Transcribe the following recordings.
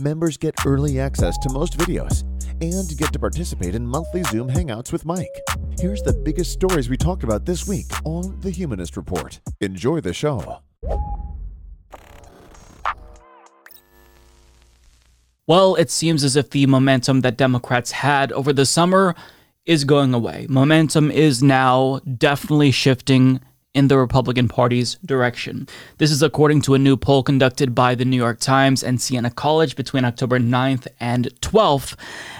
Members get early access to most videos and get to participate in monthly Zoom hangouts with Mike. Here's the biggest stories we talked about this week on The Humanist Report. Enjoy the show. Well, it seems as if the momentum that Democrats had over the summer is going away. Momentum is now definitely shifting in the Republican Party's direction. This is according to a new poll conducted by the New York Times and Siena College between October 9th and 12th.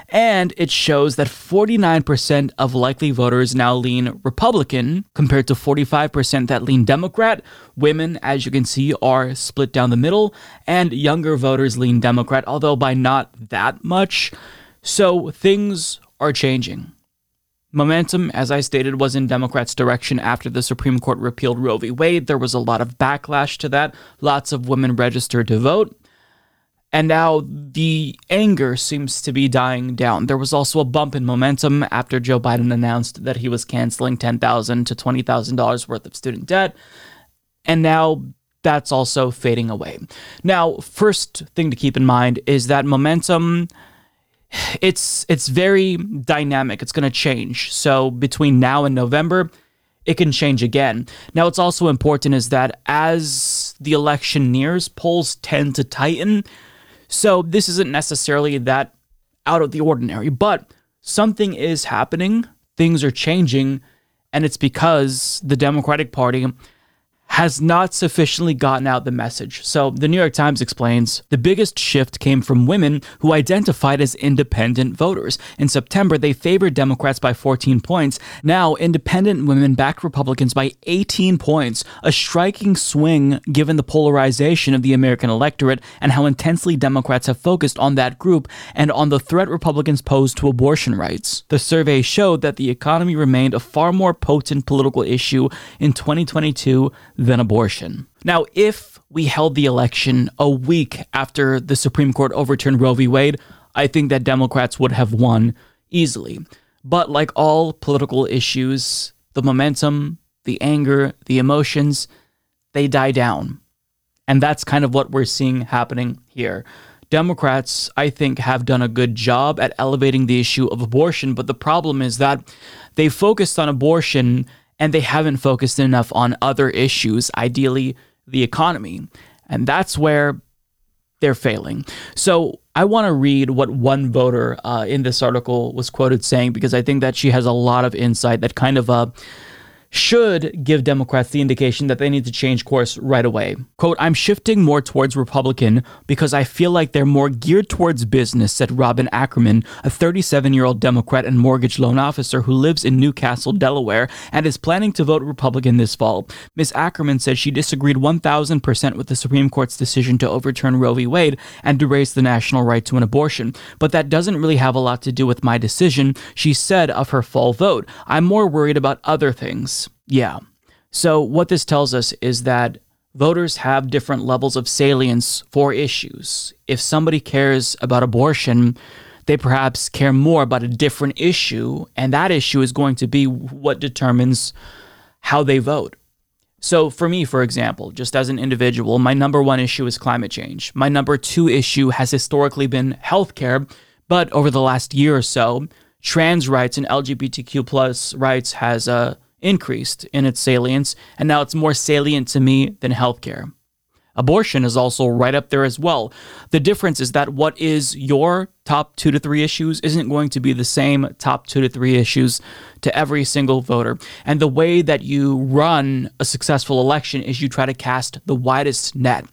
And it shows that 49% of likely voters now lean Republican compared to 45% that lean Democrat. Women, as you can see, are split down the middle, and younger voters lean Democrat, although by not that much. So things are changing. Momentum, as I stated, was in Democrats' direction after the Supreme Court repealed Roe v. Wade. There was a lot of backlash to that. Lots of women registered to vote. And now the anger seems to be dying down. There was also a bump in momentum after Joe Biden announced that he was canceling 10,000 to $20,000 worth of student debt. And now that's also fading away. Now, first thing to keep in mind is that momentum it's it's very dynamic. It's going to change. So between now and November, it can change again. Now, what's also important is that as the election nears, polls tend to tighten. So this isn't necessarily that out of the ordinary, but something is happening. Things are changing, and it's because the Democratic Party has not sufficiently gotten out the message. So, the New York Times explains the biggest shift came from women who identified as independent voters. In September, they favored Democrats by 14 points. Now, independent women backed Republicans by 18 points, a striking swing given the polarization of the American electorate and how intensely Democrats have focused on that group and on the threat Republicans pose to abortion rights. The survey showed that the economy remained a far more potent political issue in 2022 than abortion. Now, if we held the election a week after the Supreme Court overturned Roe v. Wade, I think that Democrats would have won easily. But like all political issues, the momentum, the anger, the emotions, they die down. And that's kind of what we're seeing happening here. Democrats, I think, have done a good job at elevating the issue of abortion, but the problem is that they focused on abortion and they haven't focused enough on other issues, ideally the economy. And that's where they're failing. So I want to read what one voter uh, in this article was quoted saying because I think that she has a lot of insight that kind of uh, should give Democrats the indication that they need to change course right away. Quote, I'm shifting more towards Republican because I feel like they're more geared towards business, said Robin Ackerman, a 37 year old Democrat and mortgage loan officer who lives in Newcastle, Delaware, and is planning to vote Republican this fall. Ms. Ackerman said she disagreed 1,000% with the Supreme Court's decision to overturn Roe v. Wade and to raise the national right to an abortion, but that doesn't really have a lot to do with my decision, she said of her fall vote. I'm more worried about other things. Yeah. So, what this tells us is that voters have different levels of salience for issues. If somebody cares about abortion, they perhaps care more about a different issue, and that issue is going to be what determines how they vote. So, for me, for example, just as an individual, my number one issue is climate change. My number two issue has historically been healthcare, but over the last year or so, trans rights and LGBTQ plus rights has uh, increased in its salience, and now it's more salient to me than healthcare. Abortion is also right up there as well. The difference is that what is your top two to three issues isn't going to be the same top two to three issues to every single voter. And the way that you run a successful election is you try to cast the widest net.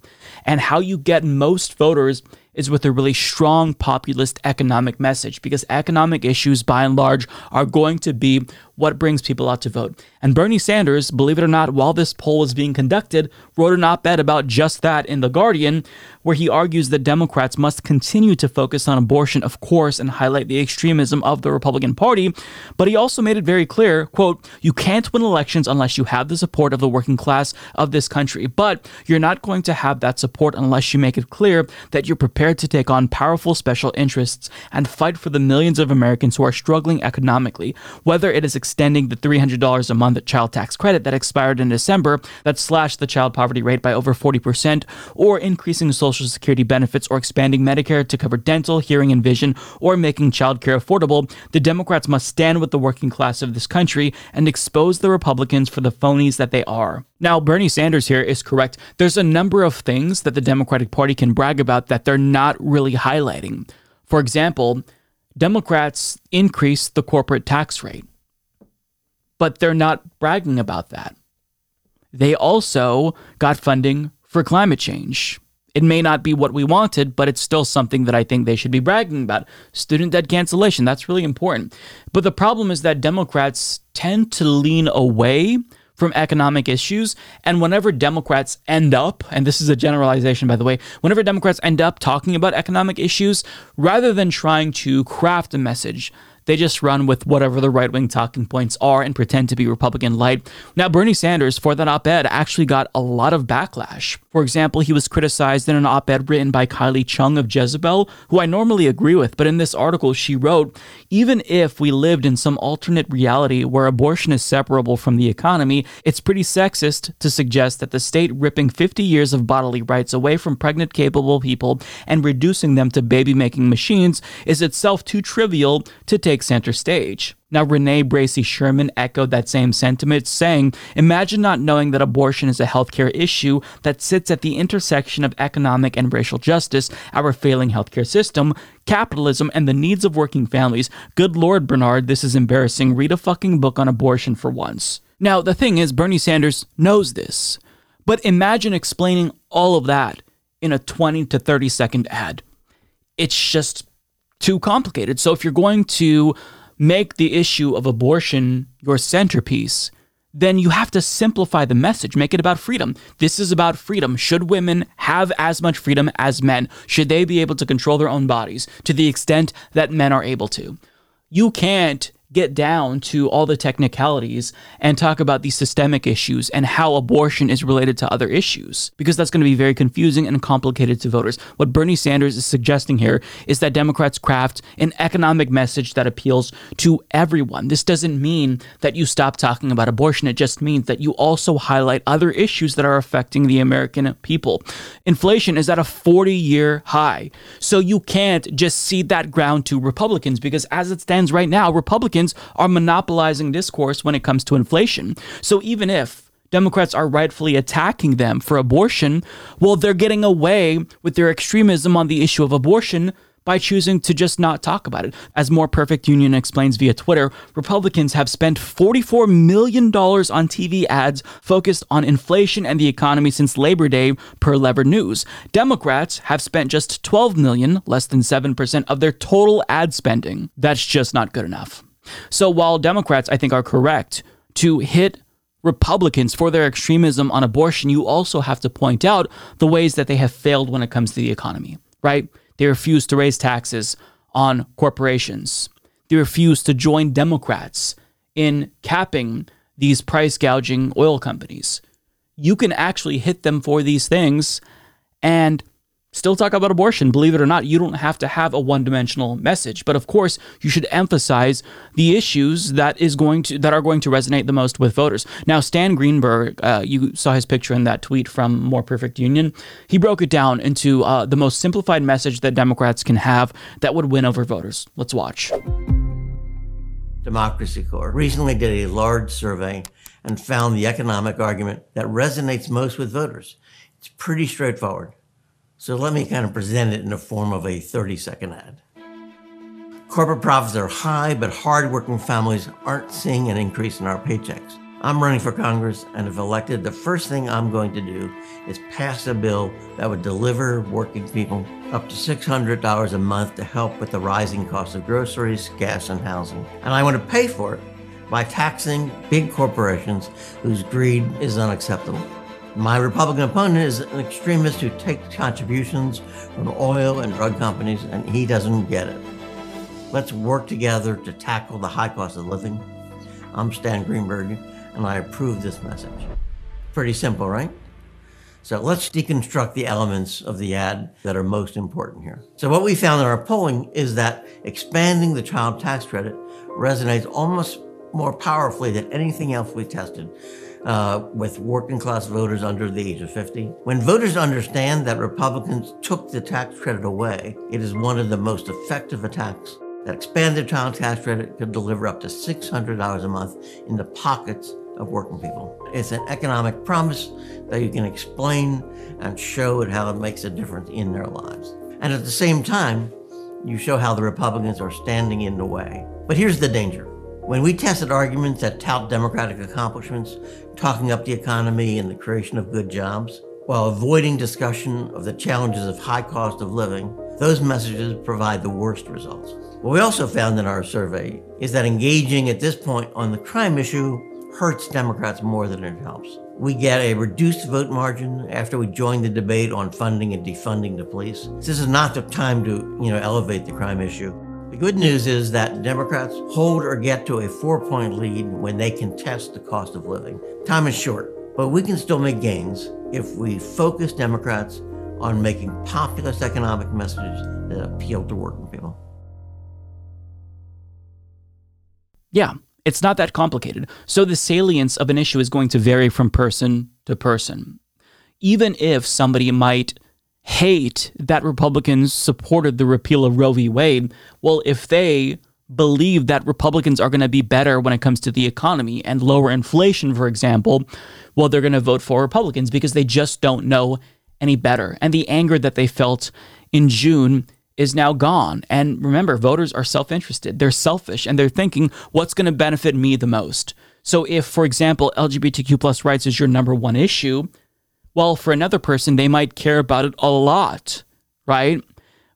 And how you get most voters is with a really strong populist economic message because economic issues, by and large, are going to be what brings people out to vote. And Bernie Sanders, believe it or not, while this poll was being conducted, wrote an op ed about just that in The Guardian, where he argues that Democrats must continue to focus on abortion, of course, and highlight the extremism of the Republican Party. But he also made it very clear, quote, you can't win elections unless you have the support of the working class of this country. But you're not going to have that support unless you make it clear that you're prepared to take on powerful special interests and fight for the millions of Americans who are struggling economically, whether it is extending the $300 a month child tax credit that expired in December that slashed the child poverty rate by over 40%, or increasing Social Security benefits or expanding Medicare to cover dental, hearing, and vision, or making childcare affordable, the Democrats must stand with the working class of this country and expose the Republicans for the phonies that they are. Now, Bernie Sanders here is correct. There's a number of things that the Democratic Party can brag about that they're not really highlighting. For example, Democrats increased the corporate tax rate, but they're not bragging about that. They also got funding for climate change. It may not be what we wanted, but it's still something that I think they should be bragging about. Student debt cancellation, that's really important. But the problem is that Democrats tend to lean away from economic issues. And whenever Democrats end up, and this is a generalization, by the way, whenever Democrats end up talking about economic issues, rather than trying to craft a message they just run with whatever the right wing talking points are and pretend to be Republican light. Now, Bernie Sanders, for that op ed, actually got a lot of backlash. For example, he was criticized in an op ed written by Kylie Cheung of Jezebel, who I normally agree with, but in this article, she wrote Even if we lived in some alternate reality where abortion is separable from the economy, it's pretty sexist to suggest that the state ripping 50 years of bodily rights away from pregnant, capable people and reducing them to baby making machines is itself too trivial to take take center stage. Now, Renee Bracey Sherman echoed that same sentiment, saying, Imagine not knowing that abortion is a healthcare issue that sits at the intersection of economic and racial justice, our failing healthcare system, capitalism, and the needs of working families. Good Lord, Bernard, this is embarrassing. Read a fucking book on abortion for once. Now, the thing is, Bernie Sanders knows this. But imagine explaining all of that in a 20 to 30 second ad. It's just too complicated. So if you're going to make the issue of abortion your centerpiece, then you have to simplify the message, make it about freedom. This is about freedom. Should women have as much freedom as men? Should they be able to control their own bodies to the extent that men are able to? You can't get down to all the technicalities and talk about these systemic issues and how abortion is related to other issues, because that's going to be very confusing and complicated to voters. What Bernie Sanders is suggesting here is that Democrats craft an economic message that appeals to everyone. This doesn't mean that you stop talking about abortion, it just means that you also highlight other issues that are affecting the American people. Inflation is at a 40 year high, so you can't just cede that ground to Republicans, because as it stands right now, Republicans Republicans are monopolizing discourse when it comes to inflation. So even if Democrats are rightfully attacking them for abortion, well, they're getting away with their extremism on the issue of abortion by choosing to just not talk about it. As More Perfect Union explains via Twitter, Republicans have spent $44 million on TV ads focused on inflation and the economy since Labor Day, per Lever News. Democrats have spent just 12 million, less than 7% of their total ad spending. That's just not good enough. So while Democrats, I think, are correct to hit Republicans for their extremism on abortion, you also have to point out the ways that they have failed when it comes to the economy, right? They refuse to raise taxes on corporations. They refuse to join Democrats in capping these price gouging oil companies. You can actually hit them for these things and still talk about abortion. Believe it or not, you don't have to have a one-dimensional message, but of course, you should emphasize the issues that is going to that are going to resonate the most with voters. Now, Stan Greenberg, uh, you saw his picture in that tweet from More Perfect Union. He broke it down into uh, the most simplified message that Democrats can have that would win over voters. Let's watch. Democracy Corps recently did a large survey and found the economic argument that resonates most with voters. It's pretty straightforward. So let me kind of present it in the form of a 30 second ad. Corporate profits are high, but hardworking families aren't seeing an increase in our paychecks. I'm running for Congress, and if elected, the first thing I'm going to do is pass a bill that would deliver working people up to $600 a month to help with the rising cost of groceries, gas, and housing. And I want to pay for it by taxing big corporations whose greed is unacceptable. My Republican opponent is an extremist who takes contributions from oil and drug companies, and he doesn't get it. Let's work together to tackle the high cost of living. I'm Stan Greenberg, and I approve this message. Pretty simple, right? So let's deconstruct the elements of the ad that are most important here. So what we found in our polling is that expanding the child tax credit resonates almost more powerfully than anything else we tested uh, with working class voters under the age of 50. When voters understand that Republicans took the tax credit away, it is one of the most effective attacks. That expanded child tax credit could deliver up to $600 a month in the pockets of working people. It's an economic promise that you can explain and show it how it makes a difference in their lives. And at the same time, you show how the Republicans are standing in the way. But here's the danger. When we tested arguments that tout Democratic accomplishments, talking up the economy and the creation of good jobs, while avoiding discussion of the challenges of high cost of living, those messages provide the worst results. What we also found in our survey is that engaging at this point on the crime issue hurts Democrats more than it helps. We get a reduced vote margin after we join the debate on funding and defunding the police. This is not the time to, you know, elevate the crime issue. The good news is that Democrats hold or get to a four-point lead when they contest the cost of living. Time is short, but we can still make gains if we focus Democrats on making populist economic messages that appeal to working people. Yeah, it's not that complicated. So the salience of an issue is going to vary from person to person. Even if somebody might hate that Republicans supported the repeal of Roe v. Wade, well, if they believe that Republicans are going to be better when it comes to the economy and lower inflation, for example, well, they're going to vote for Republicans because they just don't know any better. And the anger that they felt in June is now gone. And remember, voters are self interested, they're selfish, and they're thinking, what's going to benefit me the most? So, if, for example, LGBTQ plus rights is your number one issue, well, for another person, they might care about it a lot, right?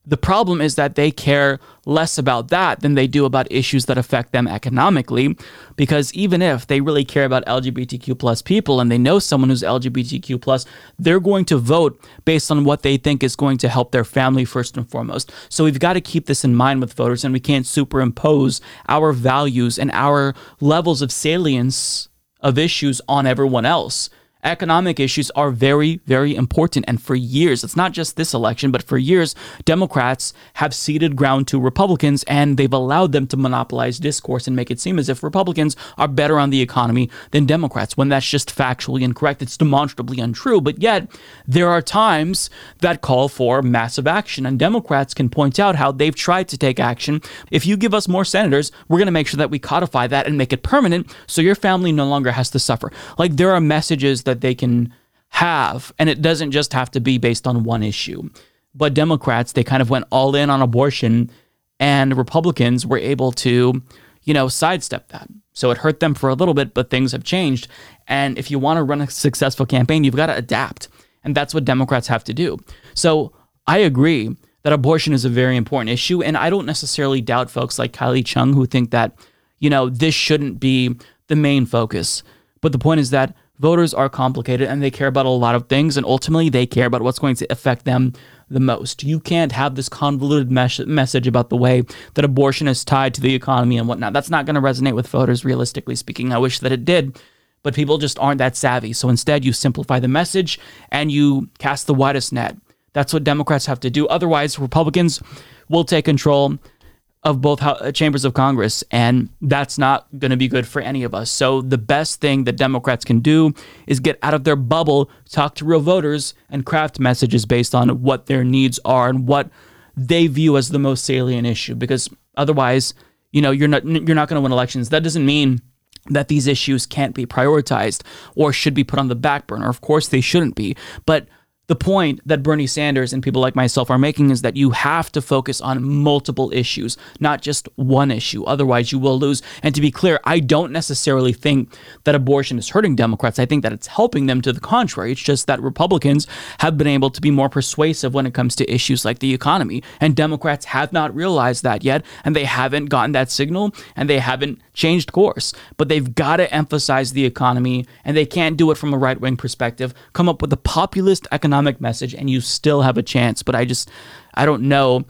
The problem is that they care less about that than they do about issues that affect them economically. Because even if they really care about LGBTQ plus people and they know someone who's LGBTQ plus, they're going to vote based on what they think is going to help their family first and foremost. So we've got to keep this in mind with voters, and we can't superimpose our values and our levels of salience of issues on everyone else economic issues are very, very important. And for years, it's not just this election, but for years, Democrats have ceded ground to Republicans and they've allowed them to monopolize discourse and make it seem as if Republicans are better on the economy than Democrats, when that's just factually incorrect. It's demonstrably untrue. But yet, there are times that call for massive action, and Democrats can point out how they've tried to take action. If you give us more senators, we're going to make sure that we codify that and make it permanent so your family no longer has to suffer. Like, there are messages that that they can have. And it doesn't just have to be based on one issue. But Democrats, they kind of went all in on abortion, and Republicans were able to, you know, sidestep that. So it hurt them for a little bit, but things have changed. And if you want to run a successful campaign, you've got to adapt. And that's what Democrats have to do. So I agree that abortion is a very important issue. And I don't necessarily doubt folks like Kylie Cheung who think that, you know, this shouldn't be the main focus. But the point is that voters are complicated and they care about a lot of things, and ultimately they care about what's going to affect them the most. You can't have this convoluted mes- message about the way that abortion is tied to the economy and whatnot. That's not going to resonate with voters, realistically speaking. I wish that it did. But people just aren't that savvy. So instead, you simplify the message and you cast the widest net. That's what Democrats have to do. Otherwise, Republicans will take control of both uh, chambers of Congress, and that's not going to be good for any of us. So, the best thing that Democrats can do is get out of their bubble, talk to real voters, and craft messages based on what their needs are and what they view as the most salient issue. Because otherwise, you know, you're not you're not going to win elections. That doesn't mean that these issues can't be prioritized or should be put on the back burner. Of course, they shouldn't be, but the point that Bernie Sanders and people like myself are making is that you have to focus on multiple issues, not just one issue. Otherwise, you will lose. And to be clear, I don't necessarily think that abortion is hurting Democrats. I think that it's helping them to the contrary. It's just that Republicans have been able to be more persuasive when it comes to issues like the economy. And Democrats have not realized that yet. And they haven't gotten that signal and they haven't changed course. But they've got to emphasize the economy and they can't do it from a right wing perspective, come up with a populist economic economic message and you still have a chance. But I just, I don't know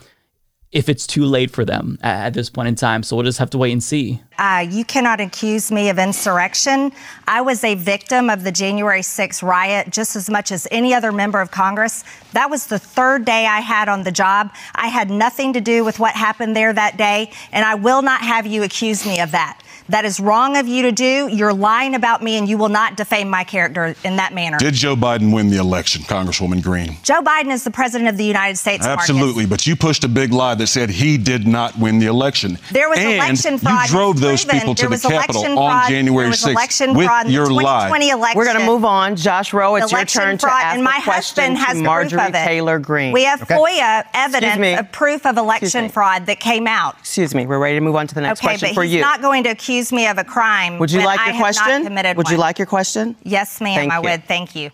if it's too late for them at, this point in time. So we'll just have to wait and see. Uh, you cannot accuse me of insurrection. I was a victim of the January 6th riot just as much as any other member of Congress. That was the third day I had on the job. I had nothing to do with what happened there that day, and I will not have you accuse me of that. That is wrong of you to do. You're lying about me, and you will not defame my character in that manner. Did Joe Biden win the election, Congresswoman Greene? Joe Biden is the president of the United States. Absolutely, Marcus. but you pushed a big lie that said he did not win the election. There was and election fraud. You drove those proven. people to there the Capitol fraud. on January 6th with fraud. your lie. We're going to move on. Josh Rowe, it's election your turn fraud, to ask and my a question husband has to Marjorie proof of it. Taylor Greene. We have okay. FOIA evidence of proof of election fraud that came out. Excuse me. We're ready to move on to the next okay, question but for he's you. not going to accuse me of a crime. Would you like I your question? Would one. you like your question? Yes, ma'am. Thank I you. would. Thank you.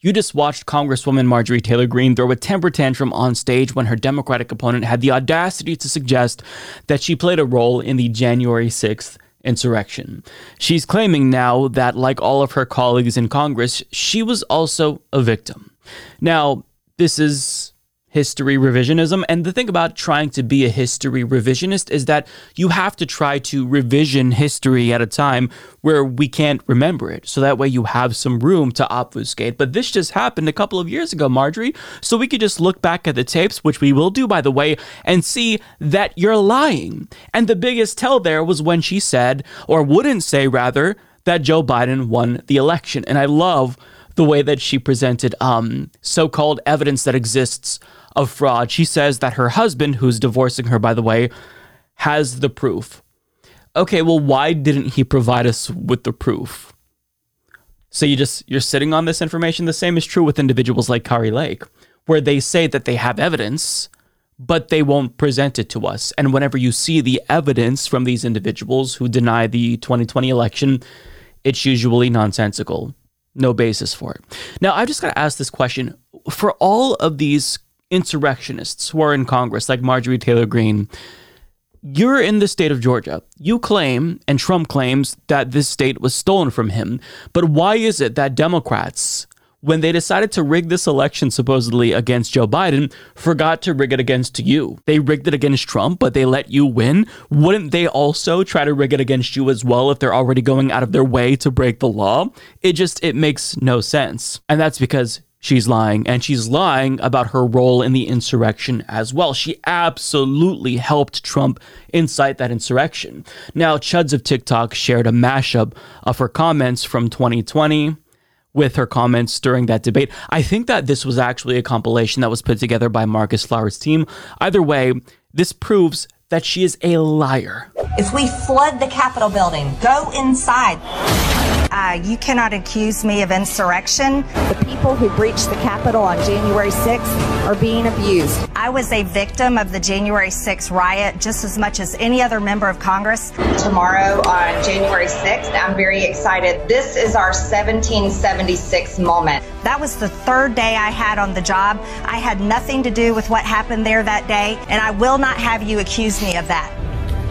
You just watched Congresswoman Marjorie Taylor Greene throw a temper tantrum on stage when her Democratic opponent had the audacity to suggest that she played a role in the January 6th insurrection. She's claiming now that, like all of her colleagues in Congress, she was also a victim. Now, this is history revisionism. And the thing about trying to be a history revisionist is that you have to try to revision history at a time where we can't remember it. So that way you have some room to obfuscate. But this just happened a couple of years ago, Marjorie. So we could just look back at the tapes, which we will do, by the way, and see that you're lying. And the biggest tell there was when she said, or wouldn't say rather, that Joe Biden won the election. And I love the way that she presented um, so called evidence that exists of fraud. She says that her husband, who's divorcing her, by the way, has the proof. Okay, well, why didn't he provide us with the proof? So you just you're sitting on this information. The same is true with individuals like Kari Lake, where they say that they have evidence, but they won't present it to us. And whenever you see the evidence from these individuals who deny the 2020 election, it's usually nonsensical. No basis for it. Now, I've just got to ask this question. For all of these insurrectionists who are in Congress, like Marjorie Taylor Greene, you're in the state of Georgia. You claim, and Trump claims, that this state was stolen from him. But why is it that Democrats, when they decided to rig this election supposedly against Joe Biden, forgot to rig it against you? They rigged it against Trump, but they let you win. Wouldn't they also try to rig it against you as well if they're already going out of their way to break the law? It just it makes no sense. And that's because she's lying and she's lying about her role in the insurrection as well. She absolutely helped Trump incite that insurrection. Now, Chuds of TikTok shared a mashup of her comments from 2020 with her comments during that debate. I think that this was actually a compilation that was put together by Marcus Flowers' team. Either way, this proves that she is a liar. If we flood the Capitol building, go inside. Uh, you cannot accuse me of insurrection. The people who breached the Capitol on January 6th are being abused. I was a victim of the January 6th riot just as much as any other member of Congress. Tomorrow on January 6th, I'm very excited. This is our 1776 moment. That was the third day I had on the job. I had nothing to do with what happened there that day, and I will not have you accuse me of that.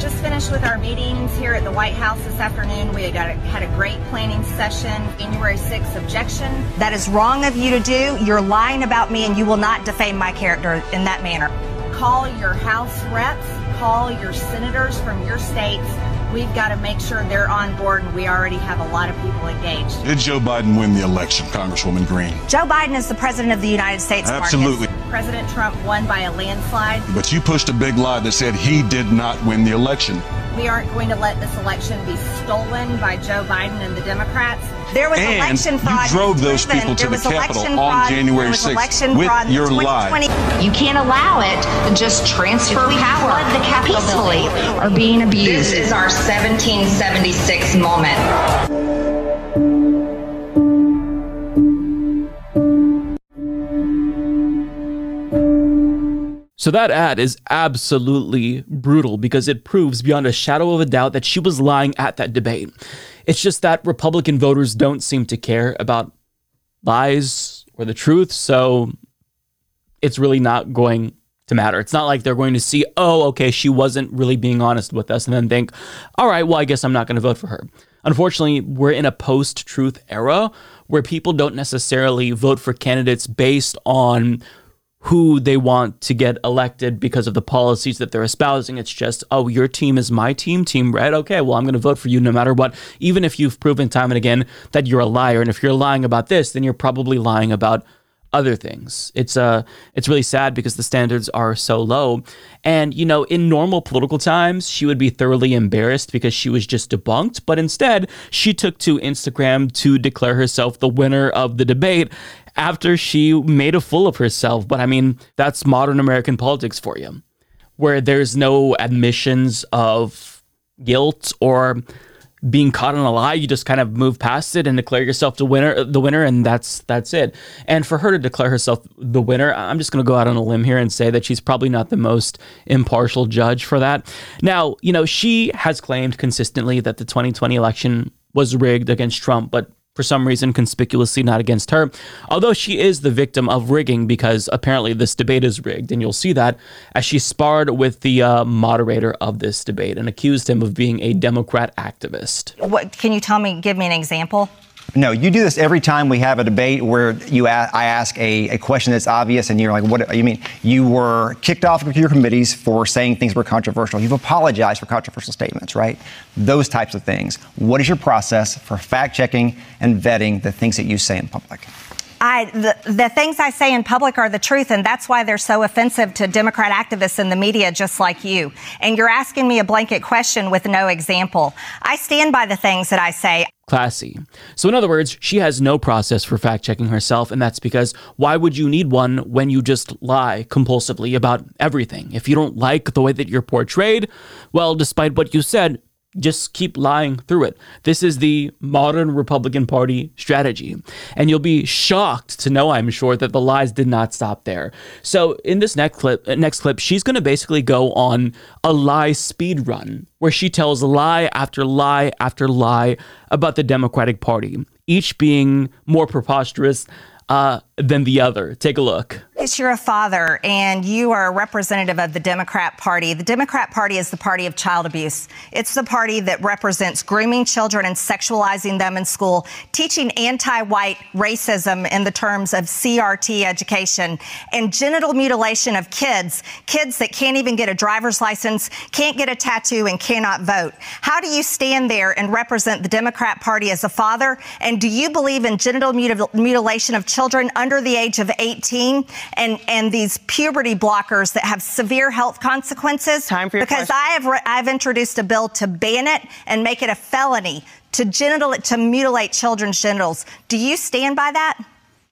Just finished with our meetings here at the White House this afternoon. We got a, had a great planning session. January 6th objection. That is wrong of you to do. You're lying about me, and you will not defame my character in that manner. Call your House reps, call your senators from your states. We've got to make sure they're on board, and we already have a lot of people engaged. Did Joe Biden win the election, Congresswoman Greene? Joe Biden is the president of the United States. Absolutely. Marcus. President Trump won by a landslide. But you pushed a big lie that said he did not win the election. We aren't going to let this election be stolen by Joe Biden and the Democrats. There was and election fraud. You drove those proven. people to there the Capitol on January 6th with your lie. You can't allow it to just transfer we power flood the Capitol peacefully building. or being abused. This is our 1776 moment. So that ad is absolutely brutal because it proves beyond a shadow of a doubt that she was lying at that debate. It's just that Republican voters don't seem to care about lies or the truth, so it's really not going to matter. It's not like they're going to see, oh, okay, she wasn't really being honest with us, and then think, all right, well, I guess I'm not going to vote for her. Unfortunately, we're in a post truth era where people don't necessarily vote for candidates based on who they want to get elected because of the policies that they're espousing. It's just, oh, your team is my team, Team Red. Okay, well, I'm going to vote for you no matter what, even if you've proven time and again that you're a liar. And if you're lying about this, then you're probably lying about other things. It's uh it's really sad because the standards are so low. And you know, in normal political times, she would be thoroughly embarrassed because she was just debunked, but instead, she took to Instagram to declare herself the winner of the debate after she made a fool of herself. But I mean, that's modern American politics for you, where there's no admissions of guilt or being caught in a lie, you just kind of move past it and declare yourself the winner, the winner, and that's that's it. And for her to declare herself the winner, I'm just going to go out on a limb here and say that she's probably not the most impartial judge for that. Now, you know, she has claimed consistently that the 2020 election was rigged against Trump, but for some reason conspicuously not against her, although she is the victim of rigging because apparently this debate is rigged. And you'll see that as she sparred with the uh, moderator of this debate and accused him of being a Democrat activist. What, can you tell me, give me an example? No, you do this every time we have a debate where you a- I ask a, a question that's obvious and you're like, what you mean? You were kicked off of your committees for saying things were controversial. You've apologized for controversial statements, right? Those types of things. What is your process for fact checking and vetting the things that you say in public? I, the, the things I say in public are the truth, and that's why they're so offensive to Democrat activists in the media, just like you. And you're asking me a blanket question with no example. I stand by the things that I say. Classy. So, in other words, she has no process for fact checking herself, and that's because why would you need one when you just lie compulsively about everything? If you don't like the way that you're portrayed, well, despite what you said, just keep lying through it. This is the modern Republican Party strategy. And you'll be shocked to know, I'm sure, that the lies did not stop there. So in this next clip, uh, next clip, she's going to basically go on a lie speed run where she tells lie after lie after lie about the Democratic Party, each being more preposterous uh, than the other. Take a look. You're a father and you are a representative of the Democrat Party. The Democrat Party is the party of child abuse. It's the party that represents grooming children and sexualizing them in school, teaching anti white racism in the terms of CRT education, and genital mutilation of kids, kids that can't even get a driver's license, can't get a tattoo, and cannot vote. How do you stand there and represent the Democrat Party as a father? And do you believe in genital mutil- mutilation of children under the age of 18? and and these puberty blockers that have severe health consequences. Time for your because question. I have re- I've introduced a bill to ban it and make it a felony to genital to mutilate children's genitals. Do you stand by that?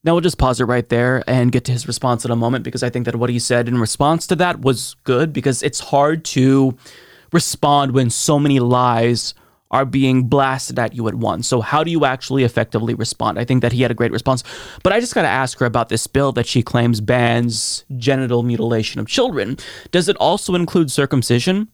Now we'll just pause it right there and get to his response in a moment because I think that what he said in response to that was good because it's hard to respond when so many lies are being blasted at you at once. So how do you actually effectively respond? I think that he had a great response. But I just got to ask her about this bill that she claims bans genital mutilation of children. Does it also include circumcision?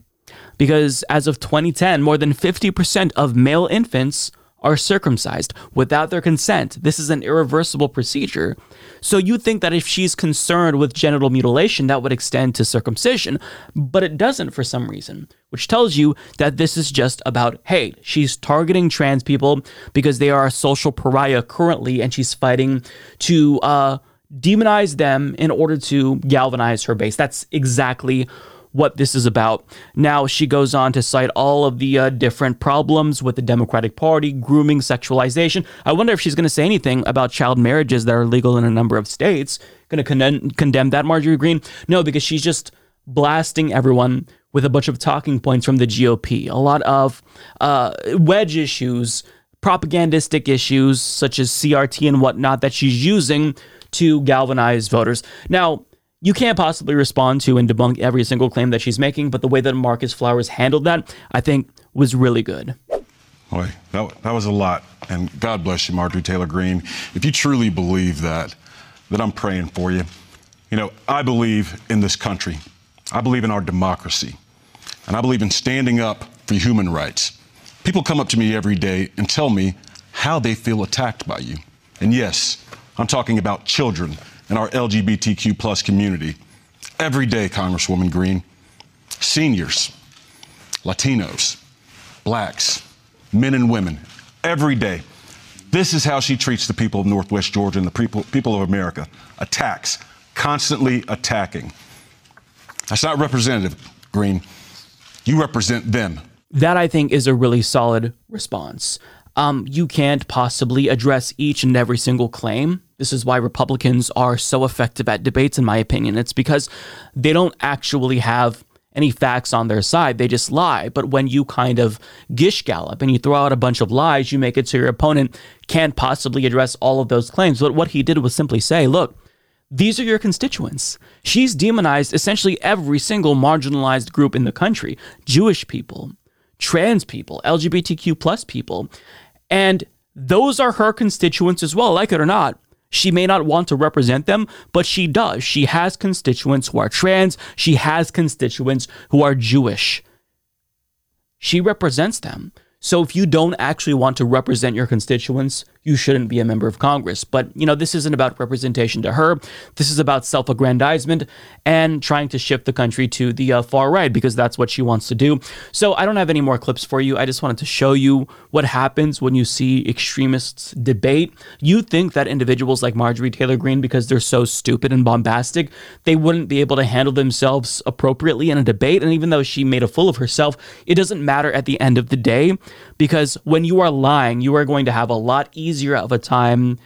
Because as of 2010, more than 50% of male infants are circumcised without their consent. This is an irreversible procedure. So you think that if she's concerned with genital mutilation, that would extend to circumcision, but it doesn't for some reason, which tells you that this is just about hate. She's targeting trans people because they are a social pariah currently, and she's fighting to uh, demonize them in order to galvanize her base. That's exactly what this is about. Now, she goes on to cite all of the uh, different problems with the Democratic Party, grooming, sexualization. I wonder if she's going to say anything about child marriages that are legal in a number of states. Going to condemn, condemn that, Marjorie Greene? No, because she's just blasting everyone with a bunch of talking points from the GOP. A lot of uh, wedge issues, propagandistic issues such as CRT and whatnot that she's using to galvanize voters. Now, you can't possibly respond to and debunk every single claim that she's making, but the way that Marcus Flowers handled that, I think, was really good. Boy, that, that was a lot. And God bless you, Marjorie Taylor Greene. If you truly believe that, that I'm praying for you. You know, I believe in this country. I believe in our democracy. And I believe in standing up for human rights. People come up to me every day and tell me how they feel attacked by you. And yes, I'm talking about children in our LGBTQ plus community. Every day, Congresswoman Greene, seniors, Latinos, blacks, men and women, every day. This is how she treats the people of Northwest Georgia and the people, people of America. Attacks, constantly attacking. That's not representative, Greene. You represent them. That I think is a really solid response. Um, you can't possibly address each and every single claim. This is why Republicans are so effective at debates, in my opinion. It's because they don't actually have any facts on their side. They just lie. But when you kind of gish gallop and you throw out a bunch of lies, you make it so your opponent can't possibly address all of those claims. But what he did was simply say, look, these are your constituents. She's demonized essentially every single marginalized group in the country Jewish people, trans people, LGBTQ plus people. And those are her constituents as well, like it or not. She may not want to represent them, but she does. She has constituents who are trans. She has constituents who are Jewish. She represents them. So if you don't actually want to represent your constituents, you shouldn't be a member of Congress. But, you know, this isn't about representation to her. This is about self aggrandizement and trying to shift the country to the uh, far right because that's what she wants to do. So I don't have any more clips for you. I just wanted to show you what happens when you see extremists debate. You think that individuals like Marjorie Taylor Greene, because they're so stupid and bombastic, they wouldn't be able to handle themselves appropriately in a debate. And even though she made a fool of herself, it doesn't matter at the end of the day because when you are lying, you are going to have a lot easier of a time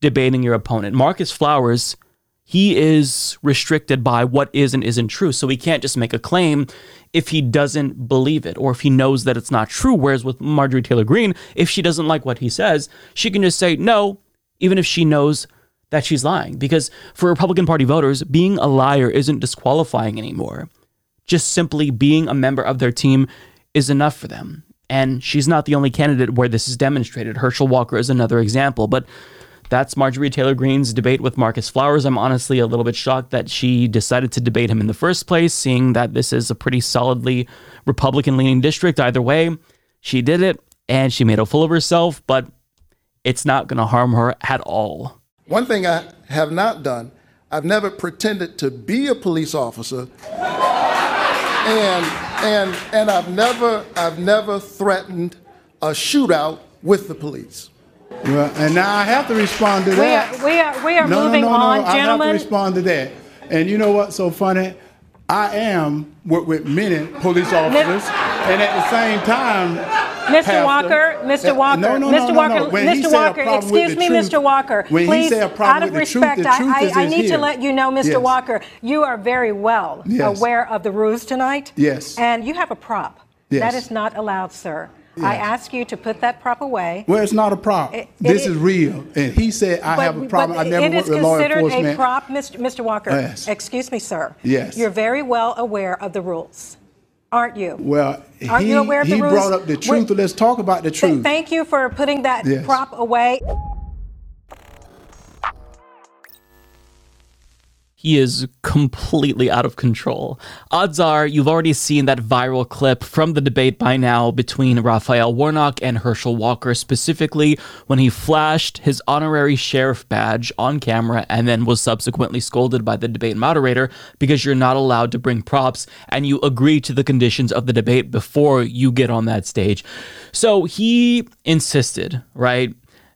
debating your opponent. Marcus Flowers, he is restricted by what is and isn't true. So he can't just make a claim if he doesn't believe it or if he knows that it's not true. Whereas with Marjorie Taylor Greene, if she doesn't like what he says, she can just say no, even if she knows that she's lying. Because for Republican Party voters, being a liar isn't disqualifying anymore. Just simply being a member of their team is enough for them. And she's not the only candidate where this is demonstrated. Herschel Walker is another example. But that's Marjorie Taylor Greene's debate with Marcus Flowers. I'm honestly a little bit shocked that she decided to debate him in the first place, seeing that this is a pretty solidly Republican leaning district. Either way, she did it and she made a fool of herself, but it's not going to harm her at all. One thing I have not done, I've never pretended to be a police officer. and and and I've never I've never threatened a shootout with the police. Well, and now I have to respond to that. We are we are, we are no, moving no, no, on, no. I have to respond to that. And you know what's so funny? I am work with many police officers, and at the same time, Mr. Pastor- Walker, Mr. Walker, no, no, Mr. no, Walker. Mr. Walker, excuse me, truth- Mr. Walker. please, said a problem out of with the truth, respect, truth I, I, I is need to let you know, Mr. Yes. Walker, you are very well Yes. aware of the rules tonight. Yes. And you have a prop. Yes. That is not allowed, sir. Yes. I ask you to put that prop away. well, it's not a prop. It- this it- is real. And he said I have a problem. I never it worked is with law considered a prop, Mr. Mr. Walker. Yes. Excuse me, sir. Yes. You're very well aware of the rules, aren't you? Well, Aren't he, you aware of the he rules? brought up the truth. Let's talk about the Th- truth. Thank you for putting that Yes. prop away. He is completely out of control. Odds are you've already seen that viral clip from the debate by now between Raphael Warnock and Herschel Walker, specifically when he flashed his honorary sheriff badge on camera and then was subsequently scolded by the debate moderator because you're not allowed to bring props and you agree to the conditions of the debate before you get on that stage. So he insisted, right?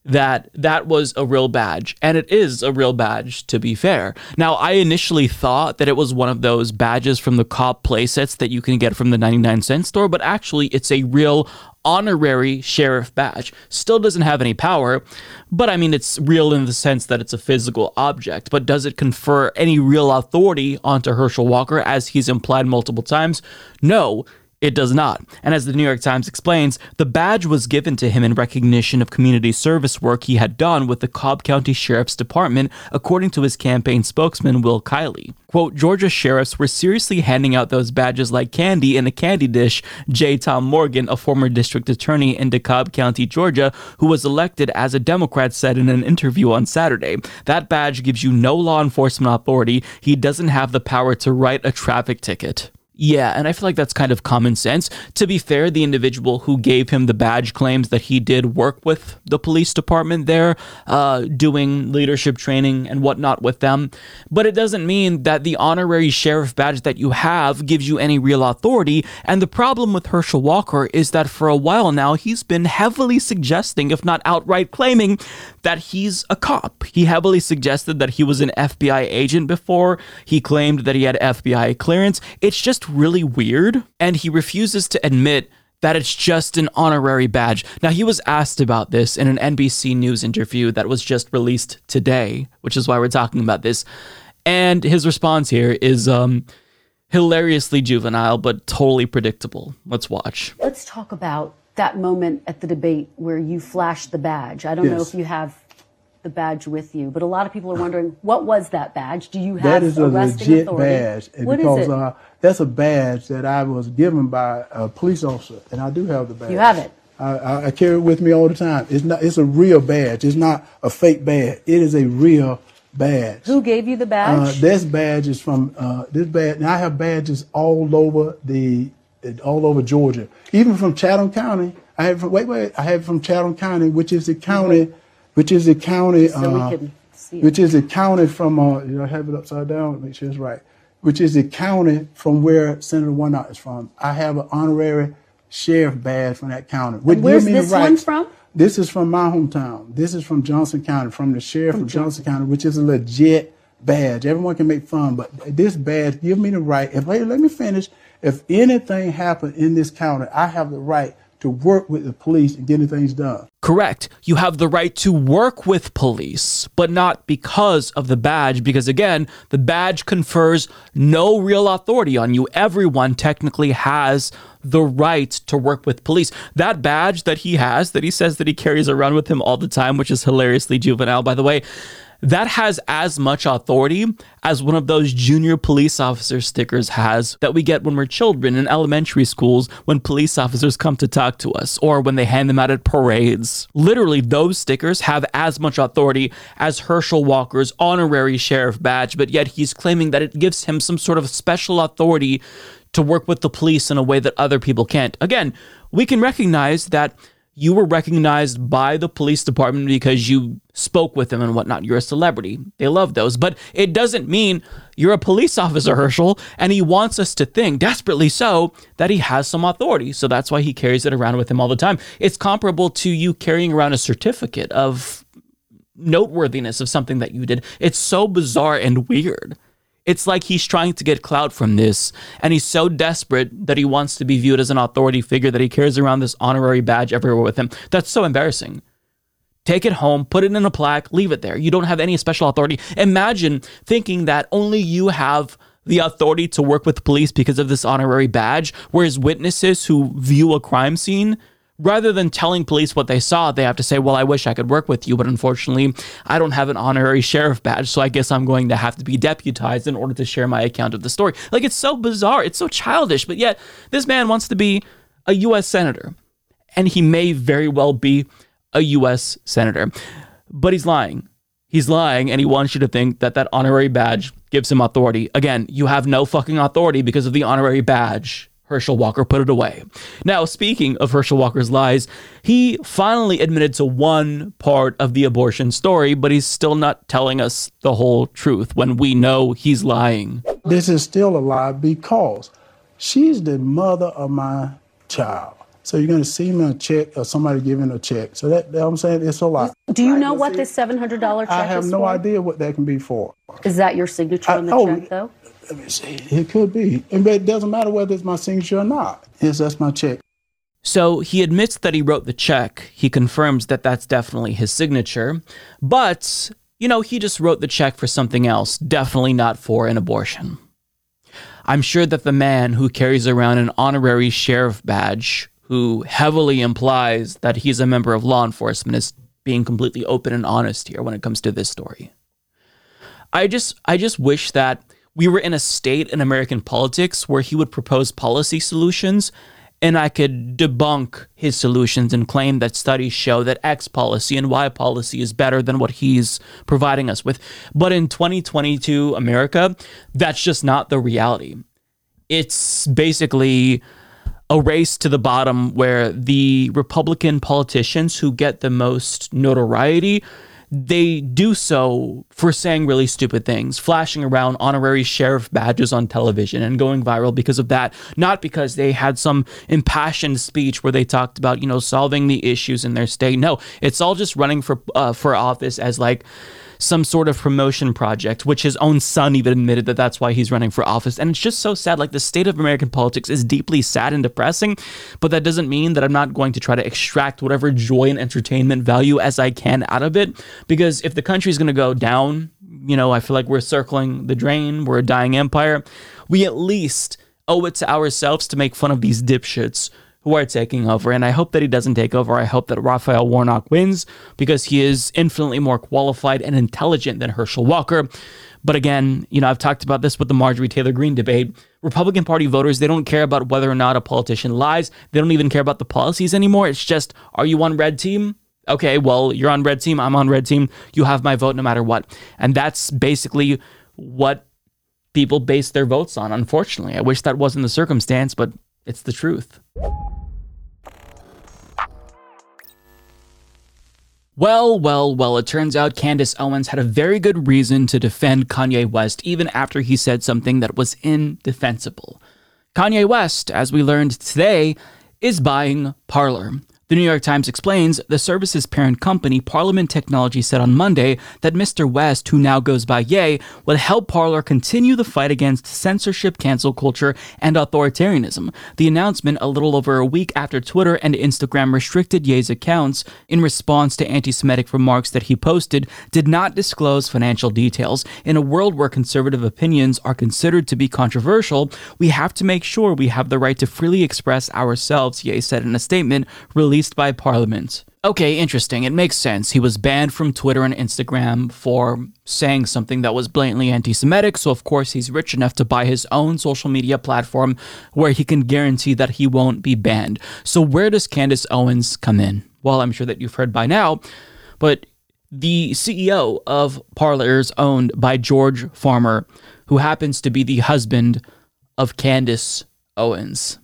That that was a real badge and it is a real badge to be fair. Now i initially thought that it was one of those badges from the cop playsets that you can get from the 99 cent store but actually it's a real honorary sheriff badge. Still doesn't have any power but i mean it's real in the sense that it's a physical object but does it confer any real authority onto herschel walker as he's implied multiple times? No It does not. And as the New York Times explains, the badge was given to him in recognition of community service work he had done with the Cobb County Sheriff's Department, according to his campaign spokesman, Will Kiley. Quote, Georgia sheriffs were seriously handing out those badges like candy in a candy dish, J. Tom Morgan, a former district attorney in DeKalb County, Georgia, who was elected as a Democrat, said in an interview on Saturday. That badge gives you no law enforcement authority. He doesn't have the power to write a traffic ticket. Yeah, and I feel like that's kind of common sense. To be fair, the individual who gave him the badge claims that he did work with the police department there, uh, doing leadership training and whatnot with them. But it doesn't mean that the honorary sheriff badge that you have gives you any real authority. And the problem with Herschel Walker is that for a while now, he's been heavily suggesting, if not outright claiming, that he's a cop. He heavily suggested that he was an FBI agent before. He claimed that he had FBI clearance. It's just really weird. And he refuses to admit that it's just an honorary badge. Now, he was asked about this in an NBC News interview that was just released today, which is why we're talking about this. And his response here is um, hilariously juvenile, but totally predictable. Let's watch. Let's talk about that moment at the debate where you flashed the badge. I don't know if you have the badge with you, but a lot of people are wondering what was that badge? Do you have That is a legit authority? badge and What is because it? Uh, that's a badge that I was given by a police officer, and I do have the badge. You have it. I, I, carry it with me all the time. It's not. It's a real badge. It's not a fake badge. It is a real badge. Who gave you the Uh, badge? this badge is from uh, this badge. Now I have badges all over the all over Georgia, even from Chatham County. I have from, wait wait. I have from Chatham County, which is the county, which is the county. So uh, which is the county from. Uh, you know, I have it upside down. Make sure it's right. Which is the county from where Senator Warnock is from. I have an honorary sheriff badge from that county. And where's me the this one from? This is from my hometown. This is from Johnson County, from the sheriff of Johnson County, which is a legit badge. Everyone can make fun, but this badge give me the right. If let me finish. If anything happened in this county, I have the right to work with the police and getting things done. Correct. You have the right to work with police, but not because of the badge, because again, the badge confers no real authority on you. Everyone technically has the right to work with police. That badge that he has, that he says that he carries around with him all the time, which is hilariously juvenile, by the way, that has as much authority as one of those junior police officer stickers has that we get when we're children in elementary schools when police officers come to talk to us or when they hand them out at parades. Literally, those stickers have as much authority as Herschel Walker's honorary sheriff badge, but yet he's claiming that it gives him some sort of special authority to work with the police in a way that other people can't. Again, we can recognize that you were recognized by the police department because you spoke with them and whatnot. You're a celebrity. They love those. But it doesn't mean you're a police officer, Herschel, and he wants us to think, desperately so, that he has some authority. So that's why he carries it around with him all the time. It's comparable to you carrying around a certificate of noteworthiness of something that you did. It's so bizarre and weird. It's like he's trying to get clout from this, and he's so desperate that he wants to be viewed as an authority figure that he carries around this honorary badge everywhere with him. That's so embarrassing. Take it home, put it in a plaque, leave it there. You don't have any special authority. Imagine thinking that only you have the authority to work with police because of this honorary badge, whereas witnesses who view a crime scene rather than telling police what they saw, they have to say, Well, I wish I could work with you, but unfortunately, I don't have an honorary sheriff badge, so I guess I'm going to have to be deputized in order to share my account of the story. Like, it's so bizarre. It's so childish, but yet this man wants to be a U.S. Senator, and he may very well be a U.S. Senator, but he's lying. He's lying, and he wants you to think that that honorary badge gives him authority. Again, you have no fucking authority because of the honorary badge. Herschel Walker put it away. Now, speaking of Herschel Walker's lies, he finally admitted to one part of the abortion story, but he's still not telling us the whole truth when we know he's lying. This is still a lie because she's the mother of my child. So you're going to see me a check or somebody giving a check. So that, that I'm saying it's a lie. Do you know what this $700 check is? I have is no for? idea what that can be for. Is that your signature on the oh, check, though? Let me see. It could be. But it doesn't matter whether it's my signature or not. Yes, that's my check. So he admits that he wrote the check. He confirms that that's definitely his signature. But, you know, he just wrote the check for something else, definitely not for an abortion. I'm sure that the man who carries around an honorary sheriff badge, who heavily implies that he's a member of law enforcement, is being completely open and honest here when it comes to this story. I just I just wish that we were in a state in American politics where he would propose policy solutions and I could debunk his solutions and claim that studies show that X policy and Y policy is better than what he's providing us with. But in 2022 America, that's just not the reality. It's basically a race to the bottom where the Republican politicians who get the most notoriety they do so for saying really stupid things, flashing around honorary sheriff badges on television and going viral because of that, not because they had some impassioned speech where they talked about, you know, solving the issues in their state. No, it's all just running for uh, for office as like some sort of promotion project, which his own son even admitted that that's why he's running for office. And it's just so sad. Like the state of American politics is deeply sad and depressing, but that doesn't mean that I'm not going to try to extract whatever joy and entertainment value as I can out of it. Because if the country is going to go down, you know, I feel like we're circling the drain, we're a dying empire. We at least owe it to ourselves to make fun of these dipshits who are taking over. And I hope that he doesn't take over. I hope that Raphael Warnock wins because he is infinitely more qualified and intelligent than Herschel Walker. But again, you know, I've talked about this with the Marjorie Taylor Greene debate. Republican Party voters, they don't care about whether or not a politician lies. They don't even care about the policies anymore. It's just, are you on red team? Okay, well, you're on red team. I'm on red team. You have my vote no matter what. And that's basically what people base their votes on, unfortunately. I wish that wasn't the circumstance, but it's the truth. Well, well, well, it turns out Candace Owens had a very good reason to defend Kanye West even after he said something that was indefensible. Kanye West, as we learned today, is buying Parler. The New York Times explains the service's parent company, Parliament Technology, said on Monday that Mr. West, who now goes by Ye, would help Parler continue the fight against censorship, cancel culture, and authoritarianism. The announcement, a little over a week after Twitter and Instagram restricted Ye's accounts in response to anti Semitic remarks that he posted, did not disclose financial details. In a world where conservative opinions are considered to be controversial, we have to make sure we have the right to freely express ourselves, Ye said in a statement released by Parliament. Okay, interesting. It makes sense. He was banned from Twitter and Instagram for saying something that was blatantly anti Semitic, so of course he's rich enough to buy his own social media platform where he can guarantee that he won't be banned. So, where does Candace Owens come in? Well, I'm sure that you've heard by now, but the CEO of Parler's, owned by George Farmer, who happens to be the husband of Candace Owens.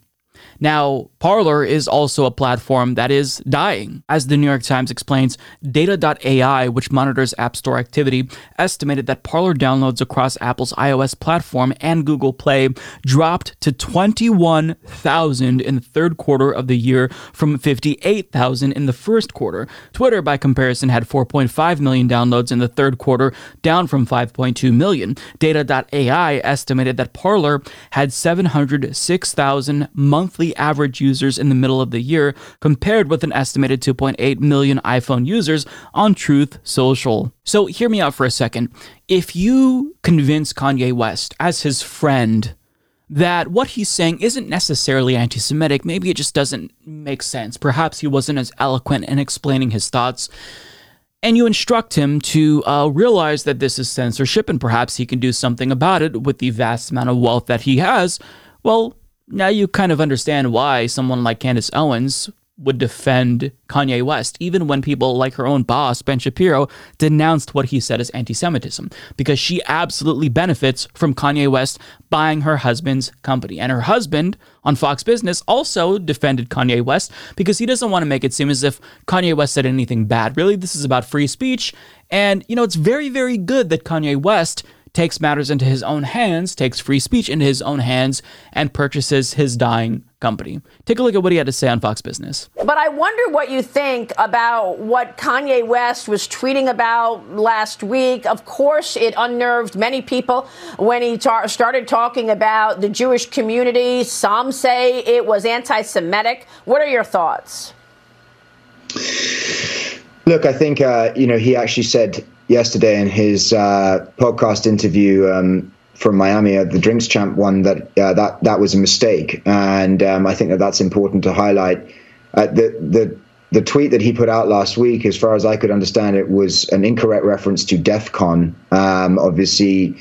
Now, Parler is also a platform that is dying. As the New York Times explains, Data.ai, which monitors App Store activity, estimated that Parler downloads across Apple's iOS platform and Google Play dropped to 21,000 in the third quarter of the year from 58,000 in the first quarter. Twitter, by comparison, had 4.5 million downloads in the third quarter, down from 5.2 million. Data.ai estimated that Parler had 706,000 monthly average users in the middle of the year, compared with an estimated 2.8 million iPhone users on Truth Social. So, hear me out for a second. If you convince Kanye West as his friend that what he's saying isn't necessarily anti Semitic, maybe it just doesn't make sense. Perhaps he wasn't as eloquent in explaining his thoughts. And you instruct him to uh, realize that this is censorship and perhaps he can do something about it with the vast amount of wealth that he has. Well, now you kind of understand why someone like Candace Owens would defend Kanye West, even when people like her own boss, Ben Shapiro, denounced what he said as anti Semitism, because she absolutely benefits from Kanye West buying her husband's company. And her husband on Fox Business also defended Kanye West because he doesn't want to make it seem as if Kanye West said anything bad. Really, this is about free speech. And, you know, it's very, very good that Kanye West takes matters into his own hands, takes free speech into his own hands, and purchases his dying company. Take a look at what he had to say on Fox Business. But I wonder what you think about what Kanye West was tweeting about last week. Of course, it unnerved many people when he ta- started talking about the Jewish community. Some say it was anti Semitic. What are your thoughts? Look, I think, uh, you know, he actually said yesterday in his uh, podcast interview um, from Miami, the Drink Champs one, that uh, that that was a mistake, and um, I think that that's important to highlight. Uh, the the the tweet that he put out last week, as far as I could understand it, was an incorrect reference to DEFCON. Um, obviously,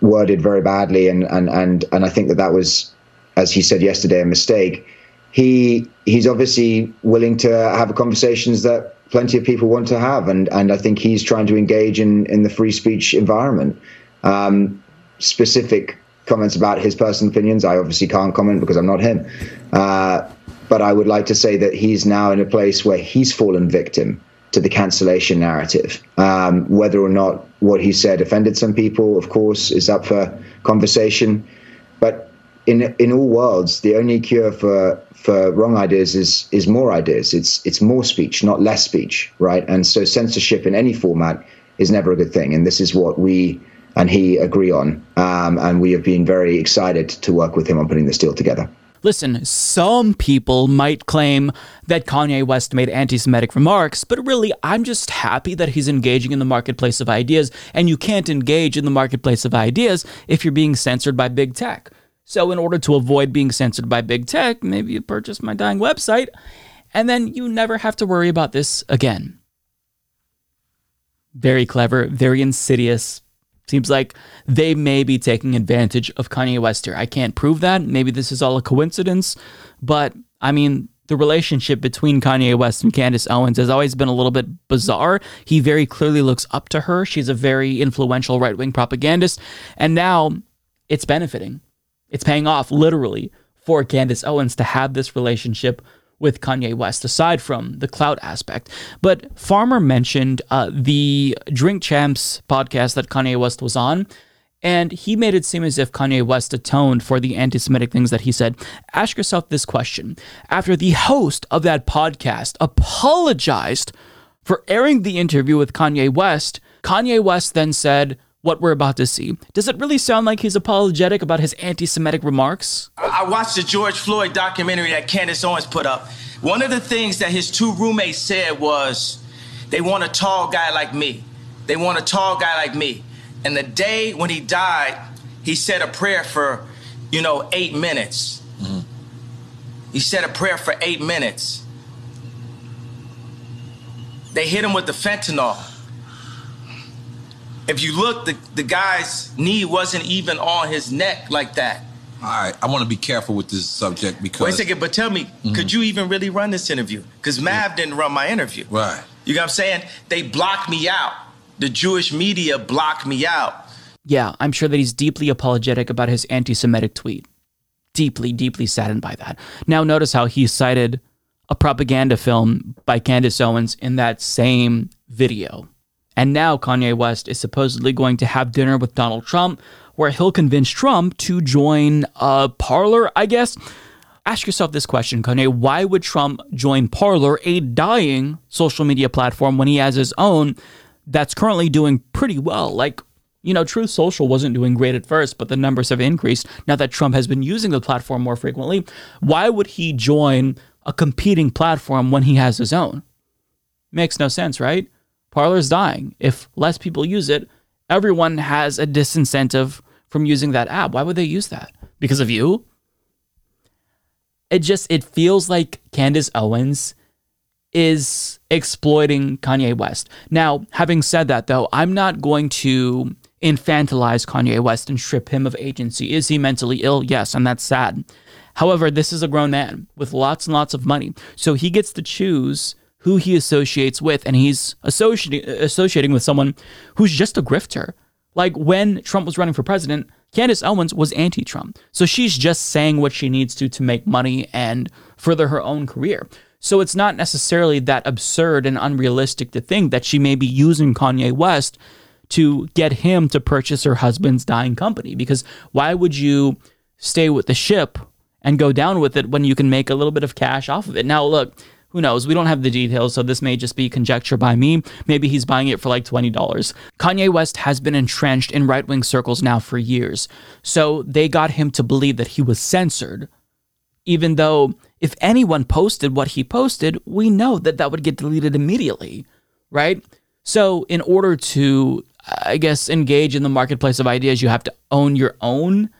worded very badly, and and and and I think that that was, as he said yesterday, a mistake. He he's obviously willing to have conversations that plenty of people want to have, and and I think he's trying to engage in in the free speech environment. Um, specific comments about his personal opinions, I obviously can't comment because I'm not him. Uh, but I would like to say that he's now in a place where he's fallen victim to the cancellation narrative. Um, whether or not what he said offended some people, of course, is up for conversation. But in in all worlds, the only cure for for wrong ideas is is more ideas. It's it's more speech, not less speech, right? And so censorship in any format is never a good thing. And this is what we and he agree on. Um, and we have been very excited to work with him on putting this deal together. Listen, some people might claim that Kanye West made anti Semitic remarks, but really, I'm just happy that he's engaging in the marketplace of ideas, and you can't engage in the marketplace of ideas if you're being censored by big tech. So, in order to avoid being censored by big tech, maybe you purchase my dying website, and then you never have to worry about this again. Very clever, very insidious, Seems like they may be taking advantage of Kanye West here. I can't prove that. Maybe this is all a coincidence, but I mean, the relationship between Kanye West and Candace Owens has always been a little bit bizarre. He very clearly looks up to her. She's a very influential right wing propagandist. And now it's benefiting, it's paying off literally for Candace Owens to have this relationship with Kanye West, aside from the clout aspect. But Farmer mentioned uh, the Drink Champs podcast that Kanye West was on. And he made it seem as if Kanye West atoned for the anti Semitic things that he said. Ask yourself this question. After the host of that podcast apologized for airing the interview with Kanye West, Kanye West then said, what we're about to see. Does it really sound like he's apologetic about his anti Semitic remarks? I watched the George Floyd documentary that Candace Owens put up. One of the things that his two roommates said was, they want a tall guy like me. They want a tall guy like me. And the day when he died, he said a prayer for, you know, eight minutes. Mm-hmm. He said a prayer for eight minutes. They hit him with the fentanyl if you look, the, the guy's knee wasn't even on his neck like that. All right, I want to be careful with this subject because. Wait a second, but tell me, mm-hmm. could you even really run this interview? Because Mav yeah. didn't run my interview. Right. You know what I'm saying? They blocked me out. The Jewish media blocked me out. Yeah, I'm sure that he's deeply apologetic about his anti Semitic tweet. Deeply, deeply saddened by that. Now, notice how he cited a propaganda film by Candace Owens in that same video. And now Kanye West is supposedly going to have dinner with Donald Trump, where he'll convince Trump to join a Parler, I guess. Ask yourself this question, Kanye. Why would Trump join Parler, a dying social media platform, when he has his own that's currently doing pretty well? Like, you know, Truth Social wasn't doing great at first, but the numbers have increased now that Trump has been using the platform more frequently. Why would he join a competing platform when he has his own? Makes no sense, right? Parler's dying. If less people use it, everyone has a disincentive from using that app. Why would they use that? Because of you? It just it feels like Candace Owens is exploiting Kanye West. Now, having said that though, I'm not going to infantilize Kanye West and strip him of agency. Is he mentally ill? Yes, and that's sad. However, this is a grown man with lots and lots of money. So he gets to choose who he associates with, and he's associating associating with someone who's just a grifter. Like when Trump was running for president, Candace Owens was anti-Trump, so she's just saying what she needs to to make money and further her own career. So it's not necessarily that absurd and unrealistic to think that she may be using Kanye West to get him to purchase her husband's dying company. Because why would you stay with the ship and go down with it when you can make a little bit of cash off of it? Now, look, who knows? We don't have the details, so this may just be conjecture by me. Maybe he's buying it for like $20. Kanye West has been entrenched in right wing circles now for years, so they got him to believe that he was censored. Even though if anyone posted what he posted, we know that that would get deleted immediately, right? So, in order to I guess, engage in the marketplace of ideas, you have to own your own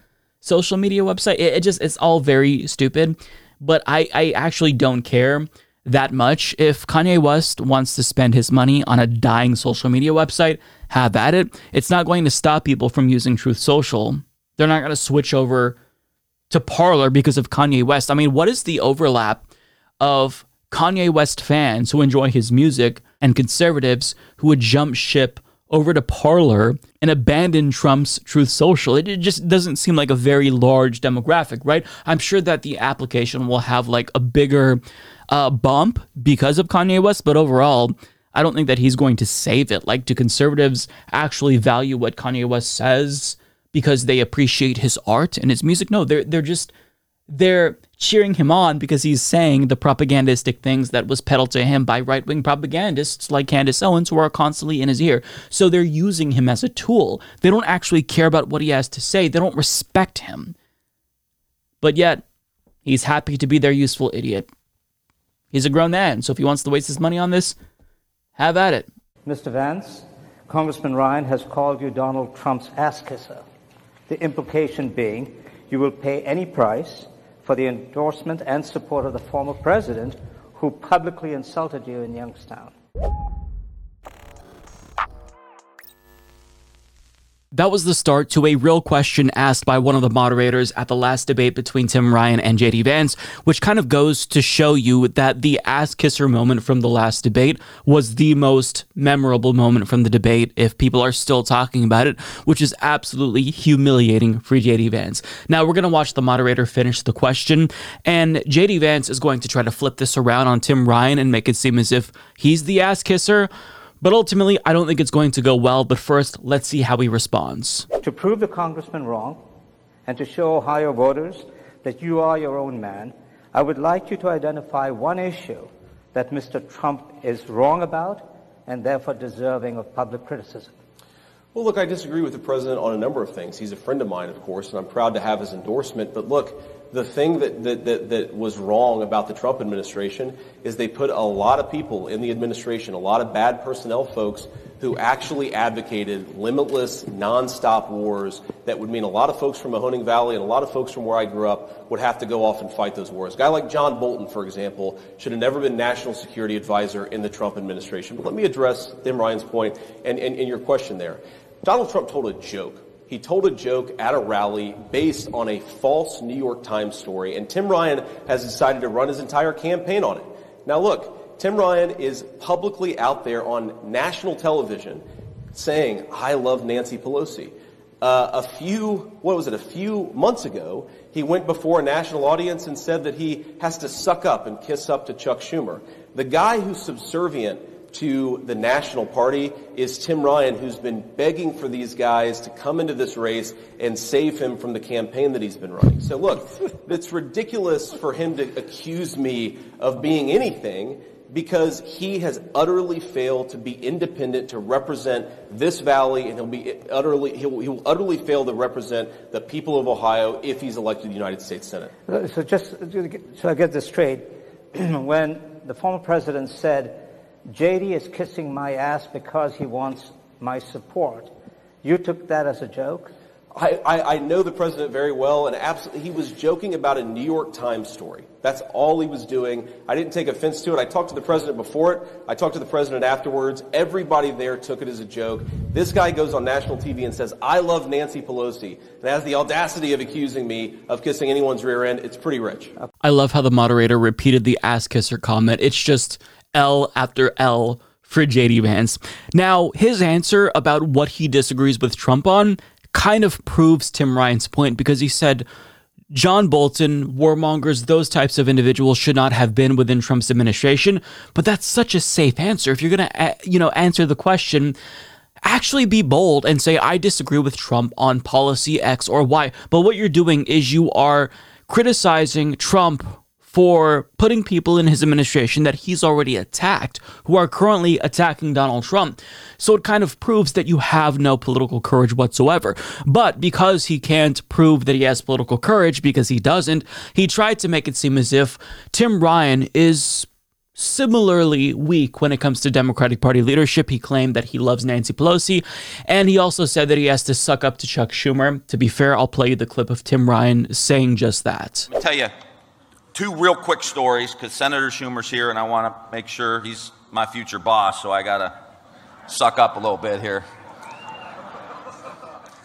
social media website. It, it just, it's all very stupid. But I, I actually don't care that much. If Kanye West wants to spend his money on a dying social media website, have at it. It's not going to stop people from using Truth Social. They're not going to switch over to Parler because of Kanye West. I mean, what is the overlap of Kanye West fans who enjoy his music and conservatives who would jump ship over to Parler and abandon Trump's Truth Social. It, it, just doesn't seem like a very large demographic, right? I'm sure that the application will have like a bigger uh, bump because of Kanye West, but overall, I don't think that he's going to save it. Like, do conservatives actually value what Kanye West says because they appreciate his art and his music? No, they're they're just they're cheering him on because he's saying the propagandistic things that was peddled to him by right wing propagandists like Candace Owens, who are constantly in his ear. So they're using him as a tool. They don't actually care about what he has to say, they don't respect him. But yet, he's happy to be their useful idiot. He's a grown man, so if he wants to waste his money on this, have at it. Mr. Vance, Congressman Ryan has called you Donald Trump's ass kisser. The implication being you will pay any price for the endorsement and support of the former president who publicly insulted you in Youngstown. That was the start to a real question asked by one of the moderators at the last debate between Tim Ryan and JD Vance, which kind of goes to show you that the ass kisser moment from the last debate was the most memorable moment from the debate if people are still talking about it, which is absolutely humiliating for JD Vance. Now we're going to watch the moderator finish the question, and JD Vance is going to try to flip this around on Tim Ryan and make it seem as if he's the ass kisser but ultimately, I don't think it's going to go well. But first, let's see how he responds. To prove the congressman wrong and to show Ohio voters that you are your own man, I would like you to identify one issue that Mr. Trump is wrong about and therefore deserving of public criticism. Well, look, I disagree with the president on a number of things. He's a friend of mine, of course, and I'm proud to have his endorsement. But look, the thing that, that, that, that, was wrong about the Trump administration is they put a lot of people in the administration, a lot of bad personnel folks who actually advocated limitless, nonstop wars that would mean a lot of folks from Mahoning Valley and a lot of folks from where I grew up would have to go off and fight those wars. A guy like John Bolton, for example, should have never been national security advisor in the Trump administration. But let me address Tim Ryan's point and, and, and your question there. Donald Trump told a joke he told a joke at a rally based on a false New York Times story, and Tim Ryan has decided to run his entire campaign on it. Now, look, Tim Ryan is publicly out there on national television saying, I love Nancy Pelosi. Uh, a few, what was it, a few months ago, he went before a national audience and said that he has to suck up and kiss up to Chuck Schumer. The guy who's subservient to the National Party is Tim Ryan, who's been begging for these guys to come into this race and save him from the campaign that he's been running. So look, it's ridiculous for him to accuse me of being anything because he has utterly failed to be independent to represent this valley and he'll be utterly he'll, he will utterly fail to represent the people of Ohio if he's elected to the United States Senate. So just so I get this straight, when the former president said JD is kissing my ass because he wants my support. You took that as a joke? I, I, I, know the president very well, and absolutely, he was joking about a New York Times story. That's all he was doing. I didn't take offense to it. I talked to the president before it. I talked to the president afterwards. Everybody there took it as a joke. This guy goes on national TV and says, I love Nancy Pelosi, and has the audacity of accusing me of kissing anyone's rear end. It's pretty rich. I love how the moderator repeated the ass kisser comment. It's just L after L for JD Vance. Now, his answer about what he disagrees with Trump on kind of proves Tim Ryan's point because he said John Bolton, warmongers, those types of individuals should not have been within Trump's administration. But that's such a safe answer. If you're going to, you know, answer the question, actually be bold and say, I disagree with Trump on policy X or Y. But what you're doing is you are criticizing Trump for putting people in his administration that he's already attacked, who are currently attacking Donald Trump. So it kind of proves that you have no political courage whatsoever. But because he can't prove that he has political courage, because he doesn't, he tried to make it seem as if Tim Ryan is similarly weak when it comes to Democratic Party leadership. He claimed that he loves Nancy Pelosi, and he also said that he has to suck up to Chuck Schumer. To be fair, I'll play you the clip of Tim Ryan saying just that. I'll tell you two real quick stories because Senator Schumer's here, and I want to make sure he's my future boss, so I got to suck up a little bit here.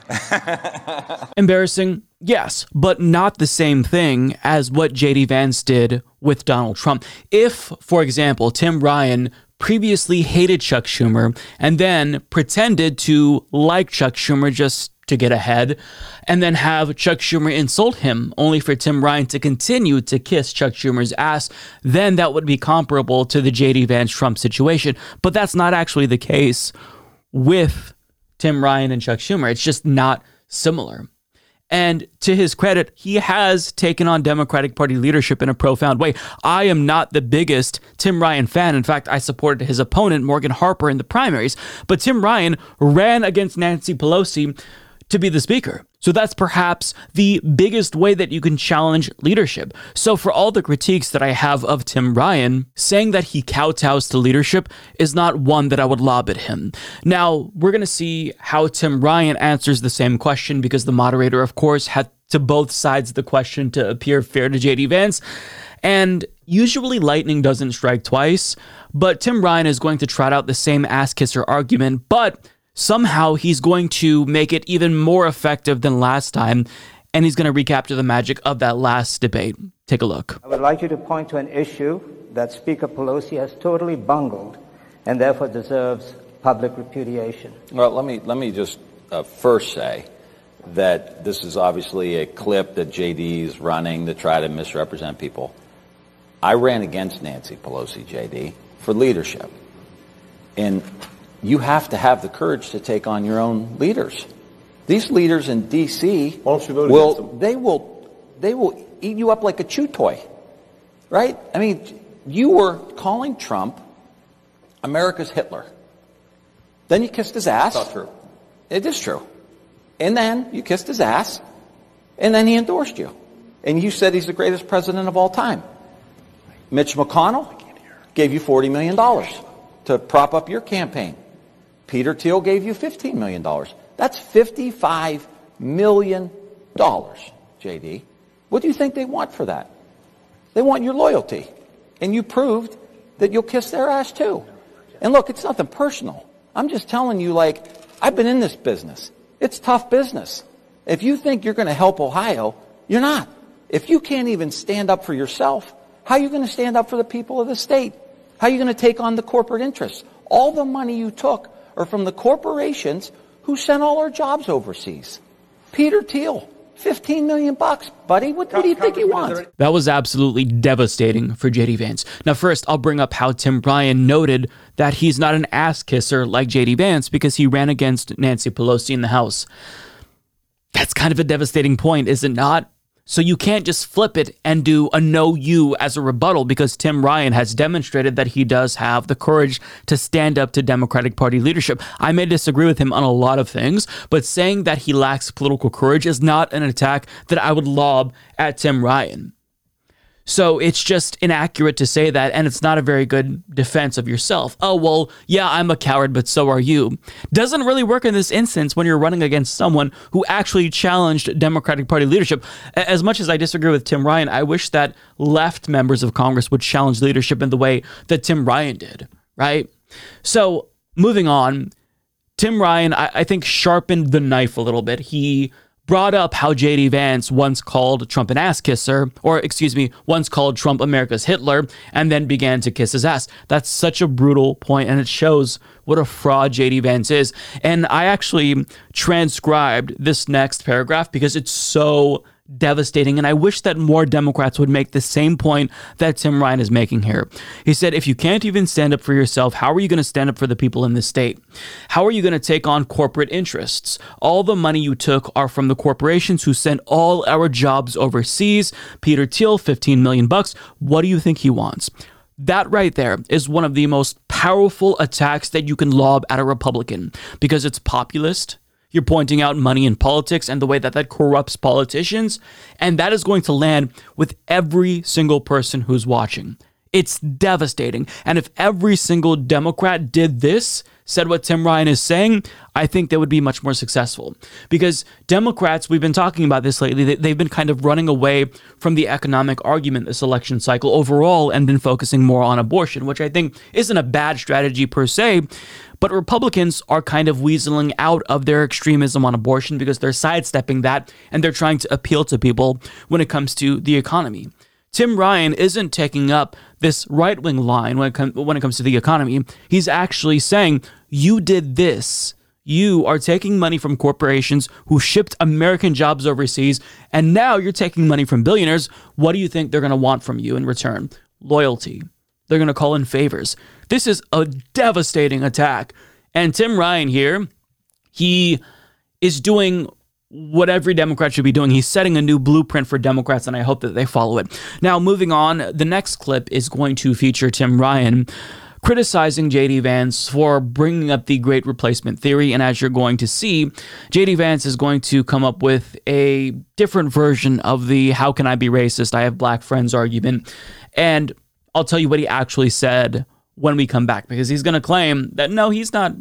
Embarrassing, yes, but not the same thing as what JD Vance did with Donald Trump. If, for example, Tim Ryan previously hated Chuck Schumer and then pretended to like Chuck Schumer just to get ahead, and then have Chuck Schumer insult him, only for Tim Ryan to continue to kiss Chuck Schumer's ass, then that would be comparable to the JD Vance Trump situation. But that's not actually the case with Tim Ryan and Chuck Schumer. It's just not similar. And to his credit, he has taken on Democratic Party leadership in a profound way. I am not the biggest Tim Ryan fan. In fact, I supported his opponent, Morgan Harper, in the primaries. But Tim Ryan ran against Nancy Pelosi to be the speaker. So that's perhaps the biggest way that you can challenge leadership. So for all the critiques that I have of Tim Ryan, saying that he kowtows to leadership is not one that I would lob at him. Now, we're going to see how Tim Ryan answers the same question because the moderator, of course, had to both sides of the question to appear fair to JD Vance. And usually lightning doesn't strike twice, but Tim Ryan is going to trot out the same ass kisser argument, but somehow he's going to make it even more effective than last time, and he's going to recapture the magic of that last debate. Take a look. I would like you to point to an issue that Speaker Pelosi has totally bungled and therefore deserves public repudiation. Well, let me let me just uh, first say that this is obviously a clip that JD is running to try to misrepresent people. I ran against Nancy Pelosi, JD, for leadership. And you have to have the courage to take on your own leaders. These leaders in D.C. will they will they will eat you up like a chew toy, right? I mean, you were calling Trump America's Hitler. Then you kissed his ass. Not true. It is true. And then you kissed his ass, and then he endorsed you, and you said he's the greatest president of all time. Mitch McConnell gave you forty million dollars to prop up your campaign. Peter Thiel gave you $15 million. That's $55 million, JD. What do you think they want for that? They want your loyalty. And you proved that you'll kiss their ass too. And look, it's nothing personal. I'm just telling you, like, I've been in this business. It's tough business. If you think you're going to help Ohio, you're not. If you can't even stand up for yourself, how are you going to stand up for the people of the state? How are you going to take on the corporate interests? All the money you took are from the corporations who sent all our jobs overseas. Peter Thiel, 15 million bucks, buddy. What, what do you think he wants? That was absolutely devastating for JD Vance. Now, first, I'll bring up how Tim Ryan noted that he's not an ass kisser like JD Vance because he ran against Nancy Pelosi in the House. That's kind of a devastating point, is it not? So you can't just flip it and do a no you as a rebuttal because Tim Ryan has demonstrated that he does have the courage to stand up to Democratic Party leadership. I may disagree with him on a lot of things, but saying that he lacks political courage is not an attack that I would lob at Tim Ryan. So it's just inaccurate to say that, and it's not a very good defense of yourself. Oh, well, yeah, I'm a coward, but so are you. Doesn't really work in this instance when you're running against someone who actually challenged Democratic Party leadership. As much as I disagree with Tim Ryan, I wish that left members of Congress would challenge leadership in the way that Tim Ryan did, right? So moving on, Tim Ryan, I, I think, sharpened the knife a little bit. He brought up how JD Vance once called Trump an ass kisser, or excuse me, once called Trump America's Hitler, and then began to kiss his ass. That's such a brutal point, and it shows what a fraud JD Vance is. And I actually transcribed this next paragraph because it's so devastating. And I wish that more Democrats would make the same point that Tim Ryan is making here. He said, if you can't even stand up for yourself, how are you going to stand up for the people in this state? How are you going to take on corporate interests? All the money you took are from the corporations who sent all our jobs overseas. Peter Thiel, 15 million bucks. What do you think he wants? That right there is one of the most powerful attacks that you can lob at a Republican because it's populist, you're pointing out money in politics and the way that that corrupts politicians. And that is going to land with every single person who's watching. It's devastating. And if every single Democrat did this, said what Tim Ryan is saying, I think they would be much more successful. Because Democrats, we've been talking about this lately, they've been kind of running away from the economic argument this election cycle overall and been focusing more on abortion, which I think isn't a bad strategy per se. But Republicans are kind of weaseling out of their extremism on abortion because they're sidestepping that and they're trying to appeal to people when it comes to the economy. Tim Ryan isn't taking up this right wing line when it, com- when it comes to the economy. He's actually saying, You did this. You are taking money from corporations who shipped American jobs overseas, and now you're taking money from billionaires. What do you think they're going to want from you in return? Loyalty. They're going to call in favors. This is a devastating attack. And Tim Ryan here, he is doing what every Democrat should be doing. He's setting a new blueprint for Democrats, and I hope that they follow it. Now, moving on, the next clip is going to feature Tim Ryan criticizing JD Vance for bringing up the great replacement theory. And as you're going to see, JD Vance is going to come up with a different version of the how can I be racist? I have black friends argument. And I'll tell you what he actually said when we come back because he's going to claim that no, he's not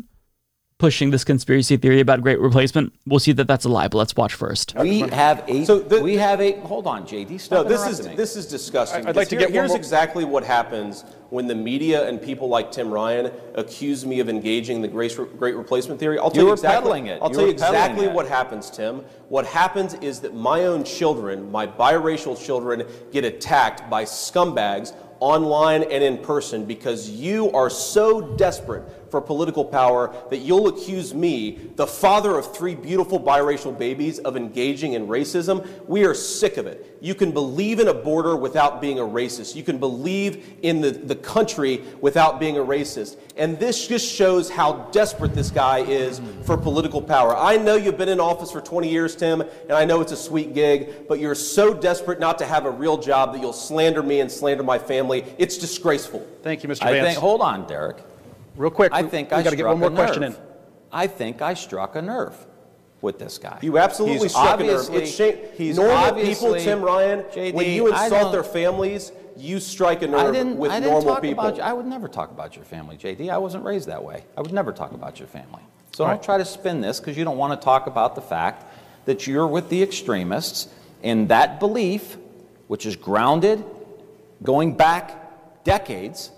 pushing this conspiracy theory about great replacement. We'll see that that's a lie, but let's watch first. We have a. So the, we have a. Hold on, JD. Stop no, this is me. this is disgusting. I'd like to here, get here's more... exactly what happens when the media and people like Tim Ryan accuse me of engaging the great, great replacement theory. I'll tell you, you exactly. Peddling it. I'll you tell you exactly what happens, Tim. What happens is that my own children, my biracial children, get attacked by scumbags online and in person because you are so desperate for political power that you'll accuse me, the father of three beautiful biracial babies, of engaging in racism. We are sick of it. You can believe in a border without being a racist. You can believe in the, the country without being a racist. And this just shows how desperate this guy is for political power. I know you've been in office for 20 years, Tim, and I know it's a sweet gig, but you're so desperate not to have a real job that you'll slander me and slander my family. It's disgraceful. Thank you, Mr. I Vance. think, hold on, Derek. Real quick, I think we I got to get one more question nerve. in. I think I struck a nerve with this guy. You absolutely he's struck a nerve. It's shame. He's normal people, Tim Ryan, JD, when you insult their families, you strike a nerve I didn't, with I didn't normal talk people. About, I would never talk about your family, JD. I wasn't raised that way. I would never talk about your family. So All don't right. try to spin this because you don't want to talk about the fact that you're with the extremists and that belief, which is grounded going back decades,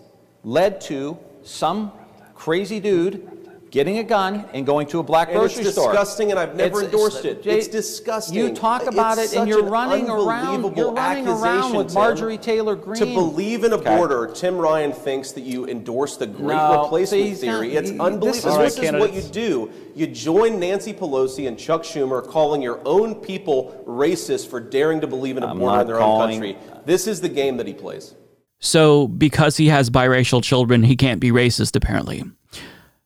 led to some crazy dude getting a gun and going to a black And grocery it's store. disgusting, and I've never It's- endorsed it. Jay, It's disgusting. You talk about It's it and you're an running around. You're running around with Tim. Marjorie Taylor Greene. To believe in a Okay. border, Tim Ryan thinks that you endorse the great No, replacement see, he's not- theory. it's he- unbelievable. this This, is- is what you do. You join Nancy Pelosi and Chuck Schumer calling your own people racist for daring to believe in a I'm border in their calling- own country. This is the game that he plays. So, because he has biracial children, he can't be racist, apparently.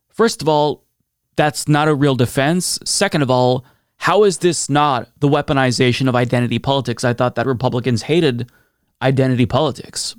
First of all, that's not a real defense. Second of all, how is this not the weaponization of identity politics? I thought that Republicans hated identity politics.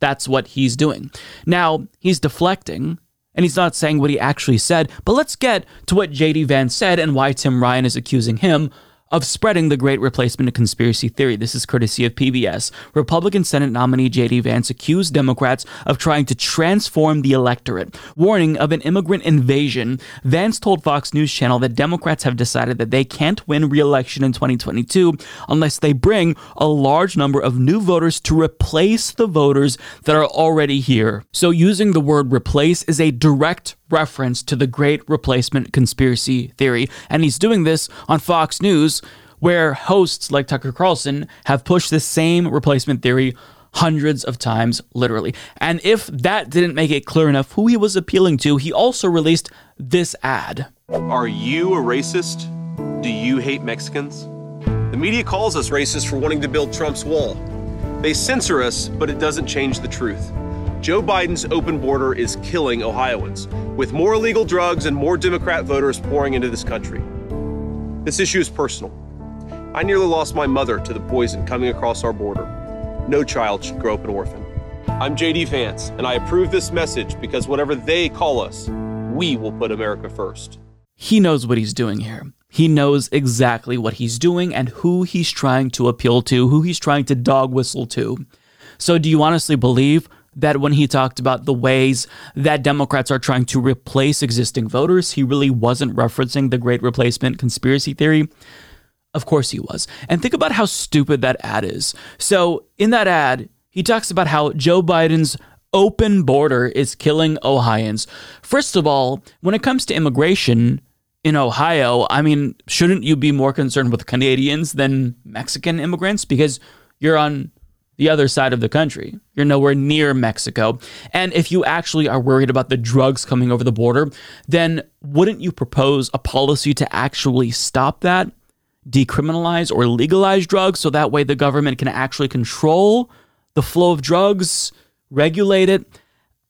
That's what he's doing. Now, he's deflecting and he's not saying what he actually said, but let's get to what JD Vance said and why Tim Ryan is accusing him of spreading the great replacement conspiracy theory. This is courtesy of PBS. Republican Senate nominee J.D. Vance accused Democrats of trying to transform the electorate. Warning of an immigrant invasion, Vance told Fox News Channel that Democrats have decided that they can't win re election in 2022 unless they bring a large number of new voters to replace the voters that are already here. So, using the word replace is a direct reference to the great replacement conspiracy theory. And he's doing this on Fox News, where hosts like Tucker Carlson have pushed the same replacement theory hundreds of times, literally. And if that didn't make it clear enough who he was appealing to, he also released this ad. Are you a racist? Do you hate Mexicans? The media calls us racist for wanting to build Trump's wall. They censor us, but it doesn't change the truth. Joe Biden's open border is killing Ohioans, with more illegal drugs and more Democrat voters pouring into this country. This issue is personal. I nearly lost my mother to the poison coming across our border. No child should grow up an orphan. I'm JD Vance, and I approve this message because whatever they call us, we will put America first. He knows what he's doing here. He knows exactly what he's doing and who he's trying to appeal to, who he's trying to dog whistle to. So, do you honestly believe that when he talked about the ways that Democrats are trying to replace existing voters, he really wasn't referencing the great replacement conspiracy theory. Of course he was. And think about how stupid that ad is. So, in that ad, he talks about how Joe Biden's open border is killing Ohioans. First of all, when it comes to immigration in Ohio, I mean, shouldn't you be more concerned with Canadians than Mexican immigrants? Because you're on the other side of the country. You're nowhere near Mexico. And if you actually are worried about the drugs coming over the border, then wouldn't you propose a policy to actually stop that? Decriminalize or legalize drugs so that way the government can actually control the flow of drugs, regulate it.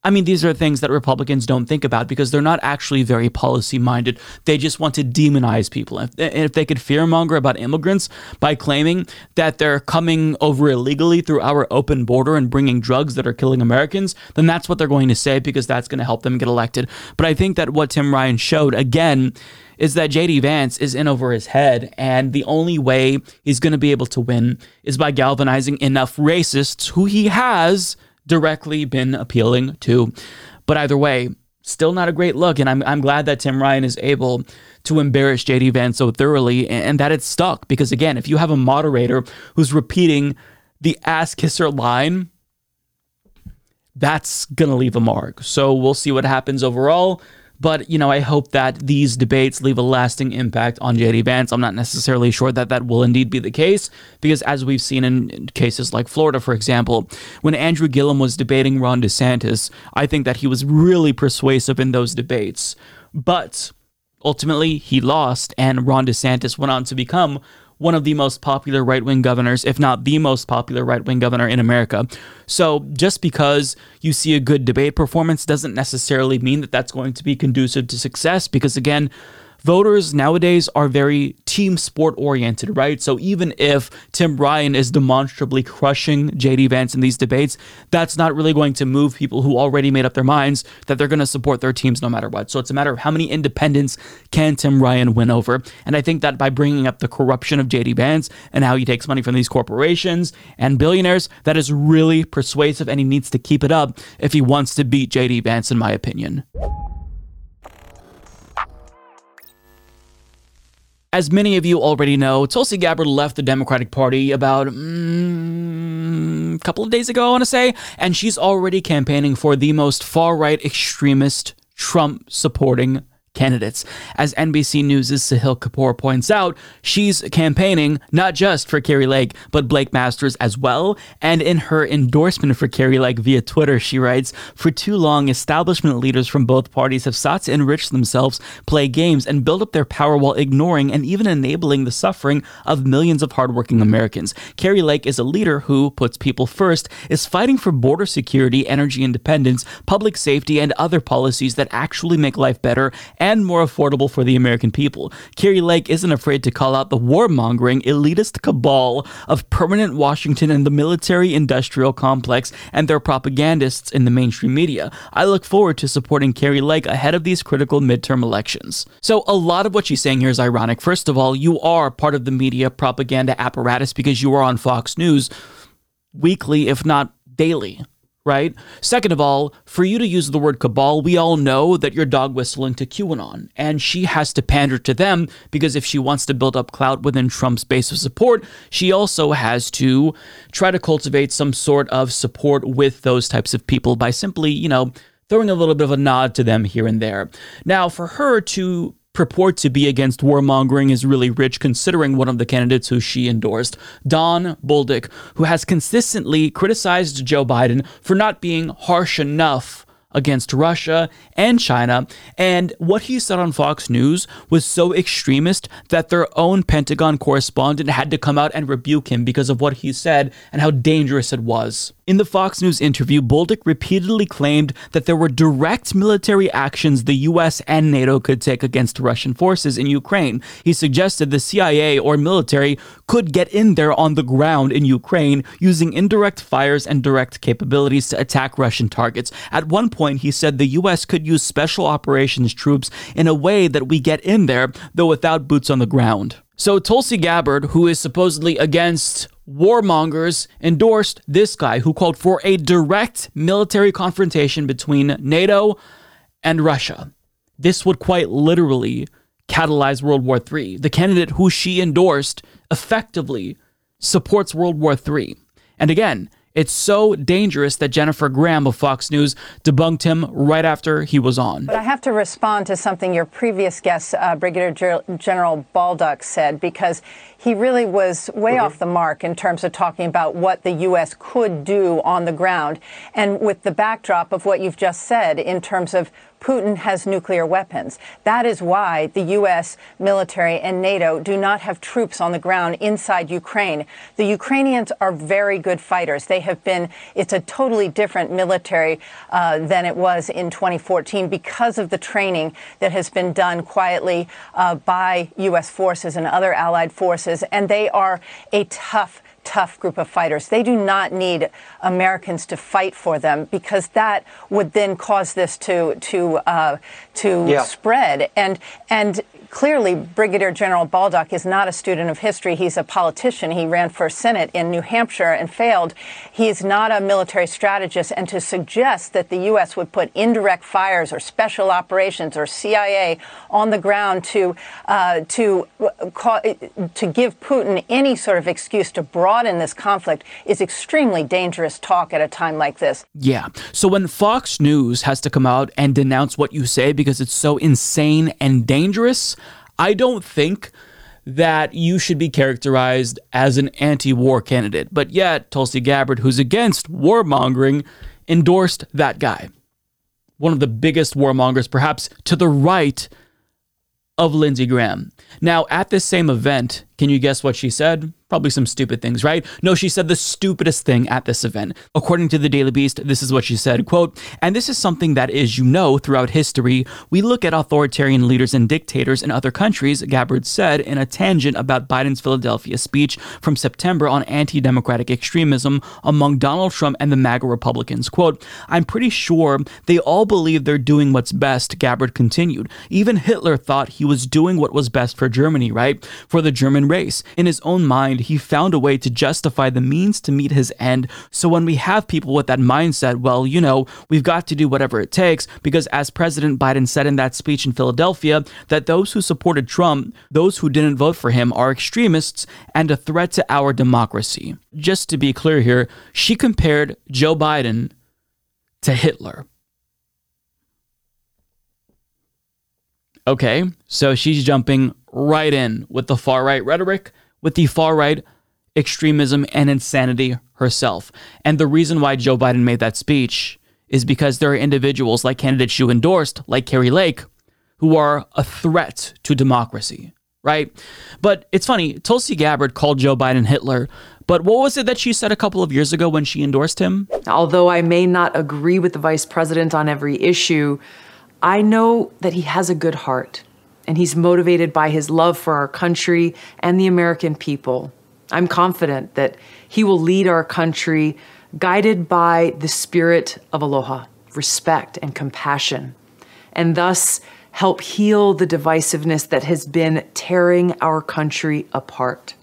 I mean, these are things that Republicans don't think about because they're not actually very policy minded. They just want to demonize people. And if they could fearmonger about immigrants by claiming that they're coming over illegally through our open border and bringing drugs that are killing Americans, then that's what they're going to say because that's going to help them get elected. But I think that what Tim Ryan showed, again, is that JD Vance is in over his head, and the only way he's going to be able to win is by galvanizing enough racists who he has directly been appealing to. But either way, still not a great look. And I'm, I'm glad that Tim Ryan is able to embarrass JD Vance so thoroughly and, and that it's stuck. Because again, if you have a moderator who's repeating the ass kisser line, that's going to leave a mark. So we'll see what happens overall. But, you know, I hope that these debates leave a lasting impact on JD Vance. I'm not necessarily sure that that will indeed be the case, because as we've seen in cases like Florida, for example, when Andrew Gillum was debating Ron DeSantis, I think that he was really persuasive in those debates. But ultimately, he lost, and Ron DeSantis went on to become one of the most popular right wing governors, if not the most popular right wing governor in America. So just because you see a good debate performance doesn't necessarily mean that that's going to be conducive to success because, again, voters nowadays are very team sport oriented, right? So even if Tim Ryan is demonstrably crushing JD Vance in these debates, that's not really going to move people who already made up their minds that they're going to support their teams no matter what. So it's a matter of how many independents can Tim Ryan win over. And I think that by bringing up the corruption of JD Vance and how he takes money from these corporations and billionaires, that is really persuasive and he needs to keep it up if he wants to beat JD Vance, in my opinion. As many of you already know, Tulsi Gabbard left the Democratic Party about mm, a couple of days ago, I want to say, and she's already campaigning for the most far right extremist Trump supporting candidates. As NBC News' Sahil Kapur points out, she's campaigning not just for Kari Lake, but Blake Masters as well. And in her endorsement for Kari Lake via Twitter, she writes, For too long, establishment leaders from both parties have sought to enrich themselves, play games, and build up their power while ignoring and even enabling the suffering of millions of hardworking Americans. Kari Lake is a leader who puts people first, is fighting for border security, energy independence, public safety, and other policies that actually make life better and more affordable for the American people. Kari Lake isn't afraid to call out the warmongering, elitist cabal of permanent Washington and the military industrial complex and their propagandists in the mainstream media. I look forward to supporting Kari Lake ahead of these critical midterm elections. So, a lot of what she's saying here is ironic. First of all, you are part of the media propaganda apparatus because you are on Fox News weekly, if not daily right? Second of all, for you to use the word cabal, we all know that you're dog whistling to QAnon, and she has to pander to them because if she wants to build up clout within Trump's base of support, she also has to try to cultivate some sort of support with those types of people by simply, you know, throwing a little bit of a nod to them here and there. Now, for her to purport to be against warmongering is really rich, considering one of the candidates who she endorsed, Don Bolduc, who has consistently criticized Joe Biden for not being harsh enough against Russia and China. And what he said on Fox News was so extremist that their own Pentagon correspondent had to come out and rebuke him because of what he said and how dangerous it was. In the Fox News interview, Bolduc repeatedly claimed that there were direct military actions the US and NATO could take against Russian forces in Ukraine. He suggested the CIA or military could get in there on the ground in Ukraine using indirect fires and direct capabilities to attack Russian targets. At one point, he said the US could use special operations troops in a way that we get in there, though without boots on the ground. So Tulsi Gabbard, who is supposedly against warmongers endorsed this guy who called for a direct military confrontation between NATO and Russia. This would quite literally catalyze World War III. The candidate who she endorsed effectively supports World War III. And again, it's so dangerous that Jennifer Graham of Fox News debunked him right after he was on. But I have to respond to something your previous guest, uh, Brigadier General Bolduc, said because he really was way mm-hmm. off the mark in terms of talking about what the U.S. could do on the ground. And with the backdrop of what you've just said in terms of Putin has nuclear weapons. That is why the U.S. military and NATO do not have troops on the ground inside Ukraine. The Ukrainians are very good fighters. They have been, it's a totally different military uh, than it was in 2014 because of the training that has been done quietly uh, by U.S. forces and other allied forces. And they are a tough, tough group of fighters. They do not need Americans to fight for them because that would then cause this to to uh, to yeah. spread. And and clearly, Brigadier General Bolduc is not a student of history. He's a politician. He ran for Senate in New Hampshire and failed. He's not a military strategist. And to suggest that the U.S. would put indirect fires or special operations or CIA on the ground to uh, to uh, to give Putin any sort of excuse to broaden this conflict is extremely dangerous talk at a time like this. Yeah. So when Fox News has to come out and denounce what you say because it's so insane and dangerous, I don't think that you should be characterized as an anti war candidate. But yet, Tulsi Gabbard, who's against warmongering, endorsed that guy. One of the biggest warmongers, perhaps to the right of Lindsey Graham. Now, at this same event, can you guess what she said? Probably some stupid things, right? No, she said the stupidest thing at this event. According to the Daily Beast, this is what she said, quote, and this is something that is, you know, throughout history, we look at authoritarian leaders and dictators in other countries, Gabbard said in a tangent about Biden's Philadelphia speech from September on anti-democratic extremism among Donald Trump and the MAGA Republicans. Quote, I'm pretty sure they all believe they're doing what's best, Gabbard continued. Even Hitler thought he was doing what was best for Germany, right? For the German race. In his own mind, he found a way to justify the means to meet his end. So when we have people with that mindset, well, you know, we've got to do whatever it takes, because as President Biden said in that speech in Philadelphia, that those who supported Trump, those who didn't vote for him, are extremists and a threat to our democracy. Just to be clear here, she compared Joe Biden to Hitler. Okay, so she's jumping right in with the far right rhetoric, with the far right extremism and insanity herself. And the reason why Joe Biden made that speech is because there are individuals like candidates you endorsed, like Kari Lake, who are a threat to democracy, right? But it's funny, Tulsi Gabbard called Joe Biden Hitler. But what was it that she said a couple of years ago when she endorsed him? Although I may not agree with the vice president on every issue, I know that he has a good heart and he's motivated by his love for our country and the American people. I'm confident that he will lead our country guided by the spirit of aloha, respect, and compassion, and thus help heal the divisiveness that has been tearing our country apart.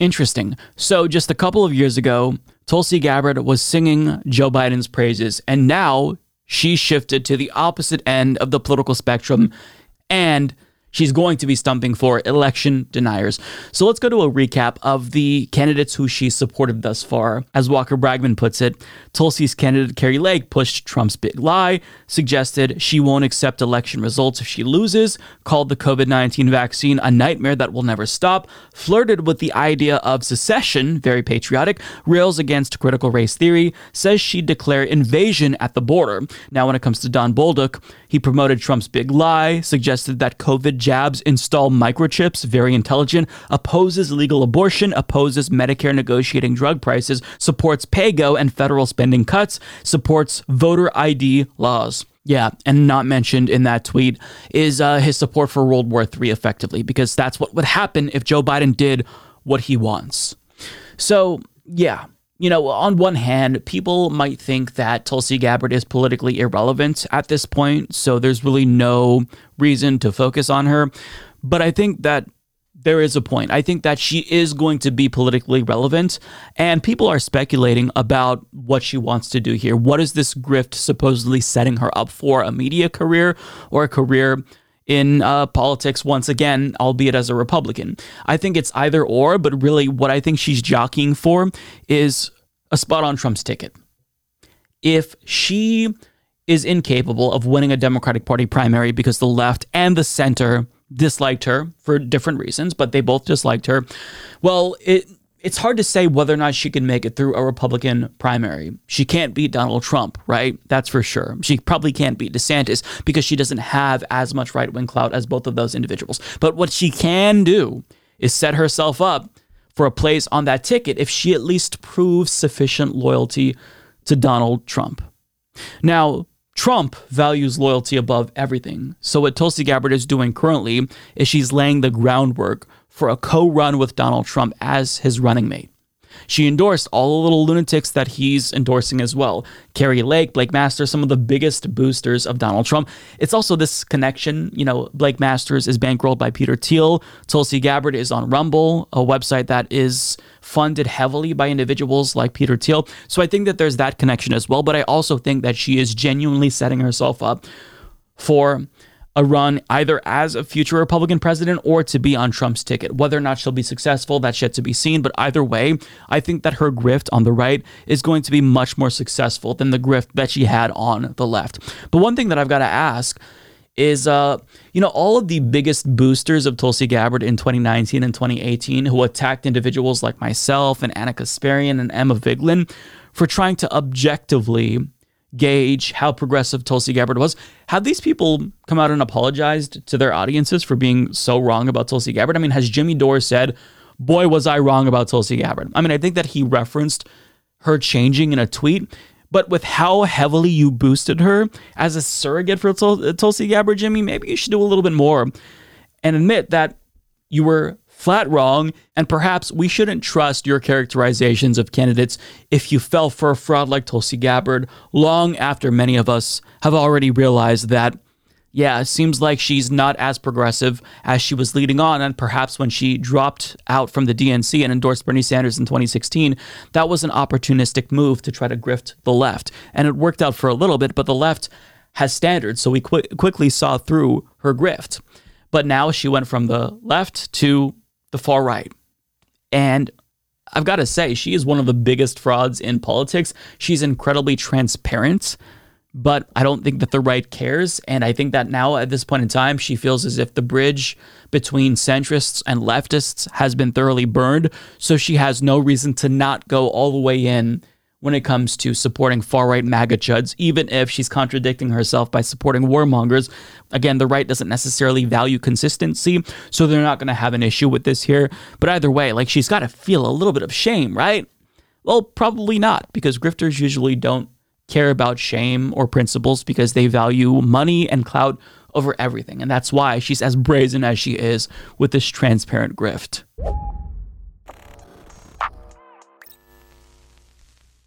Interesting. So, just a couple of years ago, Tulsi Gabbard was singing Joe Biden's praises, and now she shifted to the opposite end of the political spectrum and she's going to be stumping for election deniers. So let's go to a recap of the candidates who she supported thus far. As Walker Bragman puts it, Tulsi's candidate Kari Lake pushed Trump's big lie, suggested she won't accept election results if she loses, called the COVID 19 vaccine a nightmare that will never stop, flirted with the idea of secession, very patriotic, rails against critical race theory, says she'd declare invasion at the border. Now, when it comes to Don Bolduc, he promoted Trump's big lie, suggested that COVID jabs install microchips, very intelligent, opposes legal abortion, opposes Medicare negotiating drug prices, supports PAYGO and federal spending cuts, supports voter ID laws. Yeah, and not mentioned in that tweet is uh, his support for World War III effectively, because that's what would happen if Joe Biden did what he wants. So, yeah, you know, on one hand, people might think that Tulsi Gabbard is politically irrelevant at this point, so there's really no reason to focus on her. But I think that there is a point. I think that she is going to be politically relevant, and people are speculating about what she wants to do here. What is this grift supposedly setting her up for? A media career or a career in uh, politics once again, albeit as a Republican? I think it's either or, but really what I think she's jockeying for is a spot on Trump's ticket. If she is incapable of winning a Democratic Party primary because the left and the center disliked her for different reasons, but they both disliked her. Well, it it's hard to say whether or not she can make it through a Republican primary. She can't beat Donald Trump, right? That's for sure. She probably can't beat DeSantis because she doesn't have as much right wing clout as both of those individuals. But what she can do is set herself up for a place on that ticket if she at least proves sufficient loyalty to Donald Trump. Now, Trump values loyalty above everything. So, what Tulsi Gabbard is doing currently is she's laying the groundwork for a co run with Donald Trump as his running mate. She endorsed all the little lunatics that he's endorsing as well. Kari Lake, Blake Masters, some of the biggest boosters of Donald Trump. It's also this connection. You know, Blake Masters is bankrolled by Peter Thiel. Tulsi Gabbard is on Rumble, a website that is funded heavily by individuals like Peter Thiel. So I think that there's that connection as well. But I also think that she is genuinely setting herself up for a run either as a future Republican president or to be on Trump's ticket. Whether or not she'll be successful, that's yet to be seen. But either way, I think that her grift on the right is going to be much more successful than the grift that she had on the left. But one thing that I've got to ask is uh you know all of the biggest boosters of Tulsi Gabbard in 2019 and 2018 who attacked individuals like myself and Ana Kasparian and Emma Vigeland for trying to objectively gauge how progressive Tulsi Gabbard was. Have these people come out and apologized to their audiences for being so wrong about Tulsi Gabbard? I mean, has Jimmy Dore said, Boy, was I wrong about Tulsi Gabbard? I mean, I think that he referenced her changing in a tweet, but with how heavily you boosted her as a surrogate for Tul- Tulsi Gabbard, Jimmy, maybe you should do a little bit more and admit that you were flat wrong, and perhaps we shouldn't trust your characterizations of candidates if you fell for a fraud like Tulsi Gabbard long after many of us have already realized that, yeah, it seems like she's not as progressive as she was leading on, and perhaps when she dropped out from the DNC and endorsed Bernie Sanders in 2016, that was an opportunistic move to try to grift the left. And it worked out for a little bit, but the left has standards, so we qu- quickly saw through her grift. But now she went from the left to the far right. And I've got to say, she is one of the biggest frauds in politics. She's incredibly transparent, but I don't think that the right cares. And I think that now, at this point in time, she feels as if the bridge between centrists and leftists has been thoroughly burned. So she has no reason to not go all the way in when it comes to supporting far right MAGA chuds, even if she's contradicting herself by supporting warmongers. Again, the right doesn't necessarily value consistency, so they're not going to have an issue with this here. But either way, like she's got to feel a little bit of shame, right? Well, probably not, because grifters usually don't care about shame or principles because they value money and clout over everything. And that's why she's as brazen as she is with this transparent grift.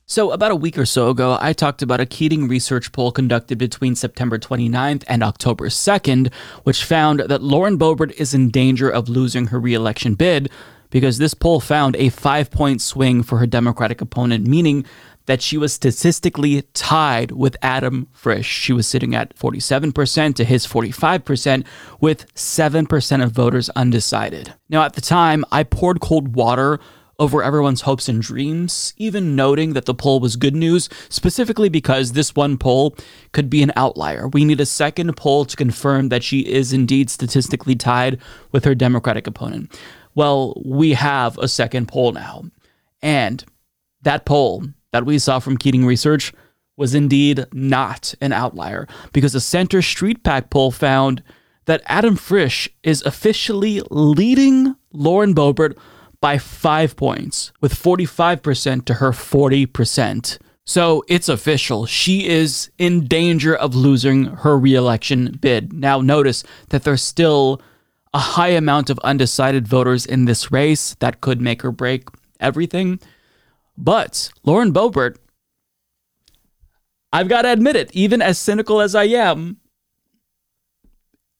So, about a week or so ago, I talked about a Keating research poll conducted between September 29th and October 2nd, which found that Lauren Boebert is in danger of losing her reelection bid because this poll found a five point swing for her Democratic opponent, meaning that she was statistically tied with Adam Frisch. She was sitting at 47% to his 45%, with 7% of voters undecided. Now, at the time, I poured cold water over everyone's hopes and dreams, even noting that the poll was good news, specifically because this one poll could be an outlier. We need a second poll to confirm that she is indeed statistically tied with her Democratic opponent. Well, we have a second poll now. And that poll that we saw from Keating Research was indeed not an outlier because a Center Street PAC poll found that Adam Frisch is officially leading Lauren Boebert by five points, with 45% to her 40%. So it's official. She is in danger of losing her reelection bid. Now, notice that there's still a high amount of undecided voters in this race that could make or break everything. But Lauren Boebert, I've got to admit it, even as cynical as I am,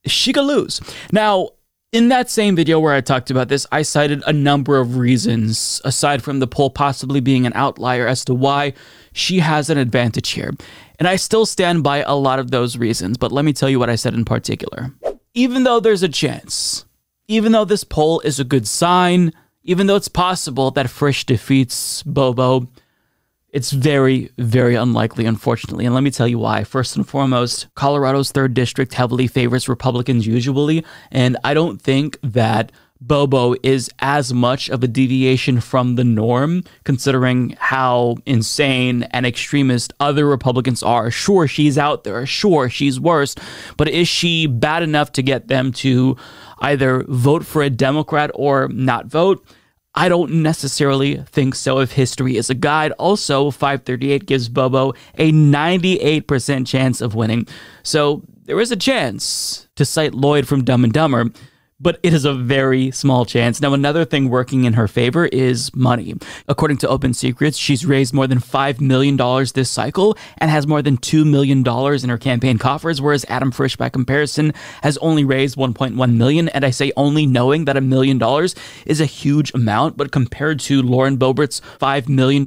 she could lose. Now, In that same video where I talked about this, I cited a number of reasons, aside from the poll possibly being an outlier, as to why she has an advantage here. And I still stand by a lot of those reasons, but let me tell you what I said in particular. Even though there's a chance, even though this poll is a good sign, even though it's possible that Frisch defeats Bobo, it's very, very unlikely, unfortunately. And let me tell you why. First and foremost, Colorado's third district heavily favors Republicans usually. And I don't think that Bobo is as much of a deviation from the norm, considering how insane and extremist other Republicans are. Sure, she's out there. Sure, she's worse. But is she bad enough to get them to either vote for a Democrat or not vote? I don't necessarily think so if history is a guide. Also, 538 gives Bobo a 98% chance of winning. So there is a chance, to cite Lloyd from Dumb and Dumber, but it is a very small chance. Now, another thing working in her favor is money. According to Open Secrets, she's raised more than $5 million this cycle and has more than $2 million in her campaign coffers, whereas Adam Frisch, by comparison, has only raised 1.1 million. And I say only knowing that a million dollars is a huge amount, but compared to Lauren Boebert's $5 million,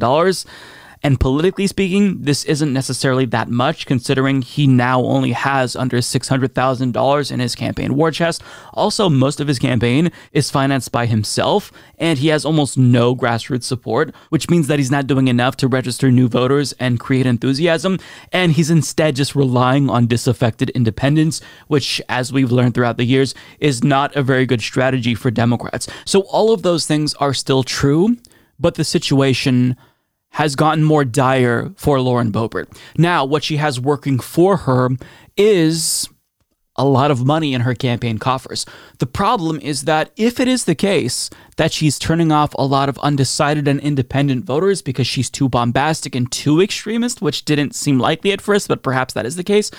and politically speaking, this isn't necessarily that much considering he now only has under $600,000 in his campaign war chest. Also, most of his campaign is financed by himself, and he has almost no grassroots support, which means that he's not doing enough to register new voters and create enthusiasm, and he's instead just relying on disaffected independents, which, as we've learned throughout the years, is not a very good strategy for Democrats. So, all of those things are still true, but the situation has gotten more dire for Lauren Boebert. Now, what she has working for her is a lot of money in her campaign coffers. The problem is that if it is the case that she's turning off a lot of undecided and independent voters because she's too bombastic and too extremist, which didn't seem likely at first, but perhaps that is the case.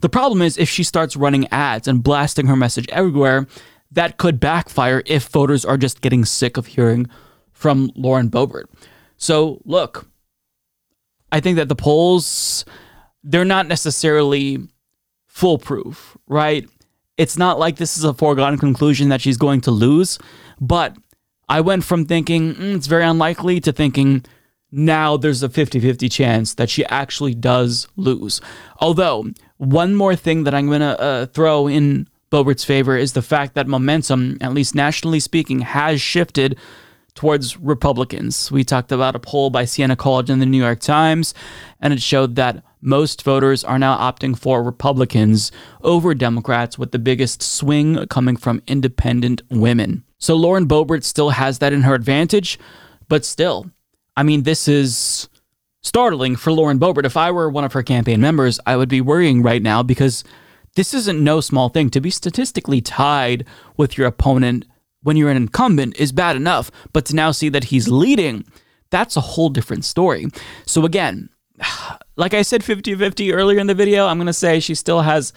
The problem is if she starts running ads and blasting her message everywhere, that could backfire if voters are just getting sick of hearing from Lauren Boebert. So, look, I think that the polls, they're not necessarily foolproof, right? It's not like this is a foregone conclusion that she's going to lose, but I went from thinking mm, it's very unlikely to thinking now there's a 50 50 chance that she actually does lose. Although, one more thing that I'm going to uh, throw in Boebert's favor is the fact that momentum, at least nationally speaking, has shifted towards Republicans. We talked about a poll by Siena College and the New York Times, and it showed that most voters are now opting for Republicans over Democrats, with the biggest swing coming from independent women. So Lauren Boebert still has that in her advantage, but still, I mean, this is startling for Lauren Boebert. If I were one of her campaign members, I would be worrying right now because this isn't no small thing. To be statistically tied with your opponent when you're an incumbent is bad enough, but to now see that he's leading, that's a whole different story. So again, like I said 50 50 earlier in the video, I'm going to say she still has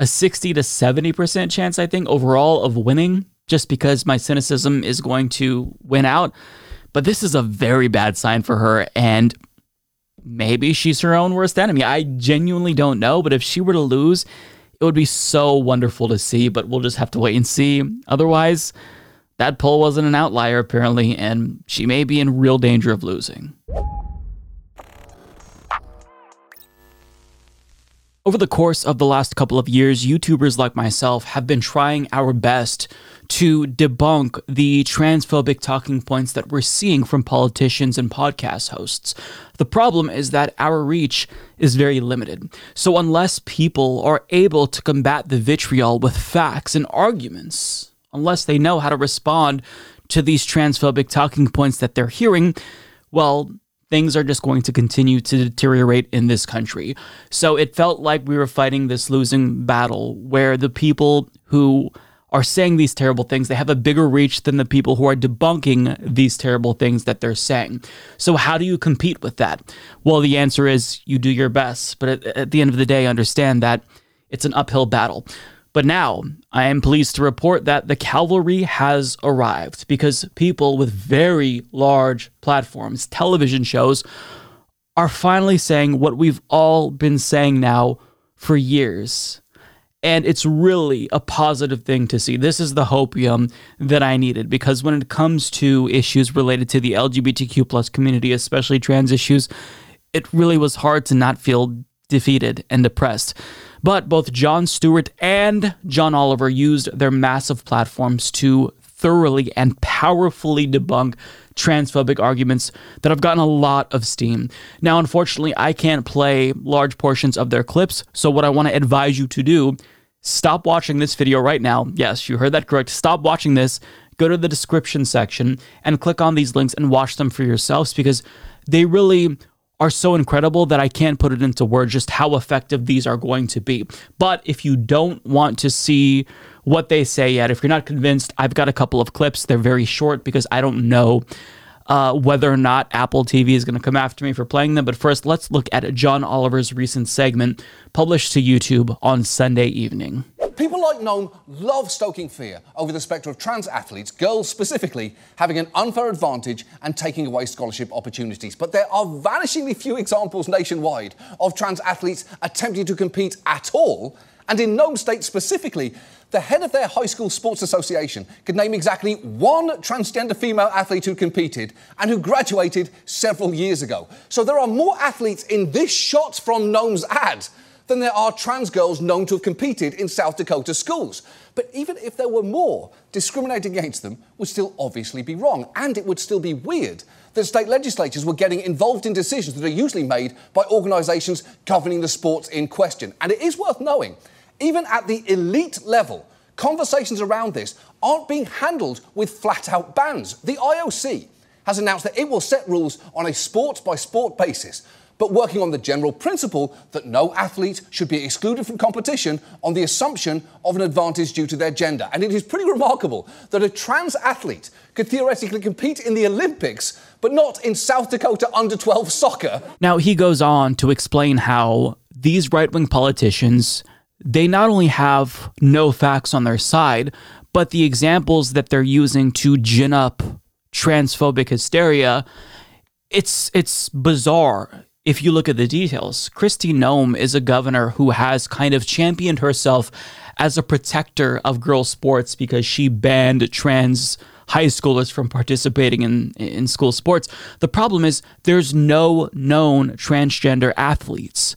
a 60 to 70% chance, I think, overall of winning, just because my cynicism is going to win out. But this is a very bad sign for her. And maybe she's her own worst enemy. I genuinely don't know. But if she were to lose, it would be so wonderful to see, but we'll just have to wait and see. Otherwise, that poll wasn't an outlier, apparently, and she may be in real danger of losing. Over the course of the last couple of years, YouTubers like myself have been trying our best to debunk the transphobic talking points that we're seeing from politicians and podcast hosts. The problem is that our reach is very limited. So, unless people are able to combat the vitriol with facts and arguments, unless they know how to respond to these transphobic talking points that they're hearing, well, things are just going to continue to deteriorate in this country. So it felt like we were fighting this losing battle where the people who are saying these terrible things, they have a bigger reach than the people who are debunking these terrible things that they're saying. So, how do you compete with that? Well, the answer is you do your best. But at, at the end of the day, understand that it's an uphill battle. But now I am pleased to report that the cavalry has arrived because people with very large platforms, television shows, are finally saying what we've all been saying now for years. And it's really a positive thing to see. This is the hopium that I needed because when it comes to issues related to the LGBTQ plus community, especially trans issues, it really was hard to not feel defeated and depressed. But both Jon Stewart and John Oliver used their massive platforms to thoroughly and powerfully debunk transphobic arguments that have gotten a lot of steam. Now, unfortunately, I can't play large portions of their clips, so what I want to advise you to do stop watching this video right now. Yes, you heard that correct. Stop watching this. Go to the description section and click on these links and watch them for yourselves because they really are so incredible that I can't put it into words just how effective these are going to be. But if you don't want to see what they say yet, if you're not convinced, I've got a couple of clips. They're very short because I don't know uh, whether or not Apple TV is going to come after me for playing them. But first, let's look at John Oliver's recent segment published to YouTube on Sunday evening. People like Noem love stoking fear over the spectre of trans athletes, girls specifically, having an unfair advantage and taking away scholarship opportunities. But there are vanishingly few examples nationwide of trans athletes attempting to compete at all. And in Noem State specifically, the head of their high school sports association could name exactly one transgender female athlete who competed and who graduated several years ago. So there are more athletes in this shot from Noem's ad than there are trans girls known to have competed in South Dakota schools. But even if there were more, discriminating against them would still obviously be wrong. And it would still be weird that state legislatures were getting involved in decisions that are usually made by organisations governing the sports in question. And it is worth knowing, even at the elite level, conversations around this aren't being handled with flat out bans. The IOC has announced that it will set rules on a sport by sport basis but working on the general principle that no athlete should be excluded from competition on the assumption of an advantage due to their gender. And it is pretty remarkable that a trans athlete could theoretically compete in the Olympics, but not in South Dakota under 12 soccer. Now, he goes on to explain how these right wing politicians. They not only have no facts on their side, but the examples that they're using to gin up transphobic hysteria, it's it's bizarre if you look at the details, Kristi Noem is a governor who has kind of championed herself as a protector of girls' sports because she banned trans high schoolers from participating in, in school sports. The problem is there's no known transgender athletes.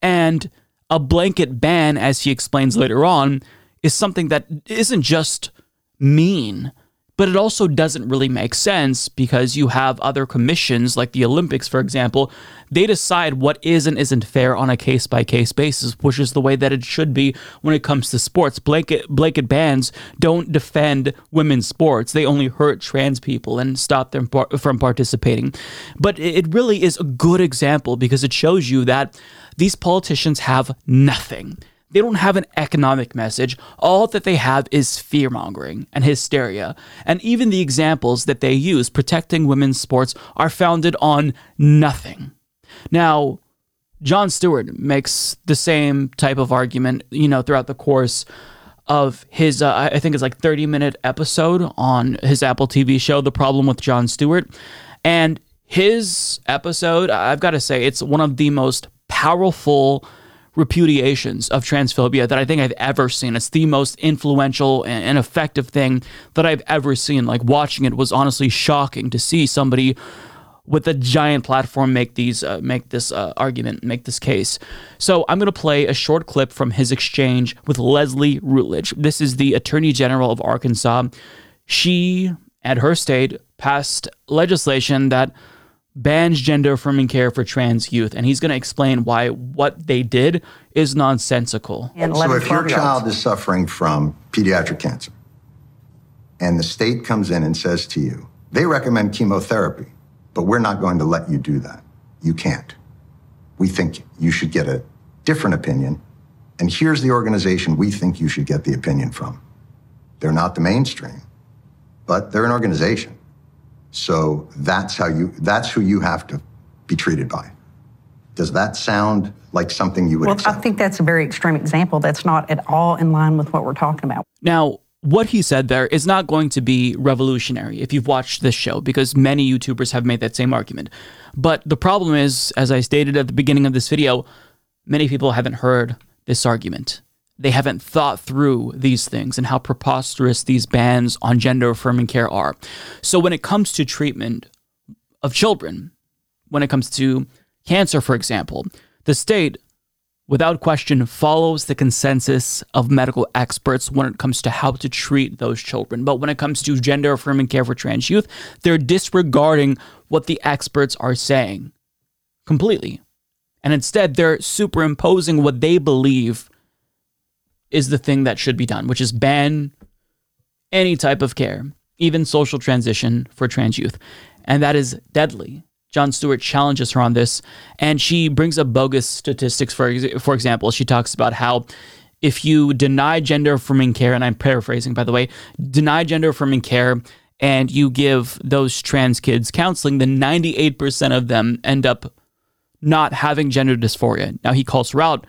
And a blanket ban, as he explains later on, is something that isn't just mean but it also doesn't really make sense because you have other commissions, like the Olympics, for example. They decide what is and isn't fair on a case by case basis, which is the way that it should be when it comes to sports. Blanket, blanket bans don't defend women's sports, they only hurt trans people and stop them from participating. But it really is a good example because it shows you that these politicians have nothing. They don't have an economic message. All that they have is fear mongering and hysteria. And even the examples that they use protecting women's sports are founded on nothing. Now, Jon Stewart makes the same type of argument, you know, throughout the course of his, uh, I think it's like 30 minute episode on his Apple TV show, The Problem with Jon Stewart. And his episode, I've got to say, it's one of the most powerful repudiations of transphobia that I think I've ever seen. It's the most influential and effective thing that I've ever seen. Like watching it was honestly shocking to see somebody with a giant platform make these uh, make this uh, argument, make this case. So I'm going to play a short clip from his exchange with Leslie Rutledge. This is the Attorney General of Arkansas. She and her state passed legislation that bans gender affirming care for trans youth, and he's going to explain why what they did is nonsensical. so, if your child is suffering from pediatric cancer, and the state comes in and says to you, they recommend chemotherapy, but we're not going to let you do that. You can't. We think you should get a different opinion, and here's the organization we think you should get the opinion from. They're not the mainstream, but they're an organization. So that's how you that's who you have to be treated by. Does that sound like something you would well, accept? I think that's a very extreme example. That's not at all in line with what we're talking about. Now, what he said there is not going to be revolutionary if you've watched this show, because many YouTubers have made that same argument. But the problem is, as I stated at the beginning of this video, many people haven't heard this argument. They haven't thought through these things and how preposterous these bans on gender affirming care are. So when it comes to treatment of children, when it comes to cancer, for example, the state, without question, follows the consensus of medical experts when it comes to how to treat those children. But when it comes to gender affirming care for trans youth, they're disregarding what the experts are saying completely. And instead, they're superimposing what they believe is the thing that should be done, which is ban any type of care, even social transition for trans youth. And that is deadly. Jon Stewart challenges her on this, and she brings up bogus statistics. For, for example, she talks about how if you deny gender affirming care, and I'm paraphrasing by the way, deny gender affirming care and you give those trans kids counseling, then 98% of them end up not having gender dysphoria. Now he calls her out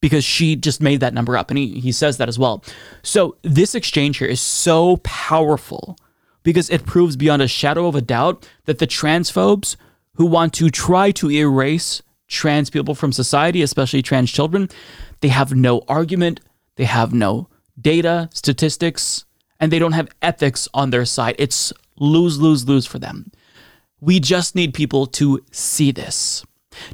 because she just made that number up and he, he says that as well. So this exchange here is so powerful because it proves beyond a shadow of a doubt that the transphobes who want to try to erase trans people from society, especially trans children, they have no argument, they have no data, statistics, and they don't have ethics on their side. It's lose, lose, lose for them. We just need people to see this.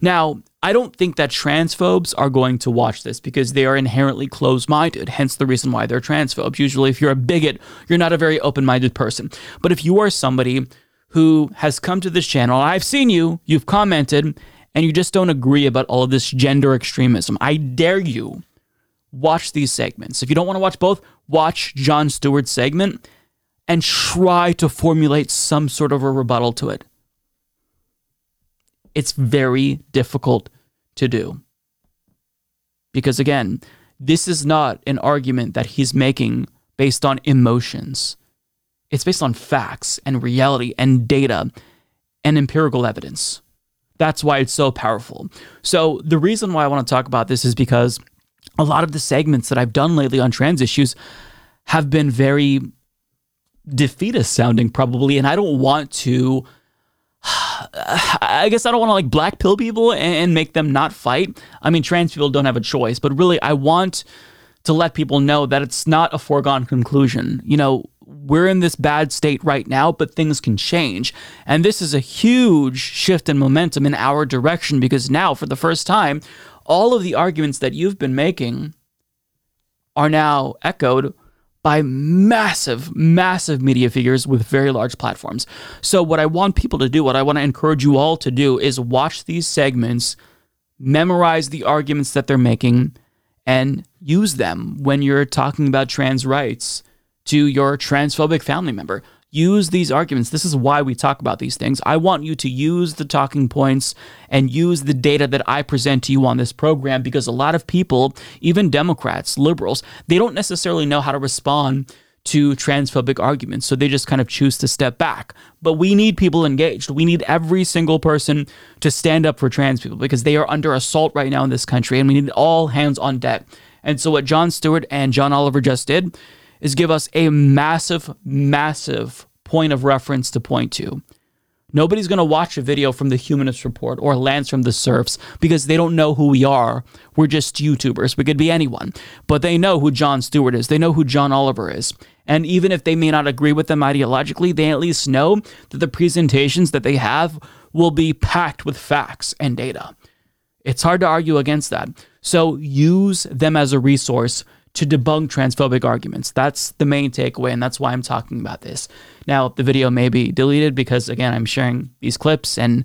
Now, I don't think that transphobes are going to watch this because they are inherently closed minded, hence the reason why they're transphobes. Usually, if you're a bigot, you're not a very open minded person. But if you are somebody who has come to this channel, I've seen you, you've commented, and you just don't agree about all of this gender extremism, I dare you watch these segments. If you don't want to watch both, watch Jon Stewart's segment and try to formulate some sort of a rebuttal to it. It's very difficult to do. Because again, this is not an argument that he's making based on emotions. It's based on facts and reality and data and empirical evidence. That's why it's so powerful. So, the reason why I want to talk about this is because a lot of the segments that I've done lately on trans issues have been very defeatist sounding, probably. And I don't want to. I guess I don't want to like black pill people and, make them not fight. I mean, trans people don't have a choice, but really, I want to let people know that it's not a foregone conclusion. You know, we're in this bad state right now, but things can change. And this is a huge shift in momentum in our direction because now, for the first time, all of the arguments that you've been making are now echoed by massive, massive media figures with very large platforms. So, what I want people to do, what I want to encourage you all to do, is watch these segments, memorize the arguments that they're making, and use them when you're talking about trans rights to your transphobic family member use these arguments. This is why we talk about these things. I want you to use the talking points and use the data that I present to you on this program because a lot of people, even Democrats, liberals, they don't necessarily know how to respond to transphobic arguments. So they just kind of choose to step back. But we need people engaged. We need every single person to stand up for trans people because they are under assault right now in this country and we need all hands on deck. And so what Jon Stewart and John Oliver just did is give us a massive, massive point of reference to point to. Nobody's going to watch a video from the Humanist Report or Lance from the Serfs because they don't know who we are. We're just YouTubers. We could be anyone. But they know who Jon Stewart is. They know who John Oliver is. And even if they may not agree with them ideologically, they at least know that the presentations that they have will be packed with facts and data. It's hard to argue against that. So use them as a resource to debunk transphobic arguments. That's the main takeaway, and that's why I'm talking about this. Now, the video may be deleted because, again, I'm sharing these clips, and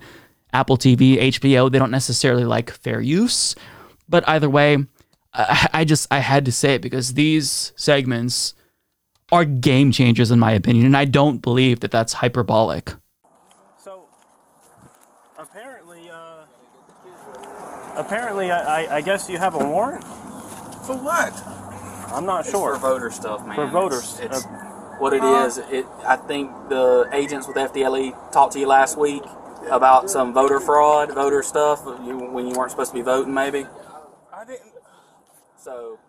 Apple TV, HBO, they don't necessarily like fair use. But either way, I, I just I had to say it because these segments are game changers in my opinion, and I don't believe that that's hyperbolic. So apparently, uh, apparently, I, I, I guess you have a warrant. For what? I'm not It's sure. for voter stuff, man. For voters. It's, it's Uh, what it uh, is. It. I think the agents with FDLE talked to you last week about some voter fraud, voter stuff you, when you weren't supposed to be voting, maybe. I didn't. So.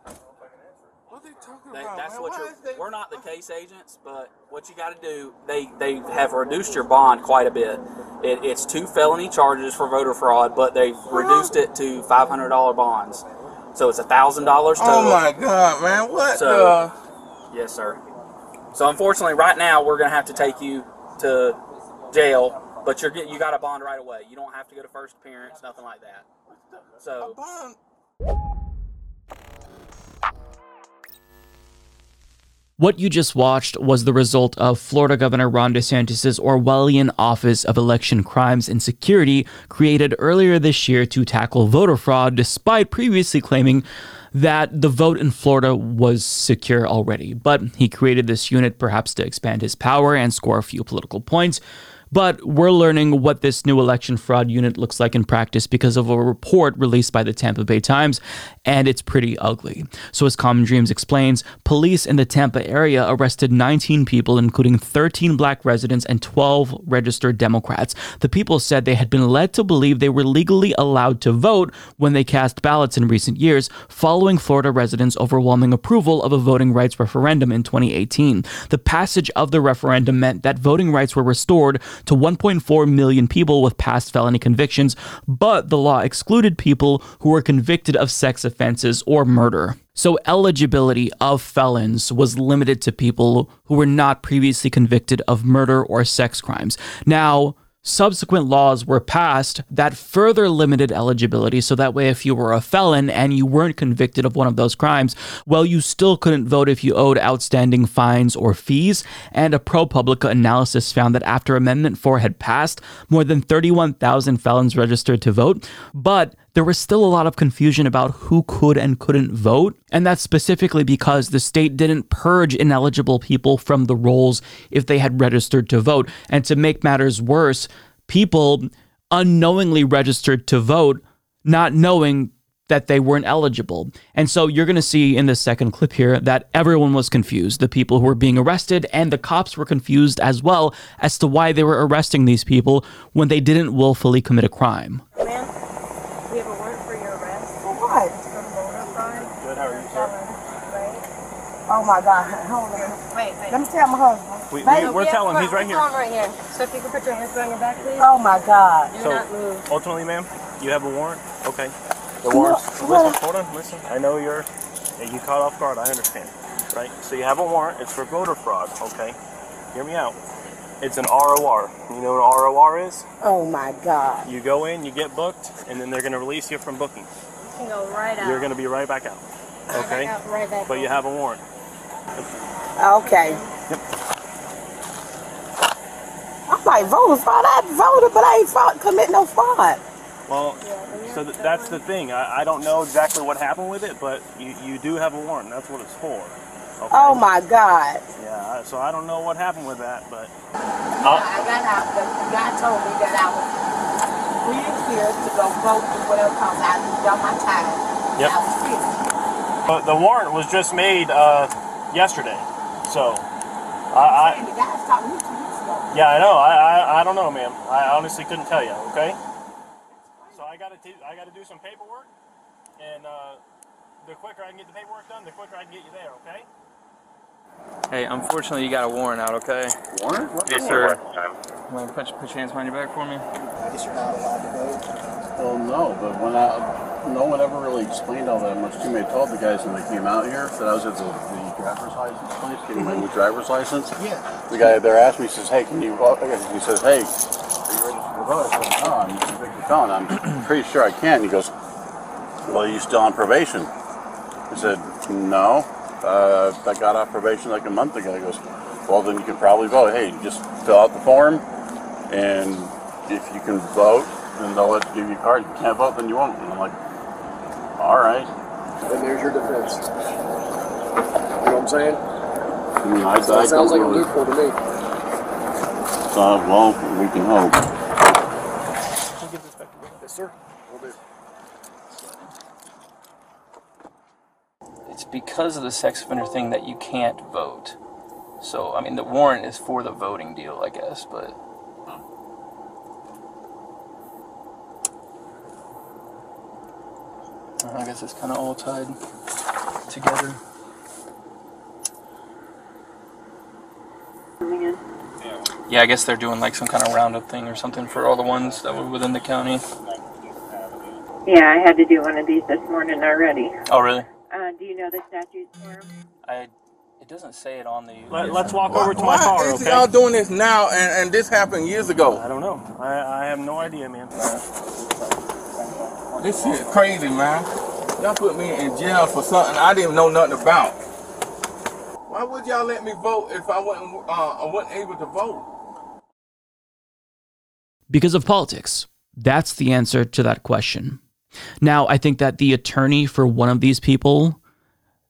They, that's what you're. We're not the case agents, but what you got to do, they they have reduced your bond quite a bit. It, it's two felony charges for voter fraud, but they've reduced it to five hundred dollar bonds. So it's a thousand dollars oh total. Oh my God, man! What So, yes, sir. So unfortunately, right now we're gonna have to take you to jail, but you're you got a bond right away. You don't have to go to first appearance, nothing like that. So. What you just watched was the result of Florida Governor Ron DeSantis' Orwellian Office of Election Crimes and Security, created earlier this year to tackle voter fraud, despite previously claiming that the vote in Florida was secure already. But he created this unit perhaps to expand his power and score a few political points. But we're learning what this new election fraud unit looks like in practice because of a report released by the Tampa Bay Times, and it's pretty ugly. So, as Common Dreams explains, police in the Tampa area arrested 19 people, including 13 black residents and 12 registered Democrats. The people said they had been led to believe they were legally allowed to vote when they cast ballots in recent years, following Florida residents' overwhelming approval of a voting rights referendum in 2018. The passage of the referendum meant that voting rights were restored to 1.4 million people with past felony convictions, but the law excluded people who were convicted of sex offenses or murder. So, eligibility of felons was limited to people who were not previously convicted of murder or sex crimes. Now, subsequent laws were passed that further limited eligibility. So that way if you were a felon and you weren't convicted of one of those crimes well you still couldn't vote if you owed outstanding fines or fees. And a ProPublica analysis found that after amendment 4 had passed more than 31,000 felons registered to vote. But there was still a lot of confusion about who could and couldn't vote. And that's specifically because the state didn't purge ineligible people from the rolls if they had registered to vote. And to make matters worse, people unknowingly registered to vote, not knowing that they weren't eligible. And so you're going to see in this second clip here that everyone was confused. The people who were being arrested and the cops were confused as well as to why they were arresting these people when they didn't willfully commit a crime. We have a warrant for your arrest. For what? For voter fraud. Good, how are you, sir? Oh my God. Hold on. Wait, wait. Let me tell my husband. We, Baby, we, we're telling him he's right here. Calm right here. So if you can put your hands behind your back, please. Oh my God. Do So, not move. ultimately, ma'am, you have a warrant. Okay. The warrant. what? Listen, hold on, listen. I know you're you caught off guard. I understand, right? So you have a warrant. It's for voter fraud. Okay. Hear me out. It's an ROR. You know what an ROR is? Oh my God. You go in, you get booked, and then they're going to release you from booking. You can go right out. You're going to be right back out. Right Okay. back out, right back But you have a warrant. Okay. Yep. I'm like voter fraud. I voted, but I ain't fraud, commit no fraud. Well, so th- that's the thing. I, I don't know exactly what happened with it, but you, you do have a warrant. That's what it's for. Okay? Oh my God. Yeah, so I don't know what happened with that, but I got out. The the guy told me that I was free and clear to go vote or whatever because I done my time. Yep. I was free. but the warrant was just made uh, yesterday. So I, And the guys talked to me two weeks ago. I yeah, I know. I, I I don't know, ma'am. I honestly couldn't tell you. Okay. So I got to I got to do some paperwork, and uh, the quicker I can get the paperwork done, the quicker I can get you there. Okay. Hey, unfortunately, you got a warrant out, okay? Warrant? Yes, sir. Want to put, put your hands behind your back for me? I guess you're not allowed to vote. Well, no, but when I, no one ever really explained all that much to me. I told the guys when they came out here that I was at the, the driver's license place getting my new driver's license. Yeah. The guy there asked me, he says, "Hey, can you?" vote?" Uh, he says, "Hey, are you ready to vote?" I said, "No, I'm a convicted felon. I'm pretty sure I can." He goes, "Well, are you still on probation?" I said, "No, uh, I got off probation like a month ago." He goes, "Well, then you can probably vote. Hey, just fill out the form, and if you can vote, then they'll let you give you a card. If you can't vote, then you won't." And I'm like, "All right." And there's your defense. You know what I'm saying? I mean, I, So I it sounds like don't a really, loophole to me. so, well, we can hope. Yes, sir. Will do. It's because of the sex offender thing that you can't vote. So, I mean, the warrant is for the voting deal, I guess, but. Uh, I guess it's kind of all tied together. Yeah, I guess they're doing like some kind of roundup thing or something for all the ones that were within the county. Yeah, I had to do one of these this morning already. Oh, really? Uh, do you know the statutes for 'em? I. It doesn't say it on the. Let, let's walk Why- over to my why car, is okay? y'all doing this now and, and this happened years ago? I don't know. I, I have no idea, man. This shit crazy, man. Y'all put me in jail for something I didn't know nothing about. Why would y'all let me vote if I wasn't uh, I wasn't able to vote? because of politics? That's the answer to that question. Now, I think that the attorney for one of these people,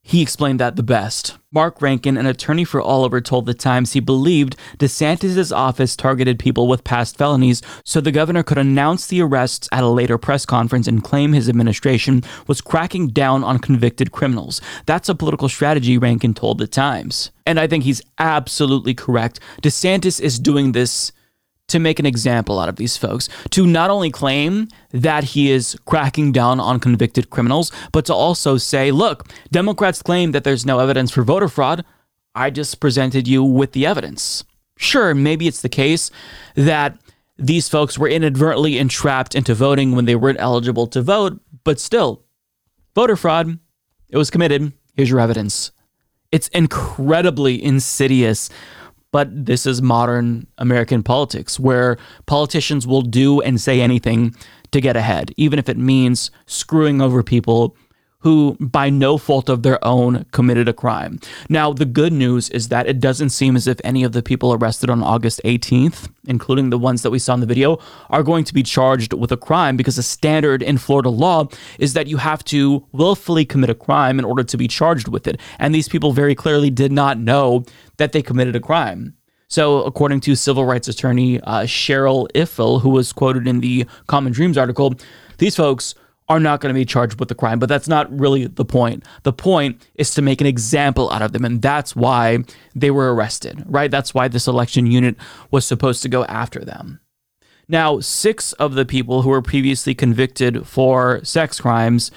he explained that the best. Mark Rankin, an attorney for Oliver, told the Times he believed DeSantis' office targeted people with past felonies so the governor could announce the arrests at a later press conference and claim his administration was cracking down on convicted criminals. That's a political strategy, Rankin told the Times. And I think he's absolutely correct. DeSantis is doing this to make an example out of these folks, to not only claim that he is cracking down on convicted criminals, but to also say, look, Democrats claim that there's no evidence for voter fraud. I just presented you with the evidence. Sure, maybe it's the case that these folks were inadvertently entrapped into voting when they weren't eligible to vote, but still, voter fraud, it was committed. Here's your evidence. It's incredibly insidious but this is modern American politics where politicians will do and say anything to get ahead, even if it means screwing over people who, by no fault of their own, committed a crime. Now, the good news is that it doesn't seem as if any of the people arrested on August 18th, including the ones that we saw in the video, are going to be charged with a crime because the standard in Florida law is that you have to willfully commit a crime in order to be charged with it. And these people very clearly did not know that they committed a crime. So, according to civil rights attorney uh, Cheryl Iffel, who was quoted in the Common Dreams article, these folks are not going to be charged with the crime, but that's not really the point. The point is to make an example out of them, and that's why they were arrested, right? That's why this election unit was supposed to go after them. Now, six of the people who were previously convicted for sex crimes,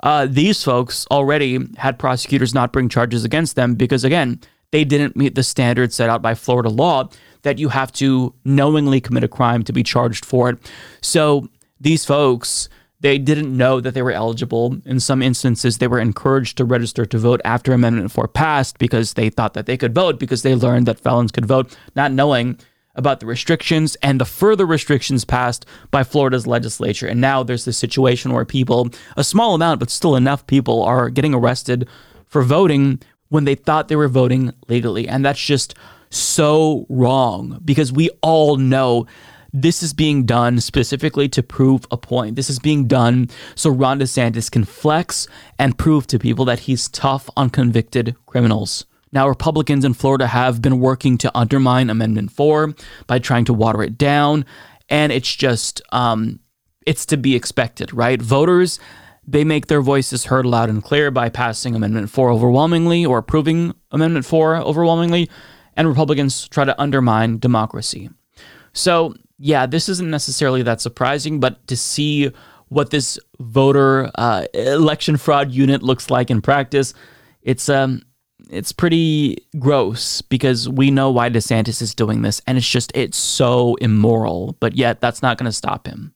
uh, these folks already had prosecutors not bring charges against them because, again, they didn't meet the standards set out by Florida law that you have to knowingly commit a crime to be charged for it. So these folks, they didn't know that they were eligible. In some instances, they were encouraged to register to vote after Amendment 4 passed because they thought that they could vote because they learned that felons could vote, not knowing about the restrictions and the further restrictions passed by Florida's legislature. And now there's this situation where people, a small amount, but still enough people, are getting arrested for voting when they thought they were voting legally. And that's just so wrong because we all know this is being done specifically to prove a point. This is being done so Ron DeSantis can flex and prove to people that he's tough on convicted criminals. Now, Republicans in Florida have been working to undermine Amendment 4 by trying to water it down. And it's just, um, it's to be expected, right? Voters, they make their voices heard loud and clear by passing Amendment 4 overwhelmingly or approving Amendment 4 overwhelmingly. And Republicans try to undermine democracy. So, yeah, this isn't necessarily that surprising, but to see what this voter uh, election fraud unit looks like in practice, it's um, it's pretty gross because we know why DeSantis is doing this, and it's just it's so immoral. But yet, that's not going to stop him.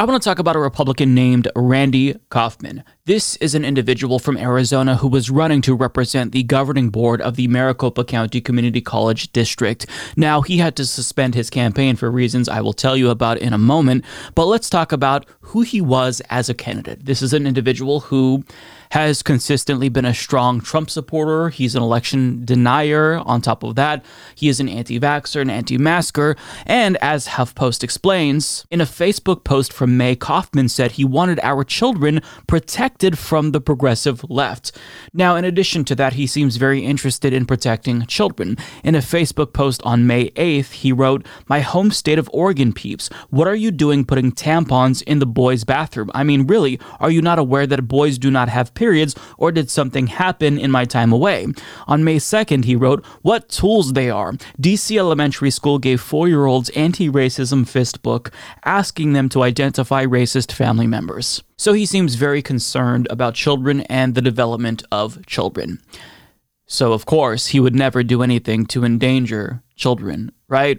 I want to talk about a Republican named Randy Kaufman. This is an individual from Arizona who was running to represent the governing board of the Maricopa County Community College District. Now, he had to suspend his campaign for reasons I will tell you about in a moment, but let's talk about who he was as a candidate. This is an individual who has consistently been a strong Trump supporter. He's an election denier. On top of that, he is an anti vaxxer, an anti masker. And as HuffPost explains, in a Facebook post from May, Kaufman said he wanted our children protected from the progressive left. Now, in addition to that, he seems very interested in protecting children. In a Facebook post on May 8th, he wrote, My home state of Oregon peeps, what are you doing putting tampons in the boys' bathroom? I mean, really, are you not aware that boys do not have periods, or did something happen in my time away? On May 2nd, he wrote, What tools they are. DC Elementary School gave four year olds anti racism fist book, asking them to identify racist family members. So he seems very concerned about children and the development of children. So, of course, he would never do anything to endanger children, right?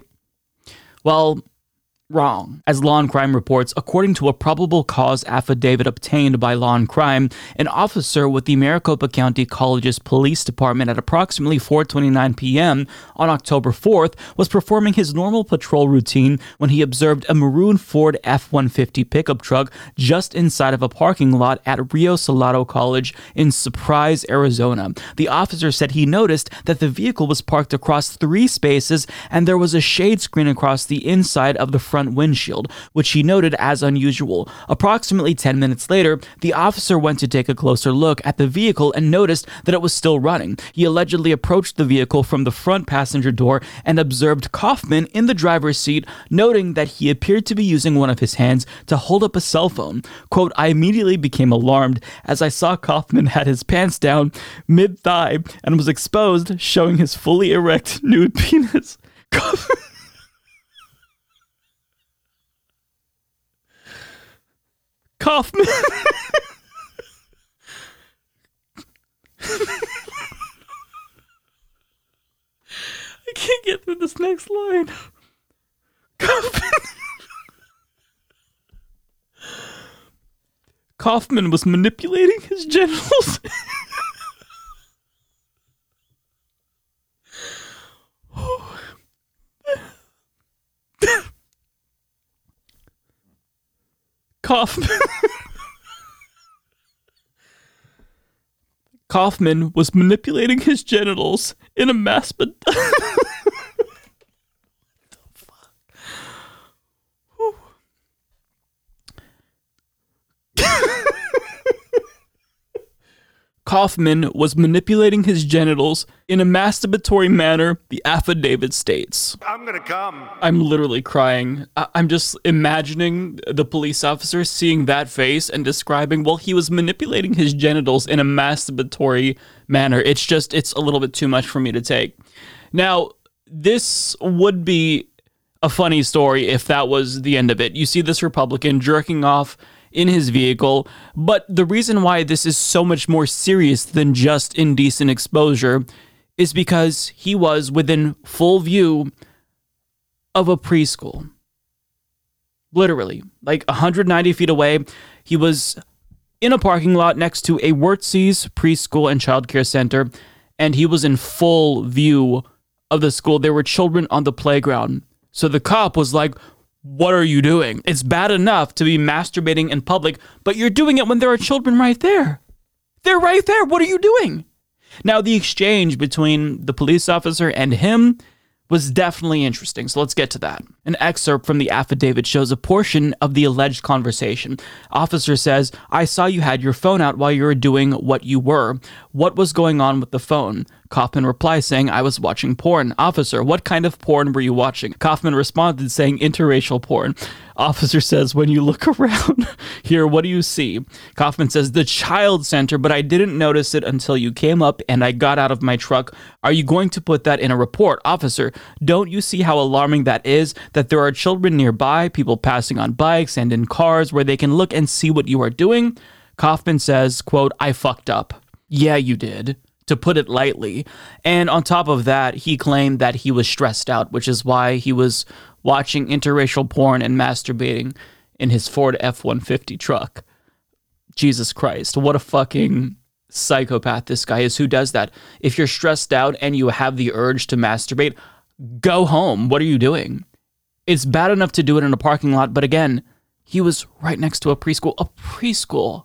Well, wrong. As Law and Crime reports, according to a probable cause affidavit obtained by Law and Crime, an officer with the Maricopa County College's police department at approximately 4:29 p.m. on October 4th was performing his normal patrol routine when he observed a maroon Ford F-150 pickup truck just inside of a parking lot at Rio Salado College in Surprise, Arizona. The officer said he noticed that the vehicle was parked across three spaces and there was a shade screen across the inside of the front windshield, which he noted as unusual. Approximately 10 minutes later, the officer went to take a closer look at the vehicle and noticed that it was still running. He allegedly approached the vehicle from the front passenger door and observed Kaufman in the driver's seat, noting that he appeared to be using one of his hands to hold up a cell phone. Quote, I immediately became alarmed as I saw Kaufman had his pants down mid thigh and was exposed, showing his fully erect nude penis. Kaufman Kaufman. I can't get through this next line. Kaufman. Kaufman was manipulating his genitals. Oh. Kaufman. Kaufman was manipulating his genitals in a mass. But Kaufman was manipulating his genitals in a masturbatory manner, the affidavit states. I'm gonna come. I'm literally crying. I- I'm just imagining the police officer seeing that face and describing, well, he was manipulating his genitals in a masturbatory manner. It's just, it's a little bit too much for me to take. Now, this would be a funny story if that was the end of it. You see this Republican jerking off in his vehicle, but the reason why this is so much more serious than just indecent exposure is because he was within full view of a preschool. Literally, like 190 feet away, he was in a parking lot next to a Wurtzies preschool and childcare center, and he was in full view of the school. There were children on the playground. So the cop was like, What are you doing? It's bad enough to be masturbating in public, but you're doing it when there are children right there. They're right there. What are you doing? Now, the exchange between the police officer and him was definitely interesting, so let's get to that. An excerpt from the affidavit shows a portion of the alleged conversation. Officer says, I saw you had your phone out while you were doing what you were. What was going on with the phone? Kaufman replies saying, I was watching porn. Officer, what kind of porn were you watching? Kaufman responded saying, interracial porn. Officer says, When you look around here, what do you see? Kaufman says, The child center, but I didn't notice it until you came up and I got out of my truck. Are you going to put that in a report? Officer, don't you see how alarming that is? That there are children nearby, people passing on bikes and in cars where they can look and see what you are doing? Kaufman says, quote, I fucked up. Yeah, you did to put it lightly. And on top of that, he claimed that he was stressed out, which is why he was watching interracial porn and masturbating in his Ford F 150 truck. Jesus Christ, what a fucking psychopath this guy is. Who does that? If you're stressed out and you have the urge to masturbate, go home. What are you doing? It's bad enough to do it in a parking lot, but again, he was right next to a preschool. A preschool.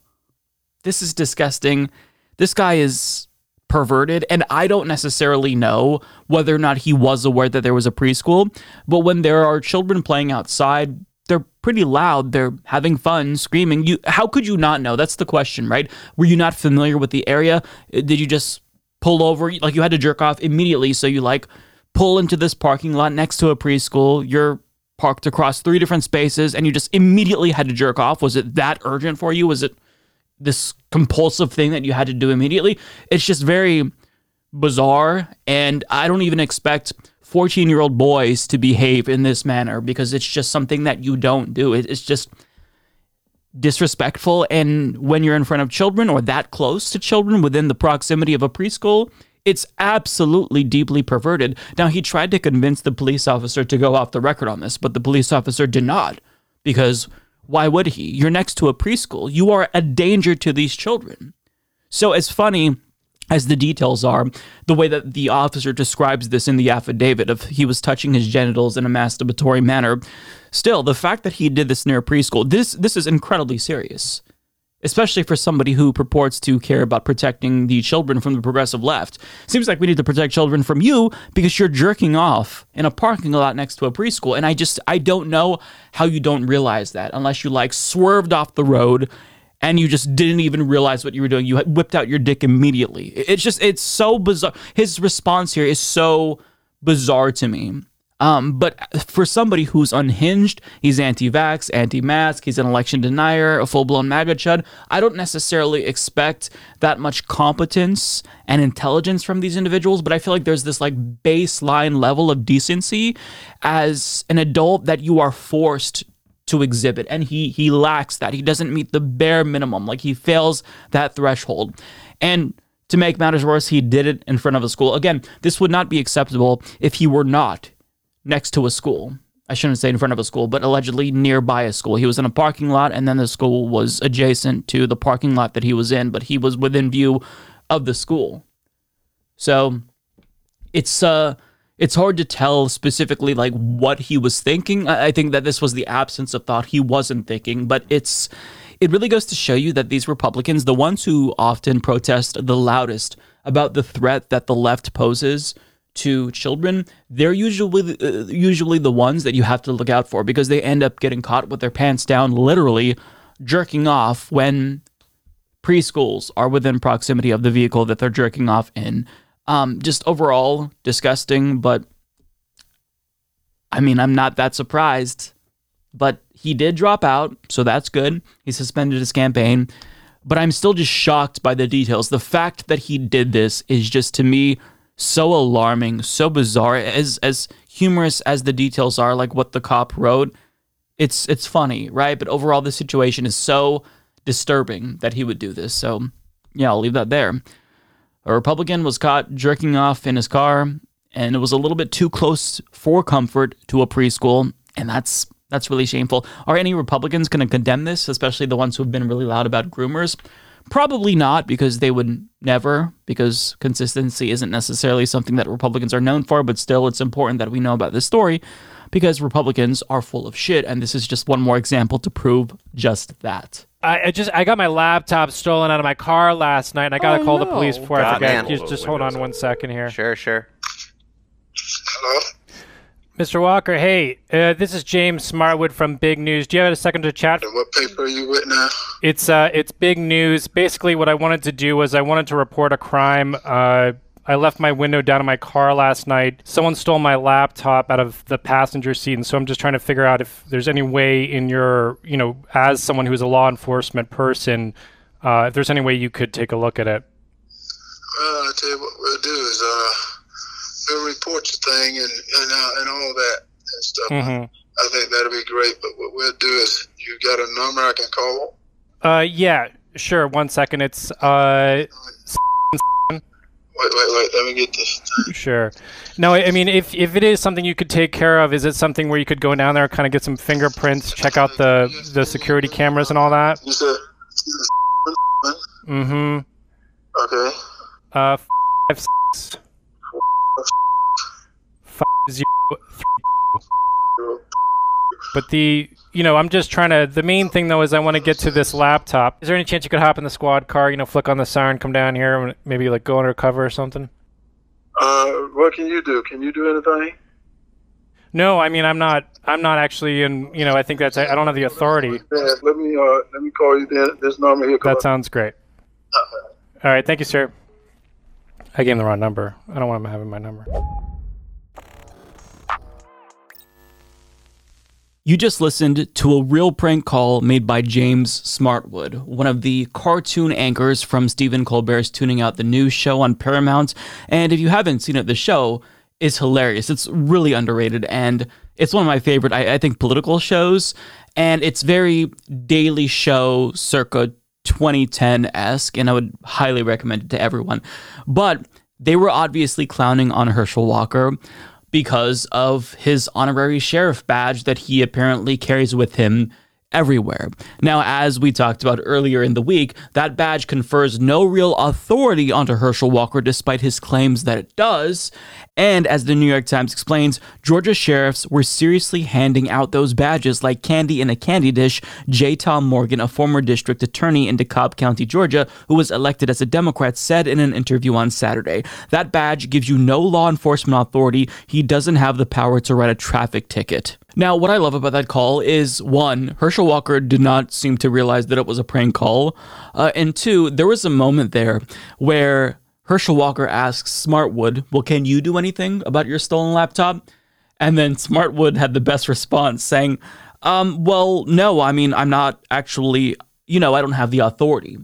This is disgusting. This guy is perverted and I don't necessarily know whether or not he was aware that there was a preschool, but when there are children playing outside, they're pretty loud, they're having fun, screaming. You how could you not know? That's the question, right? Were you not familiar with the area? Uh, did you just pull over like you had to jerk off immediately so you like pull into this parking lot next to a preschool, you're parked across three different spaces and you just immediately had to jerk off? Was it that urgent for you? Was it this compulsive thing that you had to do immediately. It's just very bizarre. And I don't even expect 14 year old boys to behave in this manner because it's just something that you don't do. It's just disrespectful. And when you're in front of children or that close to children within the proximity of a preschool, It's absolutely deeply perverted. Now, he tried to convince the police officer to go off the record on this, but the police officer did not because why would he? You're next to a preschool. You are a danger to these children. So, as funny as the details are, the way that the officer describes this in the affidavit of he was touching his genitals in a masturbatory manner, still, the fact that he did this near a preschool, this this is incredibly serious especially for somebody who purports to care about protecting the children from the progressive left. Seems like we need to protect children from you because you're jerking off in a parking lot next to a preschool. And I just, I don't know how you don't realize that unless you like swerved off the road and you just didn't even realize what you were doing. You whipped out your dick immediately. It's just, it's so bizarre. His response here is so bizarre to me. Um, but for somebody who's unhinged, he's anti vax, anti mask, he's an election denier, a full blown MAGA chud, I don't necessarily expect that much competence and intelligence from these individuals, but I feel like there's this like baseline level of decency as an adult that you are forced to exhibit and he he lacks that. He doesn't meet the bare minimum. Like he fails that threshold. And to make matters worse he did it in front of a school. Again this would not be acceptable if he were not next to a school. I shouldn't say in front of a school, but allegedly nearby a school. He was in a parking lot, and then the school was adjacent to the parking lot that he was in, but he was within view of the school. So it's uh it's hard to tell specifically like what he was thinking. I think that this was the absence of thought he wasn't thinking, but it's it really goes to show you that these Republicans, the ones who often protest the loudest about the threat that the left poses to children, they're usually uh, usually the ones that you have to look out for because they end up getting caught with their pants down, literally jerking off when preschools are within proximity of the vehicle that they're jerking off in. Um, just overall disgusting, but I mean, I'm not that surprised. But he did drop out, so that's good. He suspended his campaign, but I'm still just shocked by the details. The fact that he did this is just to me so alarming, so bizarre. As as humorous as the details are, like what the cop wrote, it's it's funny, right? But overall, the situation is so disturbing that he would do this. So yeah, I'll leave that there. A Republican was caught jerking off in his car, and it was a little bit too close for comfort to a preschool, and that's that's really shameful. Are any Republicans going to condemn this, especially the ones who have been really loud about groomers? Probably not, because they would never, because consistency isn't necessarily something that Republicans are known for, but still, it's important that we know about this story because Republicans are full of shit, and this is just one more example to prove just that. I, I just I got my laptop stolen out of my car last night, and I gotta Oh, call the police before I forget. man. Just, just hold on one second here. Sure, sure. Mr. Walker, hey, uh, this is James Smartwood from Big News. Do you have a second to chat? And What paper are you with now? It's uh, it's big news. Basically, what I wanted to do was I wanted to report a crime. Uh, I left my window down in my car last night. Someone stole my laptop out of the passenger seat, and so I'm just trying to figure out if there's any way in your, you know, as someone who's a law enforcement person, uh, if there's any way you could take a look at it. Well, I tell you what we'll do is uh, we'll report the thing and and, uh, and all that and stuff. Mm-hmm. I think that'll be great. But what we'll do is you got a number I can call. Uh, yeah, sure. One second. It's uh, Wait, wait, wait. Let me get this. Sure. No, I I mean, if if it is something you could take care of, is it something where you could go down there, kind of get some fingerprints, check out the the security cameras and all that? You said. Mm-hmm. Okay. Uh, five six. Five zero three. But the you know, I'm just trying to. The main thing though is I want to get to this laptop. Is there any chance you could hop in the squad car? You know, flick on the siren, come down here, and maybe like go undercover or something? Uh, what can you do? Can you do anything? No, I mean I'm not. I'm not actually in. You know, I think that's. I I don't have the authority. Yeah, let me uh, let me call you then. This number here. That sounds great. All right, thank you, sir. I gave him the wrong number. I don't want him having my number. You just listened to a real prank call made by James Smartwood, one of the cartoon anchors from Stephen Colbert's Tooning Out the News show on Paramount. And if you haven't seen it, the show is hilarious. It's really underrated and it's one of my favorite, I, I think, political shows. And it's very daily show circa 2010 esque, and I would highly recommend it to everyone. But they were obviously clowning on Herschel Walker because of his honorary sheriff badge that he apparently carries with him everywhere. Now, as we talked about earlier in the week, that badge confers no real authority onto Herschel Walker despite his claims that it does. And as the New York Times explains, Georgia sheriffs were seriously handing out those badges like candy in a candy dish. J. Tom Morgan, a former district attorney in DeKalb County, Georgia, who was elected as a Democrat, said in an interview on Saturday that badge gives you no law enforcement authority. He doesn't have the power to write a traffic ticket. Now, what I love about that call is one, Herschel Walker did not seem to realize that it was a prank call. Uh, and two, there was a moment there where Herschel Walker asks Smartwood, Well, can you do anything about your stolen laptop? And then Smartwood had the best response saying, um, Well, no, I mean, I'm not actually, you know, I don't have the authority.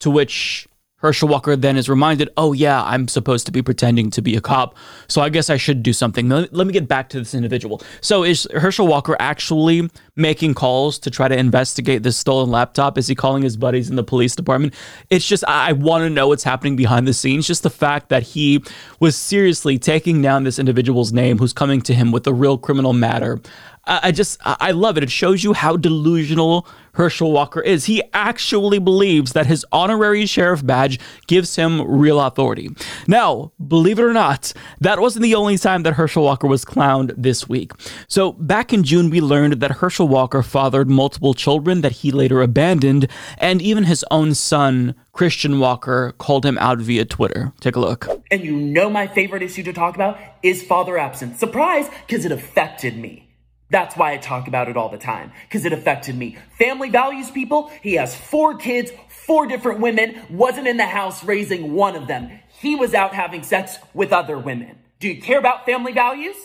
To which Herschel Walker then is reminded, oh, yeah, I'm supposed to be pretending to be a cop, so I guess I should do something. Let me get back to this individual. So, is Herschel Walker actually making calls to try to investigate this stolen laptop? Is he calling his buddies in the police department? It's just, I want to know what's happening behind the scenes. Just the fact that he was seriously taking down this individual's name who's coming to him with a real criminal matter. I just, I love it. It shows you how delusional Herschel Walker is. He actually believes that his honorary sheriff badge gives him real authority. Now, believe it or not, that wasn't the only time that Herschel Walker was clowned this week. So, back in June, we learned that Herschel Walker fathered multiple children that he later abandoned, and even his own son, Christian Walker, called him out via Twitter. Take a look. And you know my favorite issue to talk about is father absence. Surprise, because it affected me. That's why I talk about it all the time, because it affected me. Family values people. He has four kids, four different women, wasn't in the house raising one of them. He was out having sex with other women. Do you care about family values?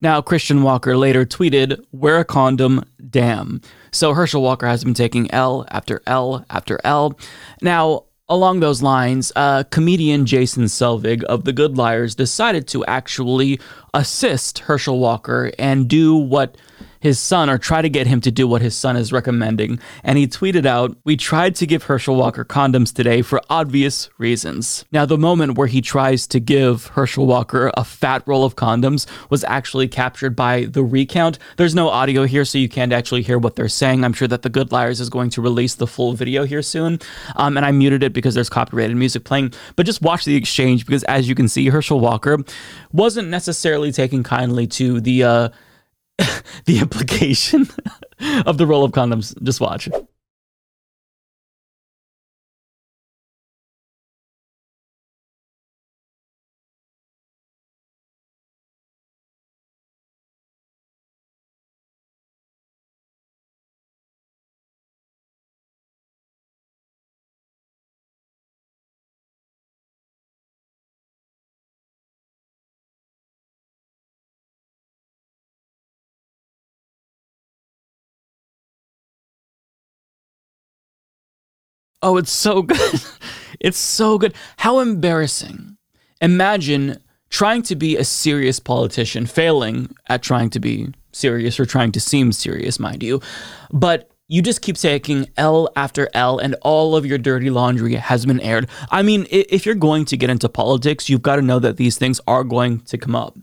Now, Christian Walker later tweeted, Wear a condom, damn. So Herschel Walker has been taking L after L after L. Now, Along those lines, uh, comedian Jason Selvig of The Good Liars decided to actually assist Herschel Walker and do what his son or try to get him to do what his son is recommending. And he tweeted out, We tried to give Herschel Walker condoms today for obvious reasons. Now, the moment where he tries to give Herschel Walker a fat roll of condoms was actually captured by the recount. There's no audio here, so you can't actually hear what they're saying. I'm sure that The Good Liars is going to release the full video here soon. Um, and I muted it because there's copyrighted music playing. But just watch the exchange because, as you can see, Herschel Walker wasn't necessarily taking kindly to the. Uh, the implication of the roll of condoms. Just watch. Oh, it's so good. it's so good. How embarrassing. Imagine trying to be a serious politician, failing at trying to be serious or trying to seem serious, mind you. But you just keep taking L after L, and all of your dirty laundry has been aired. I mean, if you're going to get into politics, you've got to know that these things are going to come up.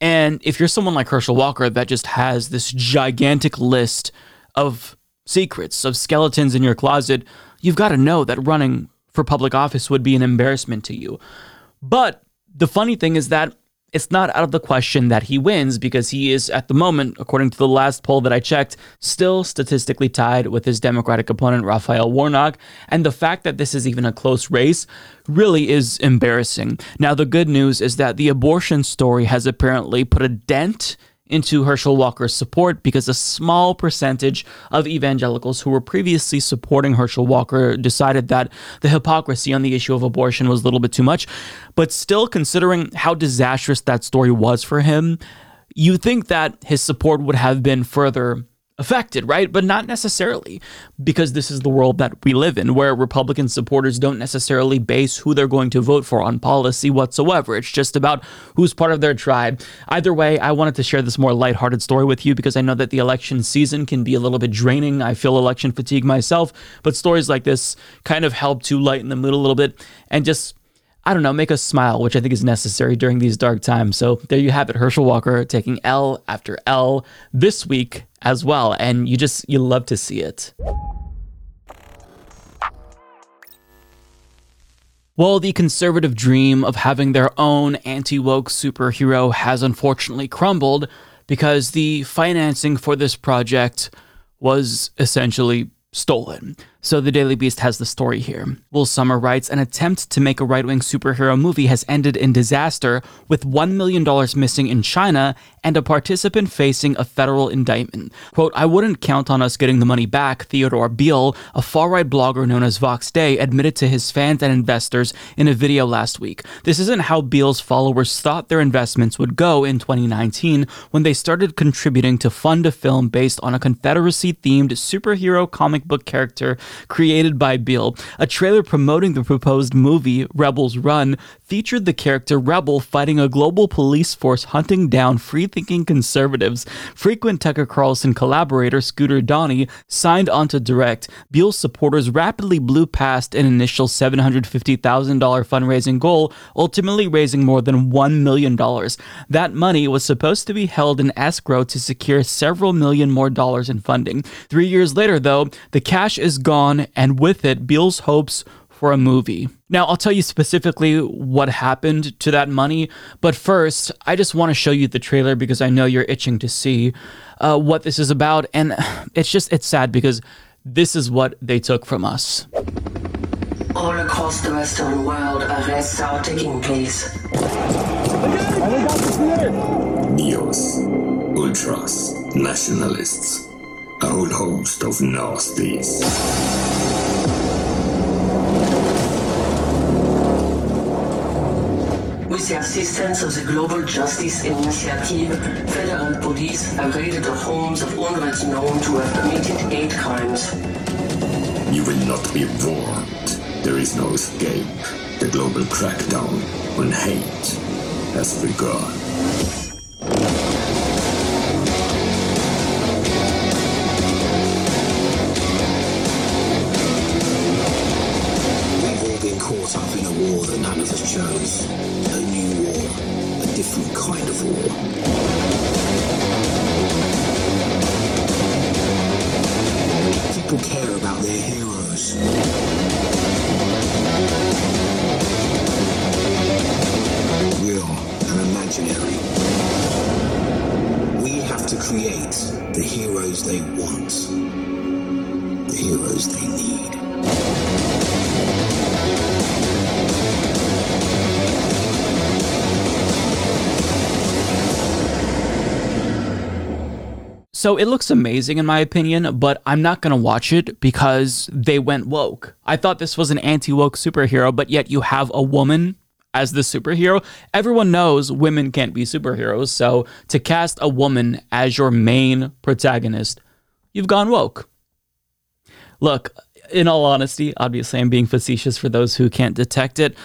And if you're someone like Herschel Walker that just has this gigantic list of secrets, of skeletons in your closet, you've got to know that running for public office would be an embarrassment to you. But the funny thing is that it's not out of the question that he wins because he is, at the moment, according to the last poll that I checked, still statistically tied with his Democratic opponent, Raphael Warnock. And the fact that this is even a close race really is embarrassing. Now, the good news is that the abortion story has apparently put a dent into Herschel Walker's support because a small percentage of evangelicals who were previously supporting Herschel Walker decided that the hypocrisy on the issue of abortion was a little bit too much. But still, considering how disastrous that story was for him, you think that his support would have been further affected, right? But not necessarily, because this is the world that we live in, where Republican supporters don't necessarily base who they're going to vote for on policy whatsoever. It's just about who's part of their tribe. Either way, I wanted to share this more lighthearted story with you because I know that the election season can be a little bit draining. I feel election fatigue myself, but stories like this kind of help to lighten the mood a little bit and just I don't know, make us smile, which I think is necessary during these dark times. So there you have it, Herschel Walker taking L after L this week as well, and you just you love to see it. Well, the conservative dream of having their own anti woke superhero has unfortunately crumbled because the financing for this project was essentially stolen. So the Daily Beast has the story here. Will Sommer writes An attempt to make a right wing superhero movie has ended in disaster, with $1 million missing in China and a participant facing a federal indictment. Quote, I wouldn't count on us getting the money back, Theodore Beale, a far right blogger known as Vox Day, admitted to his fans and investors in a video last week. This isn't how Beale's followers thought their investments would go in 2019 when they started contributing to fund a film based on a Confederacy themed superhero comic book character created by Beale. A trailer promoting the proposed movie, Rebels Run, featured the character Rebel fighting a global police force hunting down free thinking conservatives. Frequent Tucker Carlson collaborator Scooter Downey signed on to direct. Beale's supporters rapidly blew past an initial $750,000 fundraising goal, ultimately raising more than $1 million. That money was supposed to be held in escrow to secure several million more dollars in funding. Three years later, though, the cash is gone, and with it, Beale's hopes for a movie. Now, I'll tell you specifically what happened to that money, but first, I just want to show you the trailer because I know you're itching to see uh, what this is about. And it's just, it's sad because this is what they took from us. All across the Western world, arrests are taking place. Neos, ultras, nationalists, a whole host of nasties. With the assistance of the Global Justice Initiative, federal police have raided the homes of hundreds known to have committed hate crimes. You will not be warned. There is no escape. The global crackdown on hate has begun. Us chose. A new war, a different kind of war. People care about their heroes. So it looks amazing in my opinion, but I'm not going to watch it because they went woke. I thought this was an anti woke superhero, but yet you have a woman as the superhero. Everyone knows women can't be superheroes, so to cast a woman as your main protagonist, you've gone woke. Look, in all honesty, obviously I'm being facetious for those who can't detect it.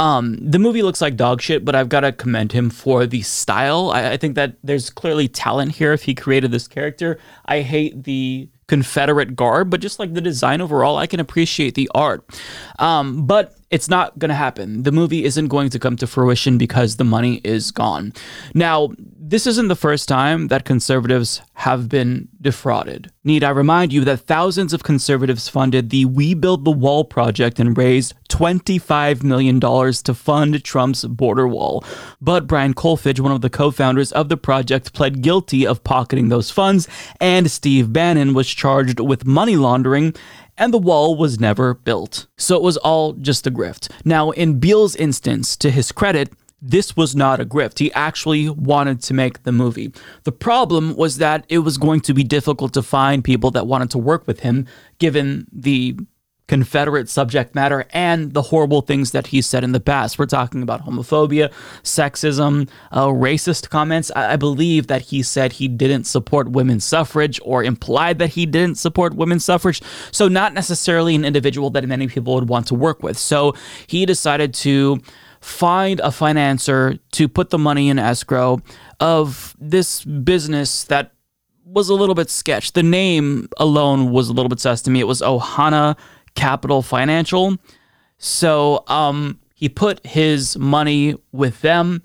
Um, the movie looks like dog shit, but I've got to commend him for the style. I, I think that there's clearly talent here if he created this character. I hate the Confederate garb, but just like the design overall, I can appreciate the art. Um, but it's not going to happen. The movie isn't going to come to fruition because the money is gone. Now, this isn't the first time that conservatives have been defrauded. Need I remind you that thousands of conservatives funded the We Build the Wall project and raised $25 million to fund Trump's border wall. But Brian Kolfage, one of the co founders of the project, pled guilty of pocketing those funds, and Steve Bannon was charged with money laundering and the wall was never built. So it was all just a grift. Now, in Beale's instance, to his credit, this was not a grift. He actually wanted to make the movie. The problem was that it was going to be difficult to find people that wanted to work with him, given the Confederate subject matter and the horrible things that he said in the past. We're talking about homophobia, sexism, uh, racist comments. I-, I believe that he said he didn't support women's suffrage or implied that he didn't support women's suffrage. So, not necessarily an individual that many people would want to work with. So, he decided to find a financer to put the money in escrow of this business that was a little bit sketch. The name alone was a little bit sus to me. It was Ohana Capital Financial. So um, He put his money with them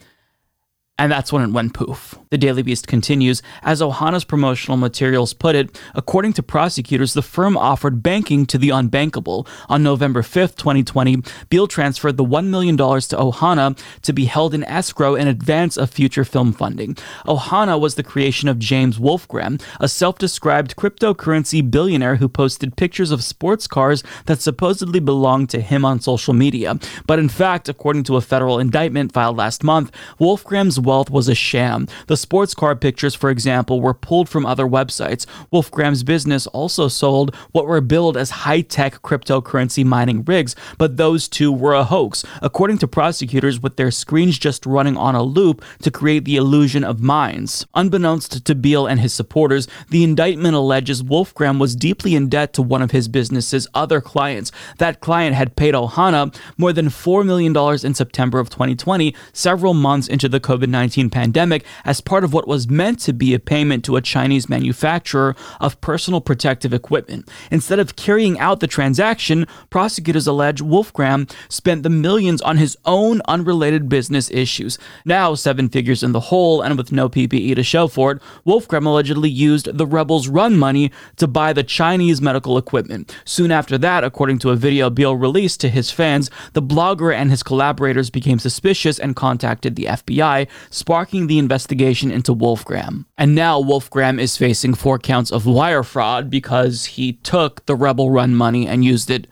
and that's when it went poof. The Daily Beast continues As Ohana's promotional materials put it, according to prosecutors, the firm offered banking to the unbankable. On November 5th, 2020, Beale transferred the $1 million to Ohana to be held in escrow in advance of future film funding. Ohana was the creation of James Wolfgram, a self described cryptocurrency billionaire who posted pictures of sports cars that supposedly belonged to him on social media. But in fact, according to a federal indictment filed last month, Wolfgram's wealth was a sham. The sports car pictures, for example, were pulled from other websites. Wolfgram's business also sold what were billed as high tech cryptocurrency mining rigs, but those two were a hoax, according to prosecutors, with their screens just running on a loop to create the illusion of mines. Unbeknownst to Beale and his supporters, the indictment alleges Wolfgram was deeply in debt to one of his business's other clients. That client had paid Ohana more than $4 million in September of 2020, several months into the COVID 19 pandemic as part of what was meant to be a payment to a Chinese manufacturer of personal protective equipment. Instead of carrying out the transaction, prosecutors allege Wolfgram spent the millions on his own unrelated business issues. Now, seven figures in the hole and with no PPE to show for it, Wolfgram allegedly used the rebels' run money to buy the Chinese medical equipment. Soon after that, according to a video Beale released to his fans, the blogger and his collaborators became suspicious and contacted the FBI, sparking the investigation into Wolfgram. And now Wolfgram is facing four counts of wire fraud because he took the rebel run money and used it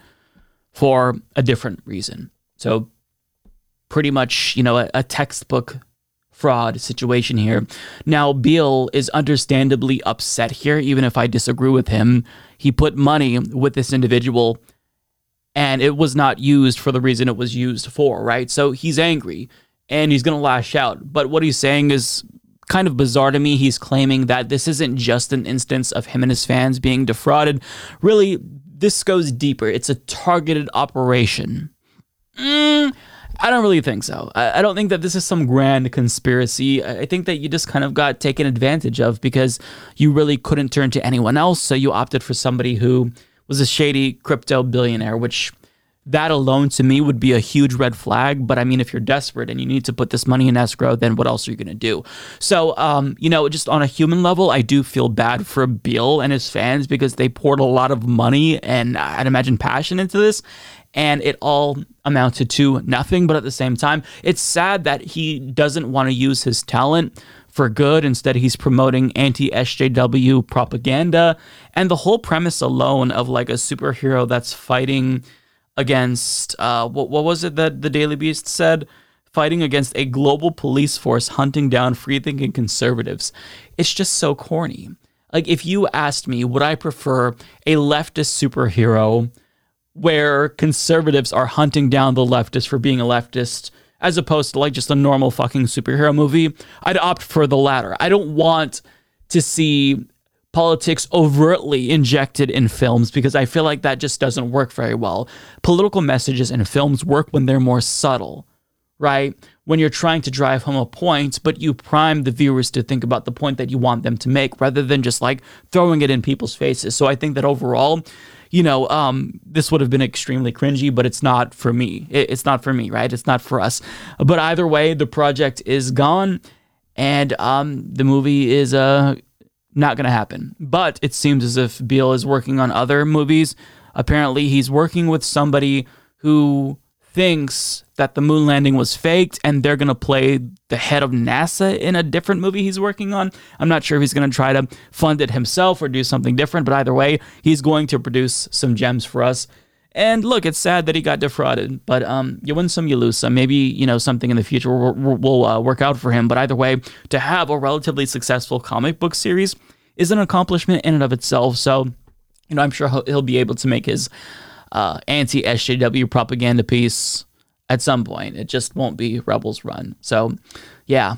for a different reason. So, pretty much, you know, a, a textbook fraud situation here. Now, Beale is understandably upset here, even if I disagree with him. He put money with this individual and it was not used for the reason it was used for, right? So he's angry and he's going to lash out. But what he's saying is kind of bizarre to me. He's claiming that this isn't just an instance of him and his fans being defrauded. Really, this goes deeper. It's a targeted operation. Mm, I don't really think so. I, I, don't think that this is some grand conspiracy. I think that you just kind of got taken advantage of because you really couldn't turn to anyone else. So you opted for somebody who was a shady crypto billionaire, which that alone to me would be a huge red flag. But I mean, if you're desperate and you need to put this money in escrow, then what else are you going to do? So, um, you know, just on a human level, I do feel bad for Bill and his fans because they poured a lot of money and I'd imagine passion into this. And it all amounted to nothing. But at the same time, it's sad that he doesn't want to use his talent for good. Instead, he's promoting anti SJW propaganda. And the whole premise alone of like a superhero that's fighting against uh, what what was it that the Daily Beast said? Fighting against a global police force hunting down free thinking conservatives. It's just so corny. Like if you asked me, would I prefer a leftist superhero where conservatives are hunting down the leftist for being a leftist as opposed to like just a normal fucking superhero movie? I'd opt for the latter. I don't want to see politics overtly injected in films because I feel like that just doesn't work very well. Political messages in films work when they're more subtle, right? When you're trying to drive home a point, but you prime the viewers to think about the point that you want them to make rather than just like throwing it in people's faces. So I think that overall, you know, um, this would have been extremely cringy, but it's not for me. it's not for me, right? It's not for us. But either way, the project is gone, and um, the movie is uh, not going to happen. But it seems as if Beal is working on other movies. Apparently, he's working with somebody who thinks that the moon landing was faked and they're going to play the head of NASA in a different movie he's working on. I'm not sure if he's going to try to fund it himself or do something different, but either way, he's going to produce some gems for us. And look, it's sad that he got defrauded, but um, you win some, you lose some. Maybe you know something in the future will, will uh, work out for him. But either way, to have a relatively successful comic book series is an accomplishment in and of itself. So, you know, I'm sure he'll, he'll be able to make his uh, anti SJW propaganda piece at some point. It just won't be Rebels Run. So, yeah.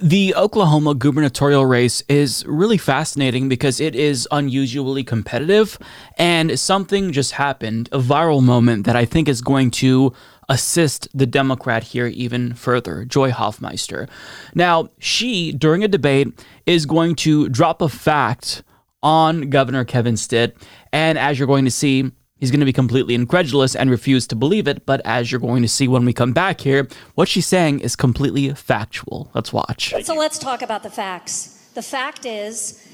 The Oklahoma gubernatorial race is really fascinating because it is unusually competitive, and something just happened, a viral moment that I think is going to assist the Democrat here even further, Joy Hofmeister. Now, she, during a debate, is going to drop a fact on Governor Kevin Stitt, and as you're going to see, He's going to be completely incredulous and refuse to believe it, but as you're going to see when we come back here, what she's saying is completely factual. Let's watch. So let's talk about the facts. The fact is,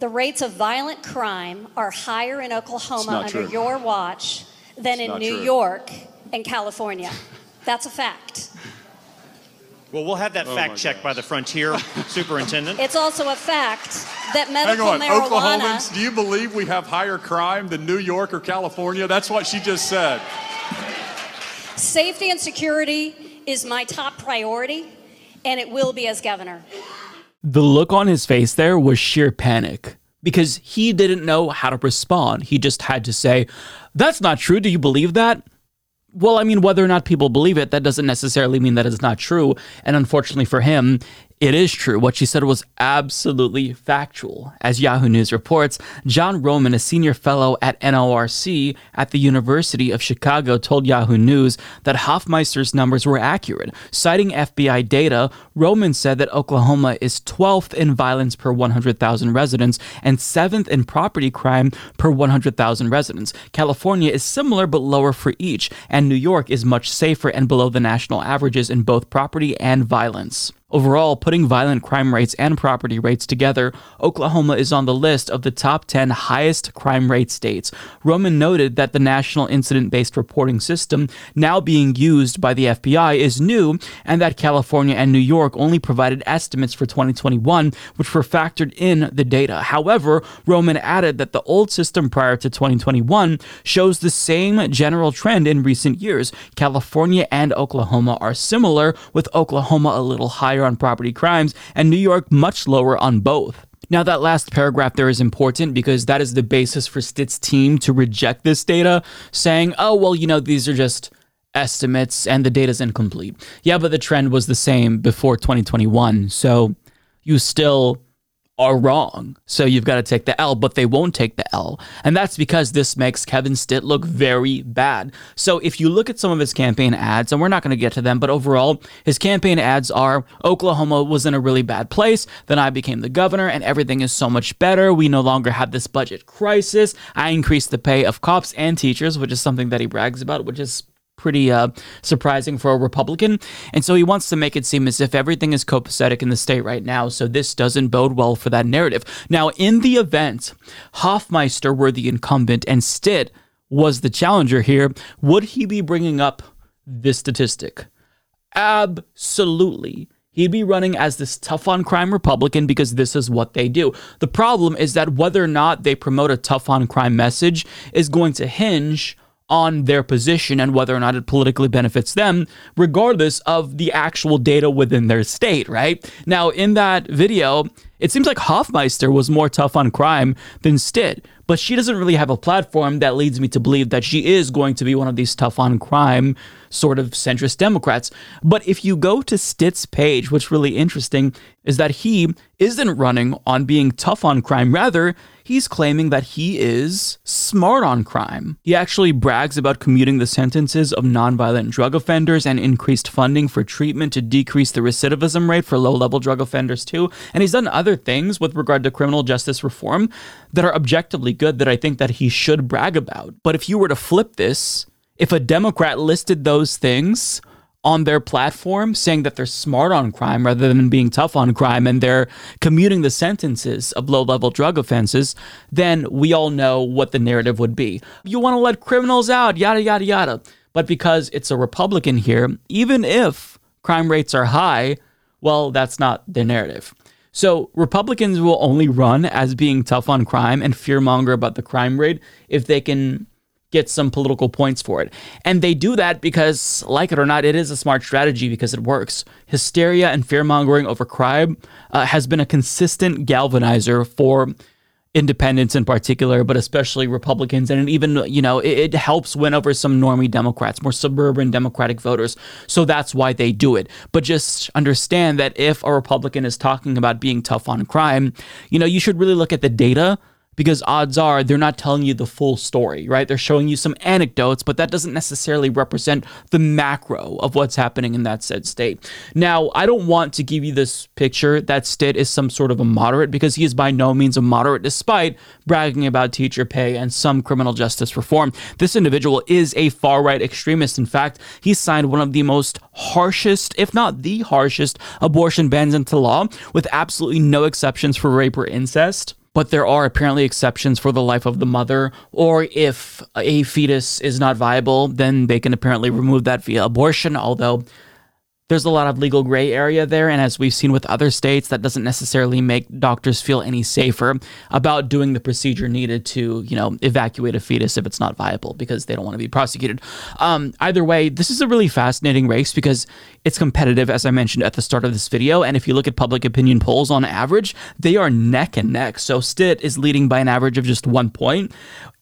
the rates of violent crime are higher in Oklahoma under true. your watch than It's in New true. York and California. That's a fact. Well, we'll have that Oh fact my checked by the Frontier Superintendent. It's also a fact that Hang medical on, marijuana. Oklahomans, do you believe we have higher crime than New York or California? That's what she just said. Safety and security is my top priority, and it will be as governor. The look on his face there was sheer panic because he didn't know how to respond. He just had to say, That's not true. Do you believe that? Well, I mean, whether or not people believe it, that doesn't necessarily mean that it's not true. And unfortunately for him, it is true. What she said was absolutely factual. As Yahoo News reports, John Roman, a senior fellow at NORC at the University of Chicago, told Yahoo News that Hofmeister's numbers were accurate. Citing FBI data, Roman said that Oklahoma is 12th in violence per 100,000 residents and 7th in property crime per 100,000 residents. California is similar but lower for each, and New York is much safer and below the national averages in both property and violence. Overall, putting violent crime rates and property rates together, Oklahoma is on the list of the top 10 highest crime rate states. Roman noted that the National Incident Based Reporting System, now being used by the FBI, is new, and that California and New York only provided estimates for 2021, which were factored in the data. However, Roman added that the old system prior to 2021 shows the same general trend in recent years. California and Oklahoma are similar, with Oklahoma a little higher on property crimes and New York much lower on both. Now, that last paragraph there is important because that is the basis for Stitt's team to reject this data, saying, oh, well, you know, these are just estimates and the data's incomplete. Yeah, but the trend was the same before 2021. So you still are wrong. So you've got to take the L, but they won't take the L. And that's because this makes Kevin Stitt look very bad. So if you look at some of his campaign ads, and we're not going to get to them, but overall, his campaign ads are Oklahoma was in a really bad place. Then I became the governor, and everything is so much better. We no longer have this budget crisis. I increased the pay of cops and teachers, which is something that he brags about, which is pretty uh, surprising for a Republican. And so he wants to make it seem as if everything is copacetic in the state right now. So this doesn't bode well for that narrative. Now, in the event Hofmeister were the incumbent and Stitt was the challenger here, would he be bringing up this statistic? Absolutely. He'd be running as this tough on crime Republican because this is what they do. The problem is that whether or not they promote a tough on crime message is going to hinge on their position and whether or not it politically benefits them, regardless of the actual data within their state, right? Now, in that video, it seems like Hofmeister was more tough on crime than Stitt, but she doesn't really have a platform that leads me to believe that she is going to be one of these tough on crime sort of centrist Democrats. But if you go to Stitt's page, what's really interesting is that he isn't running on being tough on crime. Rather, he's claiming that he is smart on crime. He actually brags about commuting the sentences of nonviolent drug offenders and increased funding for treatment to decrease the recidivism rate for low level drug offenders, too. And he's done other things with regard to criminal justice reform that are objectively good that I think that he should brag about. But if you were to flip this, if a Democrat listed those things on their platform saying that they're smart on crime rather than being tough on crime and they're commuting the sentences of low level drug offenses, then we all know what the narrative would be. You want to let criminals out, yada, yada, yada. But because it's a Republican here, even if crime rates are high, well, that's not the narrative. So Republicans will only run as being tough on crime and fearmonger about the crime rate if they can get some political points for it. And they do that because, like it or not, it is a smart strategy because it works. Hysteria and fear mongering over crime uh, has been a consistent galvanizer for independents in particular, but especially Republicans. And even, you know, it, it helps win over some normie Democrats, more suburban Democratic voters. So that's why they do it. But just understand that if a Republican is talking about being tough on crime, you know, you should really look at the data because odds are they're not telling you the full story, right? They're showing you some anecdotes, but that doesn't necessarily represent the macro of what's happening in that said state. Now, I don't want to give you this picture that Stitt is some sort of a moderate because he is by no means a moderate despite bragging about teacher pay and some criminal justice reform. This individual is a far right extremist. In fact, he signed one of the most harshest, if not the harshest, abortion bans into law with absolutely no exceptions for rape or incest but there are apparently exceptions for the life of the mother, or if a fetus is not viable, then they can apparently remove that via abortion, although there's a lot of legal gray area there. And as we've seen with other states, that doesn't necessarily make doctors feel any safer about doing the procedure needed to, you know, evacuate a fetus if it's not viable because they don't want to be prosecuted. Um, either way, this is a really fascinating race because it's competitive, as I mentioned at the start of this video. And if you look at public opinion polls on average, they are neck and neck. So Stitt is leading by an average of just one point,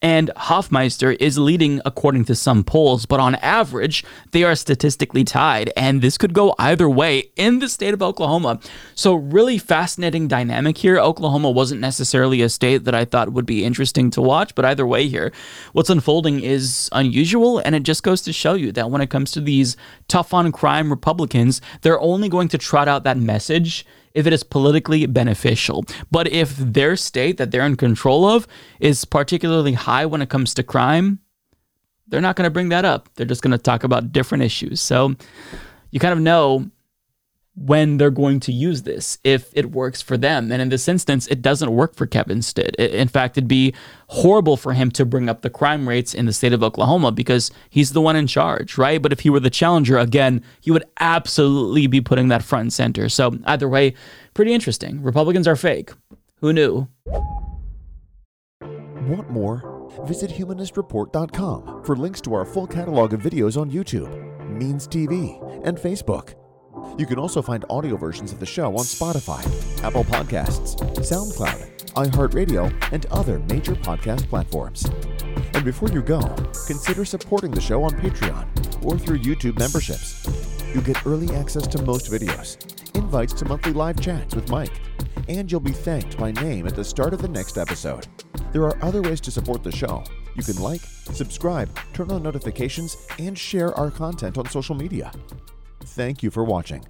and Hofmeister is leading according to some polls, but on average, they are statistically tied. And this could go either way in the state of Oklahoma. So, really fascinating dynamic here. Oklahoma wasn't necessarily a state that I thought would be interesting to watch, but either way, here, what's unfolding is unusual. And it just goes to show you that when it comes to these tough on crime Republicans, they're only going to trot out that message if it is politically beneficial. But if their state that they're in control of is particularly high when it comes to crime, they're not going to bring that up. They're just going to talk about different issues. So you kind of know when they're going to use this if it works for them. And in this instance, it doesn't work for Kevin Stitt. In fact, it'd be horrible for him to bring up the crime rates in the state of Oklahoma because he's the one in charge, right? But if he were the challenger, again, he would absolutely be putting that front and center. So either way, pretty interesting. Republicans are fake. Who knew? Want more? Visit humanistreport.com for links to our full catalog of videos on YouTube, Means TV, and Facebook. You can also find audio versions of the show on Spotify, Apple Podcasts, SoundCloud, iHeartRadio, and other major podcast platforms. And before you go, consider supporting the show on Patreon or through YouTube memberships. You get early access to most videos, invites to monthly live chats with Mike, and you'll be thanked by name at the start of the next episode. There are other ways to support the show. You can like, subscribe, turn on notifications, and share our content on social media. Thank you for watching.